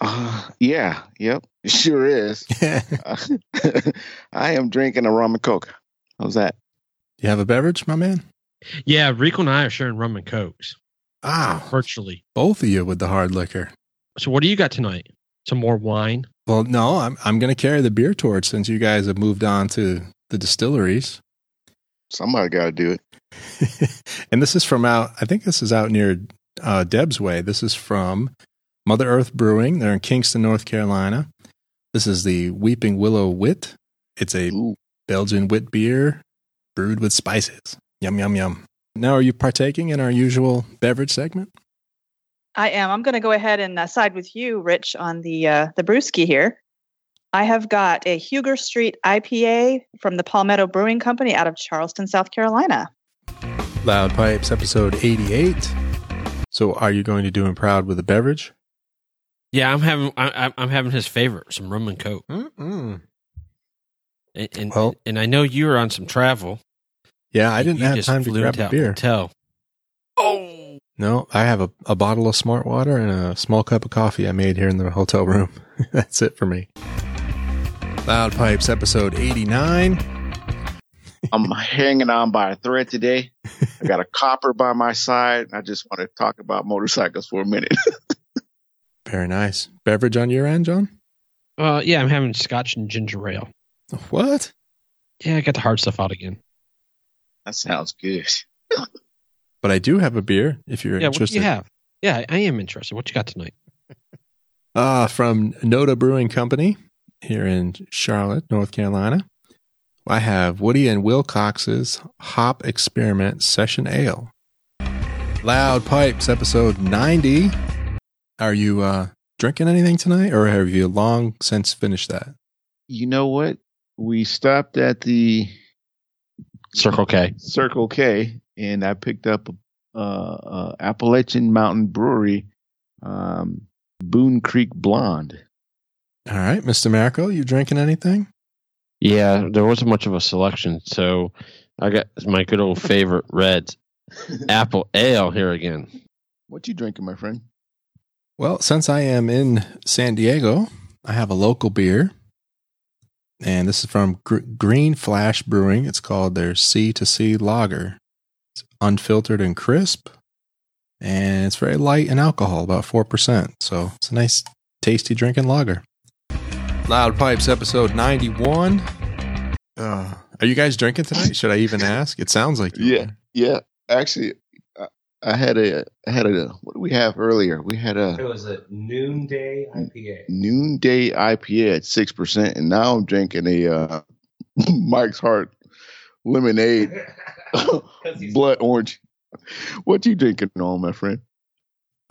Uh, yeah, yep, it sure is. I am drinking a rum and coke. How's that? You have a beverage, my man? Yeah, Rico and I are sharing rum and cokes Ah, virtually. both of you with the hard liquor. So, what do you got tonight? Some more wine? Well, no, I'm I'm going to carry the beer torch since you guys have moved on to the distilleries. Somebody got to do it. and this is from out. I think this is out near uh, Deb's Way. This is from Mother Earth Brewing. They're in Kingston, North Carolina. This is the Weeping Willow Wit. It's a Ooh. Belgian wit beer brewed with spices. Yum yum yum. Now, are you partaking in our usual beverage segment? I am. I'm going to go ahead and uh, side with you, Rich, on the uh, the brewski here. I have got a Huger Street IPA from the Palmetto Brewing Company out of Charleston, South Carolina. Loud Pipes, episode 88. So, are you going to do him proud with a beverage? Yeah, I'm having I, I'm- I'm having his favorite, some rum and coke. Mm-mm. And and, Well- and I know you're on some travel. Yeah, I didn't have time to flew grab a beer. Hotel. Oh, No, I have a, a bottle of smart water and a small cup of coffee I made here in the hotel room. That's it for me. Loud Pipes, episode 89. I'm hanging on by a thread today. I got a copper by my side. I just want to talk about motorcycles for a minute. Very nice. Beverage on your end, John? Uh, yeah, I'm having scotch and ginger ale. What? Yeah, I got the hard stuff out again. that sounds good. But I do have a beer if you're yeah, what do interested. you have? Yeah, I am interested. What you got tonight? Uh, from Noda Brewing Company here in Charlotte, North Carolina. I have Woody and Wilcox's Hop Experiment Session Ale. Loud Pipes, episode 90. Are you uh, drinking anything tonight, or have you long since finished that? You know what? We stopped at the Circle K. Circle K, and I picked up uh, uh, Appalachian Mountain Brewery um, Boone Creek Blonde. All right, Mr. Miracle, you drinking anything? Yeah, there wasn't much of a selection, so I got my good old favorite red Apple Ale here again. What you drinking, my friend? Well, since I am in San Diego, I have a local beer. And this is from Gr- Green Flash Brewing. It's called their Sea to Sea Lager. It's unfiltered and crisp. And it's very light in alcohol, about 4%. So it's a nice, tasty drinking lager. Loud Pipes, episode 91. Uh, are you guys drinking tonight? Should I even ask? It sounds like Yeah, are. yeah. Actually, I, I had a, I had a. What did we have earlier? We had a It was a noonday IPA. noonday IPA at six percent, and now I'm drinking a uh, Mike's Hard lemonade, blood orange. What are you drinking on, my friend?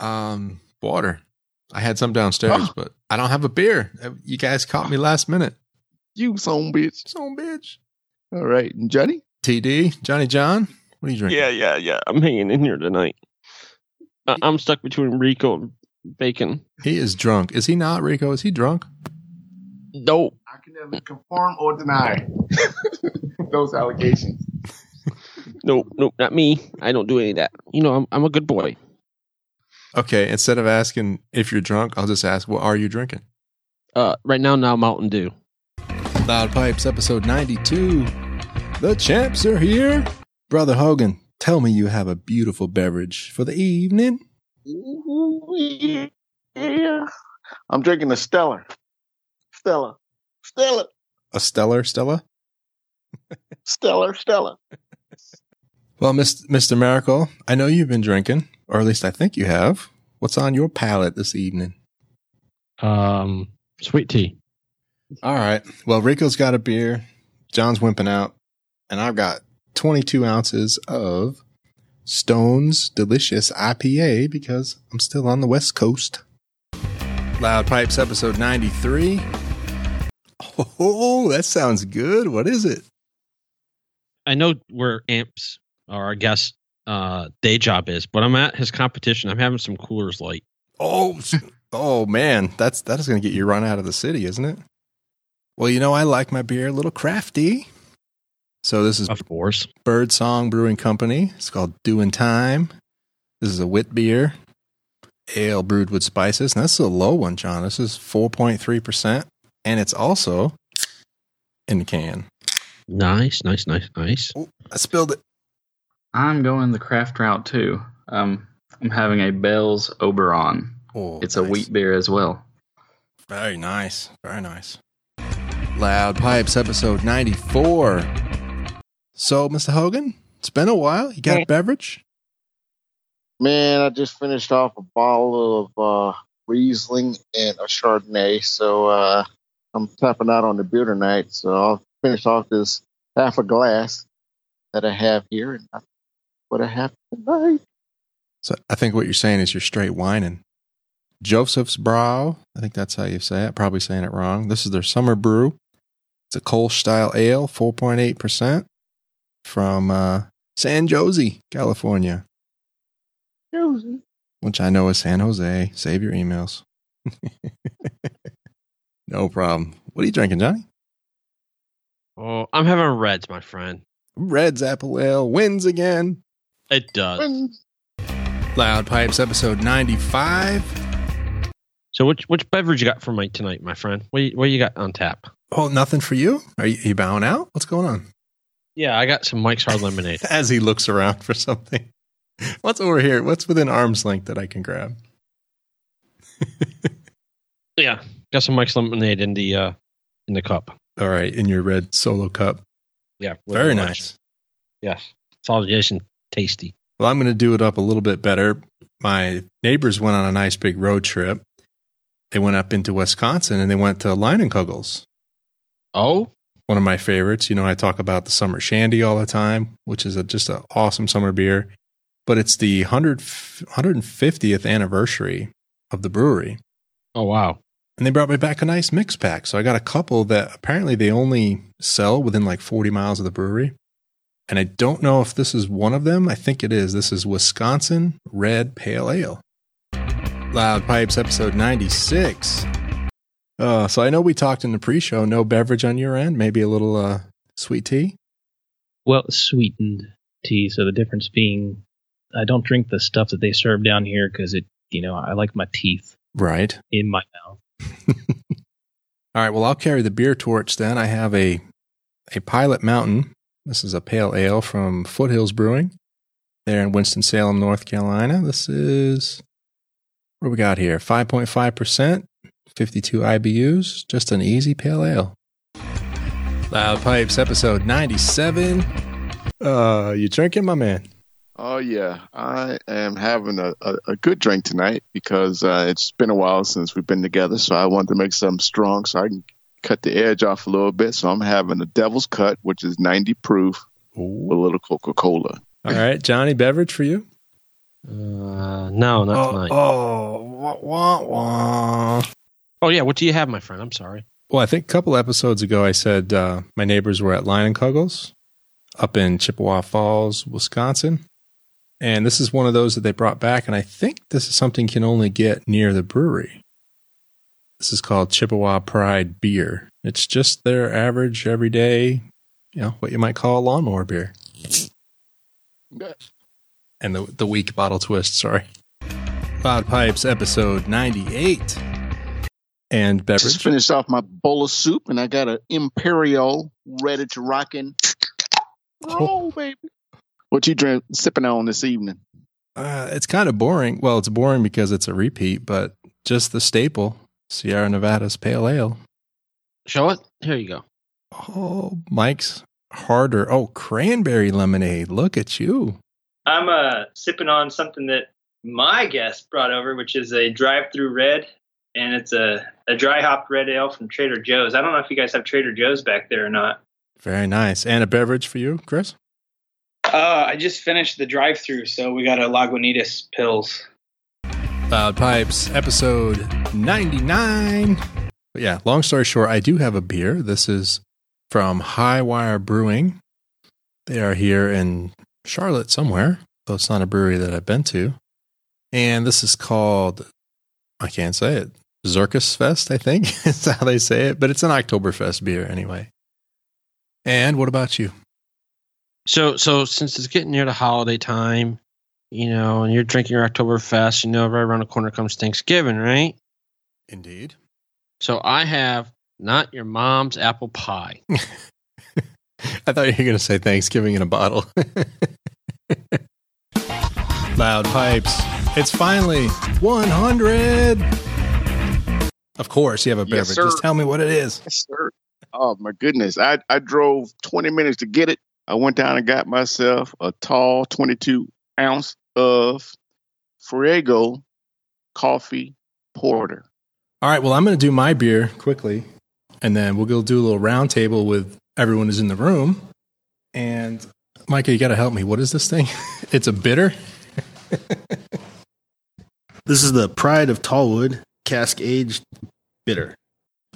Um, water. I had some downstairs, but I don't have a beer. You guys caught me last minute. You son bitch. Son bitch. All right, and Johnny. TD, Johnny John, what are you drinking? Yeah, yeah, yeah. I'm hanging in here tonight. I- I'm stuck between Rico and Bacon. He is drunk. Is he not, Rico? Is he drunk? No. I can never confirm or deny those allegations. Nope, nope, not me. I don't do any of that. You know, I'm I'm a good boy. Okay, instead of asking if you're drunk, I'll just ask, what are you drinking? Uh, right now, now Mountain Dew. Loud Pipes, episode 92. The champs are here. Brother Hogan, tell me you have a beautiful beverage for the evening. Yeah. I'm drinking a Stellar. Stella. Stella. A stellar, Stella? Stellar. Stella. Well, Mr. Miracle, I know you've been drinking, or at least I think you have. What's on your palate this evening? Um, sweet tea. All right. Well, Rico's got a beer. John's wimping out. And I've got 22 ounces of Stone's Delicious IPA because I'm still on the West Coast. Loud Pipes, episode 93. Oh, that sounds good. What is it? I know where Amps or our guest uh day job is, but I'm at his competition. I'm having some Coors Light. Oh, oh man, that's that is going to get you run out of the city, isn't it? Well, you know, I like my beer a little crafty. So this is Of course. Birdsong Brewing Company. It's called Doing Time. This is a wit beer, ale brewed with spices. And this is a low one, John. This is 4.3%. And it's also in the can. Nice, nice, nice, nice. I spilled it. I'm going the craft route too. Um, I'm having a Bell's Oberon. Oh, it's a wheat beer as well. Very nice. Very nice. Loud Pipes, episode 94. So, Mr. Hogan, it's been a while. You got a beverage? Man, I just finished off a bottle of uh, Riesling and a Chardonnay, so uh, I'm tapping out on the beer tonight. So I'll finish off this half a glass that I have here, and that's what I have tonight. So I think what you're saying is you're straight whining. Joseph's Brow, I think that's how you say it. Probably saying it wrong. This is their summer brew. It's a Kolsch style ale, 4.8% from uh, San Jose, California, Josie. which I know is San Jose. Save your emails. no problem. What are you drinking, Johnny? Oh, I'm having Reds, my friend. Red's Apple Ale wins again. It does. Loud Pipes episode 95. So which which beverage you got for me tonight, my friend? What you, what you got on tap? Oh, nothing for you? Are you, are you bowing out? What's going on? Yeah, I got some Mike's Hard Lemonade. As he looks around for something. What's over here? What's within arm's length that I can grab? yeah, got some Mike's Lemonade in the uh in the cup. All right, in your red solo cup. Yeah, Very nice. Yes, just and tasty. Well, I'm going to do it up a little bit better. My neighbors went on a nice big road trip. They went up into Wisconsin and they went to Leinenkugel's. Oh, one of my favorites. You know, I talk about the summer shandy all the time, which is a, just an awesome summer beer. But it's the 100, 150th anniversary of the brewery. Oh wow! And they brought me back a nice mix pack. So I got a couple that apparently they only sell within like 40 miles of the brewery. And I don't know if this is one of them. I think it is. This is Wisconsin Red Pale Ale. Loud Pipes episode 96. Uh, so I know we talked in the pre-show. No beverage on your end. Maybe a little uh, sweet tea. Well, sweetened tea. So the difference being, I don't drink the stuff that they serve down here because it, you know, I like my teeth Right. in my mouth. All right. Well, I'll carry the beer torch then. I have a a Pilot Mountain. This is a pale ale from Foothills Brewing. There in Winston Salem, North Carolina. This is what we got here? Five point five percent, fifty two IBUs. Just an easy pale ale. Loud Pipes, episode ninety seven. Uh, you drinking, my man? Oh yeah, I am having a, a, a good drink tonight because uh, it's been a while since we've been together. So I wanted to make something strong so I can cut the edge off a little bit. So I'm having a Devil's Cut, which is 90 proof, with a little Coca Cola. All right, Johnny, beverage for you? Uh, no, not tonight. Oh, wah, wah, wah. Oh yeah, what do you have, my friend? I'm sorry. Well, I think a couple episodes ago, I said uh, my neighbors were at Leinenkugel's up in Chippewa Falls, Wisconsin. And this is one of those that they brought back. And I think this is something you can only get near the brewery. This is called Chippewa Pride Beer. It's just their average, everyday, you know, what you might call a lawnmower beer. And the, the weak bottle twist, sorry. Loud Pipes, episode 98. And beverage. Just finished off my bowl of soup, and I got an Imperial ready to rock in. Roll, baby. What you drink sipping on this evening? Uh, it's kind of boring. Well, it's boring because it's a repeat, but just the staple Sierra Nevada's Pale Ale. Show it. Here you go. Oh, Mike's harder. Oh, cranberry lemonade. Look at you. I'm uh, sipping on something that my guest brought over, which is a drive-through red, and it's a, a dry hopped red ale from Trader Joe's. I don't know if you guys have Trader Joe's back there or not. Very nice. And a beverage for you, Chris? Uh, I just finished the drive-through, so we got a Lagunitas Pils. Loud Pipes, episode 99. But yeah, long story short, I do have a beer. This is from Hi-Wire Brewing. They are here in Charlotte somewhere, though it's not a brewery that I've been to. And this is called, I can't say it, Zirkus Fest, I think is how they say it, but it's an Oktoberfest beer anyway. And what about you? So, so since it's getting near the holiday time, you know, and you're drinking your Oktoberfest, you know, right around the corner comes Thanksgiving, right? Indeed. So I have not your mom's apple pie. I thought you were going to say Thanksgiving in a bottle. Loud pipes. It's finally 100. Of course, you have a Yes, beverage. sir. Just tell me what it is. Yes, sir. Oh my goodness! I I drove 20 minutes to get it. I went down and got myself a tall 22 ounce of Fuego coffee porter. All right. Well, I'm going to do my beer quickly, and then we'll go do a little round table with everyone who's in the room. And Micah, you got to help me. What is this thing? it's a bitter. This is the Pride of Tallwood cask aged bitter.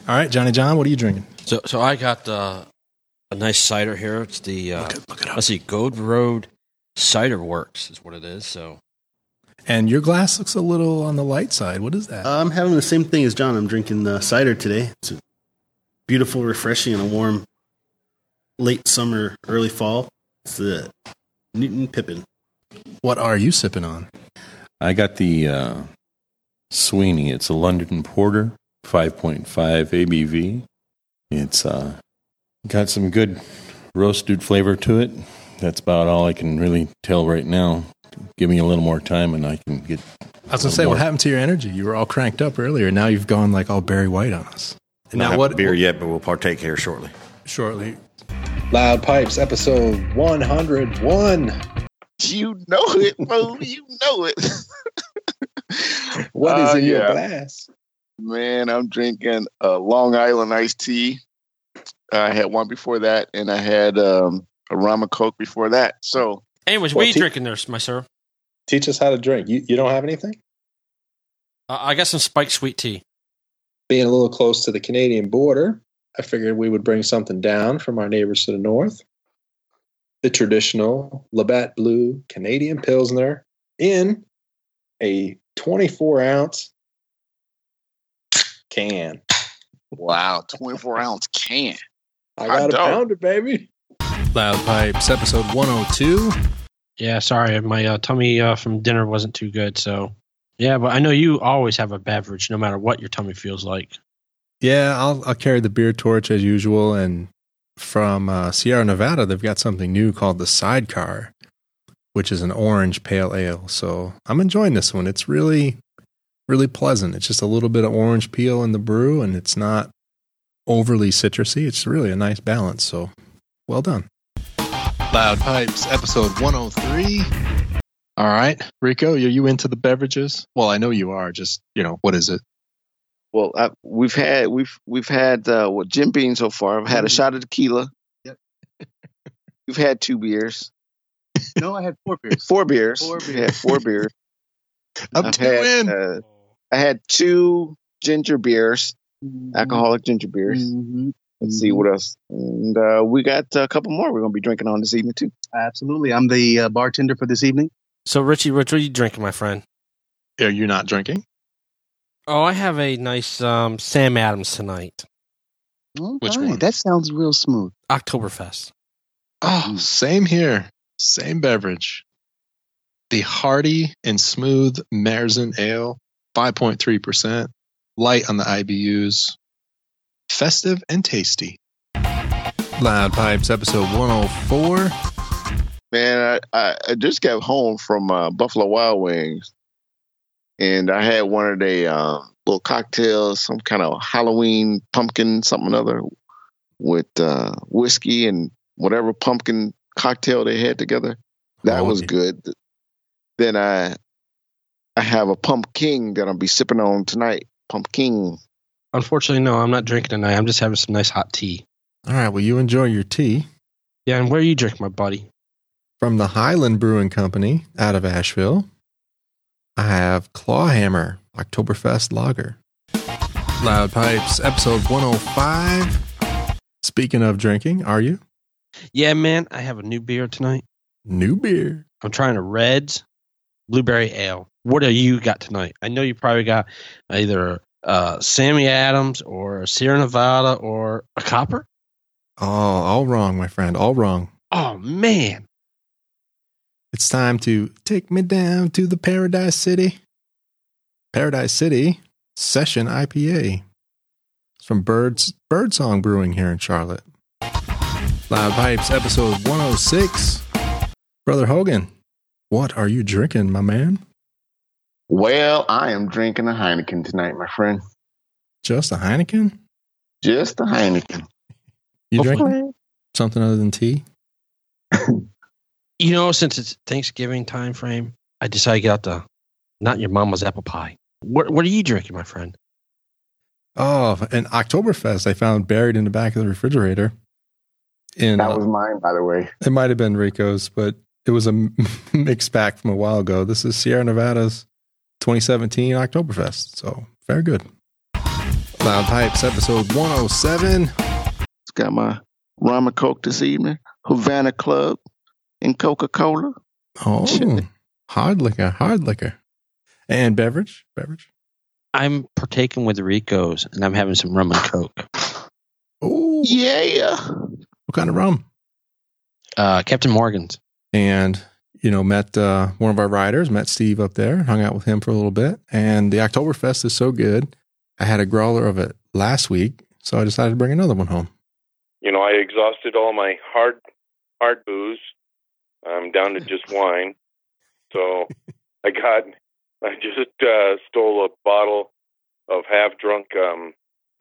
All right, Johnny John, what are you drinking? So, so I got uh, a nice cider here. It's the uh, let's see, Gold Road Cider Works is what it is. So And your glass looks a little on the light side. What is that? Uh, I'm having the same thing as John. I'm drinking uh, cider today. It's a beautiful, refreshing, and a warm late summer, early fall. It's the Newtown Pippin. What are you sipping on? I got the uh, Sweeney. It's a London Porter, 5.5 ABV. It's uh, got some good roasted flavor to it. That's about all I can really tell right now. Give me a little more time and I can get. I was gonna say, what happened to your energy? You were all cranked up earlier. Now you've gone like all Barry White on us. And now what? beer yet, but we'll partake here shortly. Shortly. Loud Pipes, episode 101. You know it, bro. You know it. What is Uh, in your glass? Man, I'm drinking a Long Island iced tea. I had one before that, and I had um, a rum and coke before that. So, Anyways, Well, what are you te- drinking there, my sir? Teach us how to drink. You, you don't have anything? Uh, I got some spiked sweet tea. Being a little close to the Canadian border, I figured we would bring something down from our neighbors to the north. The traditional Labatt Blue Canadian Pilsner in a 24 ounce can. wow, 24 ounce can. I got a pounder, baby. Loud Pipes, episode 102. Yeah, sorry, my uh, tummy uh, from dinner wasn't too good. So, yeah, but I know you always have a beverage, no matter what your tummy feels like. Yeah, I'll I'll carry the beer torch as usual. And from uh, Sierra Nevada, they've got something new called the Sidecar, which is an orange pale ale. So I'm enjoying this one. It's really, really pleasant. It's just a little bit of orange peel in the brew, and it's not overly citrusy. It's really a nice balance. So well done. Loud Pipes, episode 103. All right. Rico, are you into the beverages? Well, I know you are. Just, you know, what is it? Well, I, we've had we've we've had uh, what Jim Beam so far. I've had a shot of tequila. Yep. We've had two beers, No, I had four beers. four beers. Four We had four beers. I'm I've two had, in. Uh, I had two ginger beers, alcoholic ginger beers. Mhm. Let's see what else. And uh, we got a couple more. We're gonna be drinking on this evening too. Absolutely. I'm the uh, bartender for this evening. So, Richie, Rich, what are you drinking, my friend? Are you not drinking? Oh, I have a nice um, Sam Adams tonight. Which one? That sounds real smooth. Oktoberfest. Oh, same here. Same beverage. The hearty and smooth Marzen Ale, 5.3%, light on the IBUs, festive and tasty. Loud Pipes, episode 104. Man, I, I, just got home from uh, Buffalo Wild Wings, and I had one of the um, little cocktails, some kind of Halloween pumpkin, something or other, with uh, whiskey and whatever pumpkin cocktail they had together. That Oh, was yeah. good. Then I I have a pumpkin that I'll be sipping on tonight. Pumpkin. Unfortunately, no, I'm not drinking tonight. I'm just having some nice hot tea. All right, well, you enjoy your tea. Yeah, and where are you drink, my buddy? From the Highland Brewing Company out of Asheville, I have Clawhammer Oktoberfest Lager. Loud Pipes, episode 105. Speaking of drinking, are you? Yeah, man, I have a new beer tonight. New beer. I'm trying a Reds Blueberry Ale. What do you got tonight? I know you probably got either uh, Sammy Adams or a Sierra Nevada or a Copper. Oh, all wrong, my friend. All wrong. Oh man, It's time to take me down to the Paradise City. Paradise City Session IPA. It's from Birds Birdsong Brewing here in Charlotte. Loud Pipes, episode 106. Brother Hogan, what are you drinking, my man? Well, I am drinking a Heineken tonight, my friend. Just a Heineken? Just a Heineken. You drinking something other than tea? you know, since it's Thanksgiving time frame, I decided to get out the not your mama's apple pie. What What are you drinking, my friend? Oh, an Oktoberfest I found buried in the back of the refrigerator. In, That uh, was mine, by the way. It might have been Rico's, but it was a mixed pack from a while ago. This is Sierra Nevada's 2017 Oktoberfest. So very good. Loud Pipes, episode 107. It's got my rum and coke this evening, Havana Club, and Coca Cola. Oh, hard liquor, hard liquor. And beverage, beverage. I'm partaking with Rico's, and I'm having some rum and coke. Oh, yeah. What kind of rum? Uh, Captain Morgan's. and you know met uh, one of our riders, met Steve up there, hung out with him for a little bit. And the Oktoberfest is so good. I had a growler of it last week, so I decided to bring another one home. You know, I exhausted all my hard hard booze. I'm down to just wine. So I got I just uh, stole a bottle of half drunk um,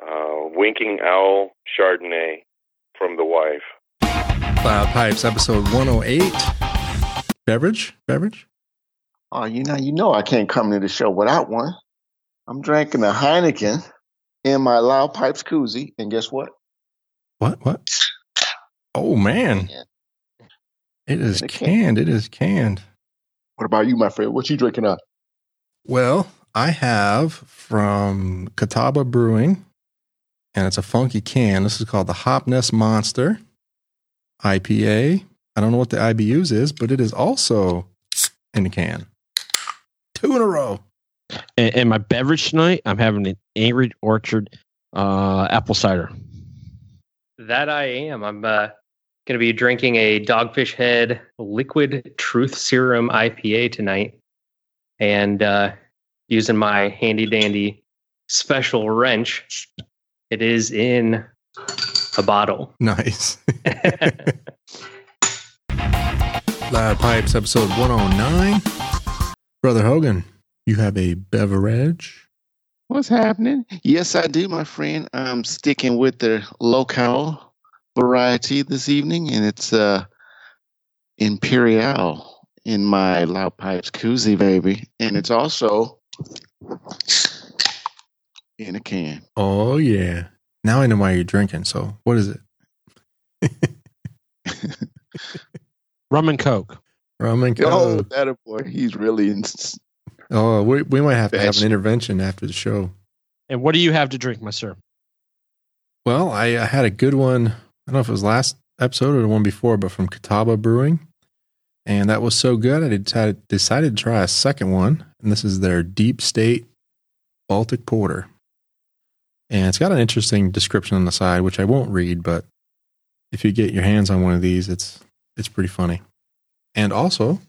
uh, Winking Owl Chardonnay from the wife. Loud Pipes, episode 108. Beverage? Beverage? Oh, you know, you know, I can't come to the show without one. I'm drinking a Heineken in my Loud Pipes koozie, and guess what? What? What? Oh, man. It is canned. It is canned. What about you, my friend? What you drinking up? Well, I have from Catawba Brewing, and it's a funky can. This is called the Hopness Monster IPA. I don't know what the IBUs is, but it is also in a can. Two in a row. And, and my beverage tonight, I'm having an Angry Orchard uh, apple cider. That I am. I'm uh, going to be drinking a Dogfish Head Liquid Truth Serum IPA tonight, and uh, using my handy dandy special wrench. It is in a bottle. Nice. Loud Pipes, episode 109. Brother Hogan, you have a beverage. What's happening? Yes, I do, my friend. I'm sticking with the local variety this evening, and it's uh, Imperial in my Loud Pipes koozie, baby. And it's also in a can. Oh, yeah. Now I know why you're drinking. So, what is it? Rum and Coke. Rum and Oh, Coke. that a boy. He's really in. Oh, we, we might have to have an intervention after the show. And what do you have to drink, my sir? Well, I, I had a good one. I don't know if it was last episode or the one before, but from Catawba Brewing. And that was so good, I decided, decided to try a second one. And this is their Deep State Baltic Porter. And it's got an interesting description on the side, which I won't read, but if you get your hands on one of these, it's it's pretty funny. And also,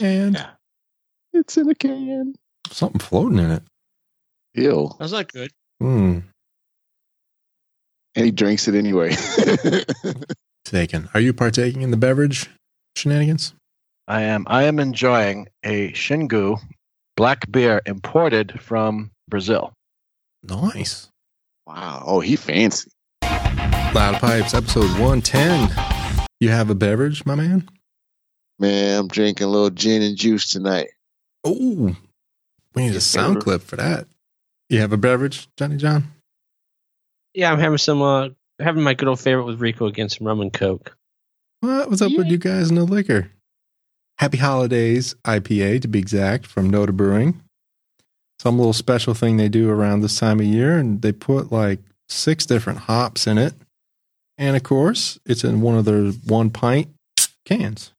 and It's in a can. something floating in it. Ew. That's not good. Hmm. And he drinks it anyway. Taken. Are you partaking in the beverage shenanigans? I am. I am enjoying a Xingu black beer imported from Brazil. Nice. wow. Oh, he fancy. Loud Pipes, episode 110. You have a beverage, my man? Man, I'm drinking a little gin and juice tonight. Oh, we need a sound clip for that. You have a beverage, Johnny John? Yeah, I'm having some. Uh, having my good old favorite with Rico against some rum and Coke. What? What's up with you guys and the liquor? Happy Holidays IPA, to be exact, from Noda Brewing. Some little special thing they do around this time of year, and they put like six different hops in it. And of course, it's in one of their one pint cans.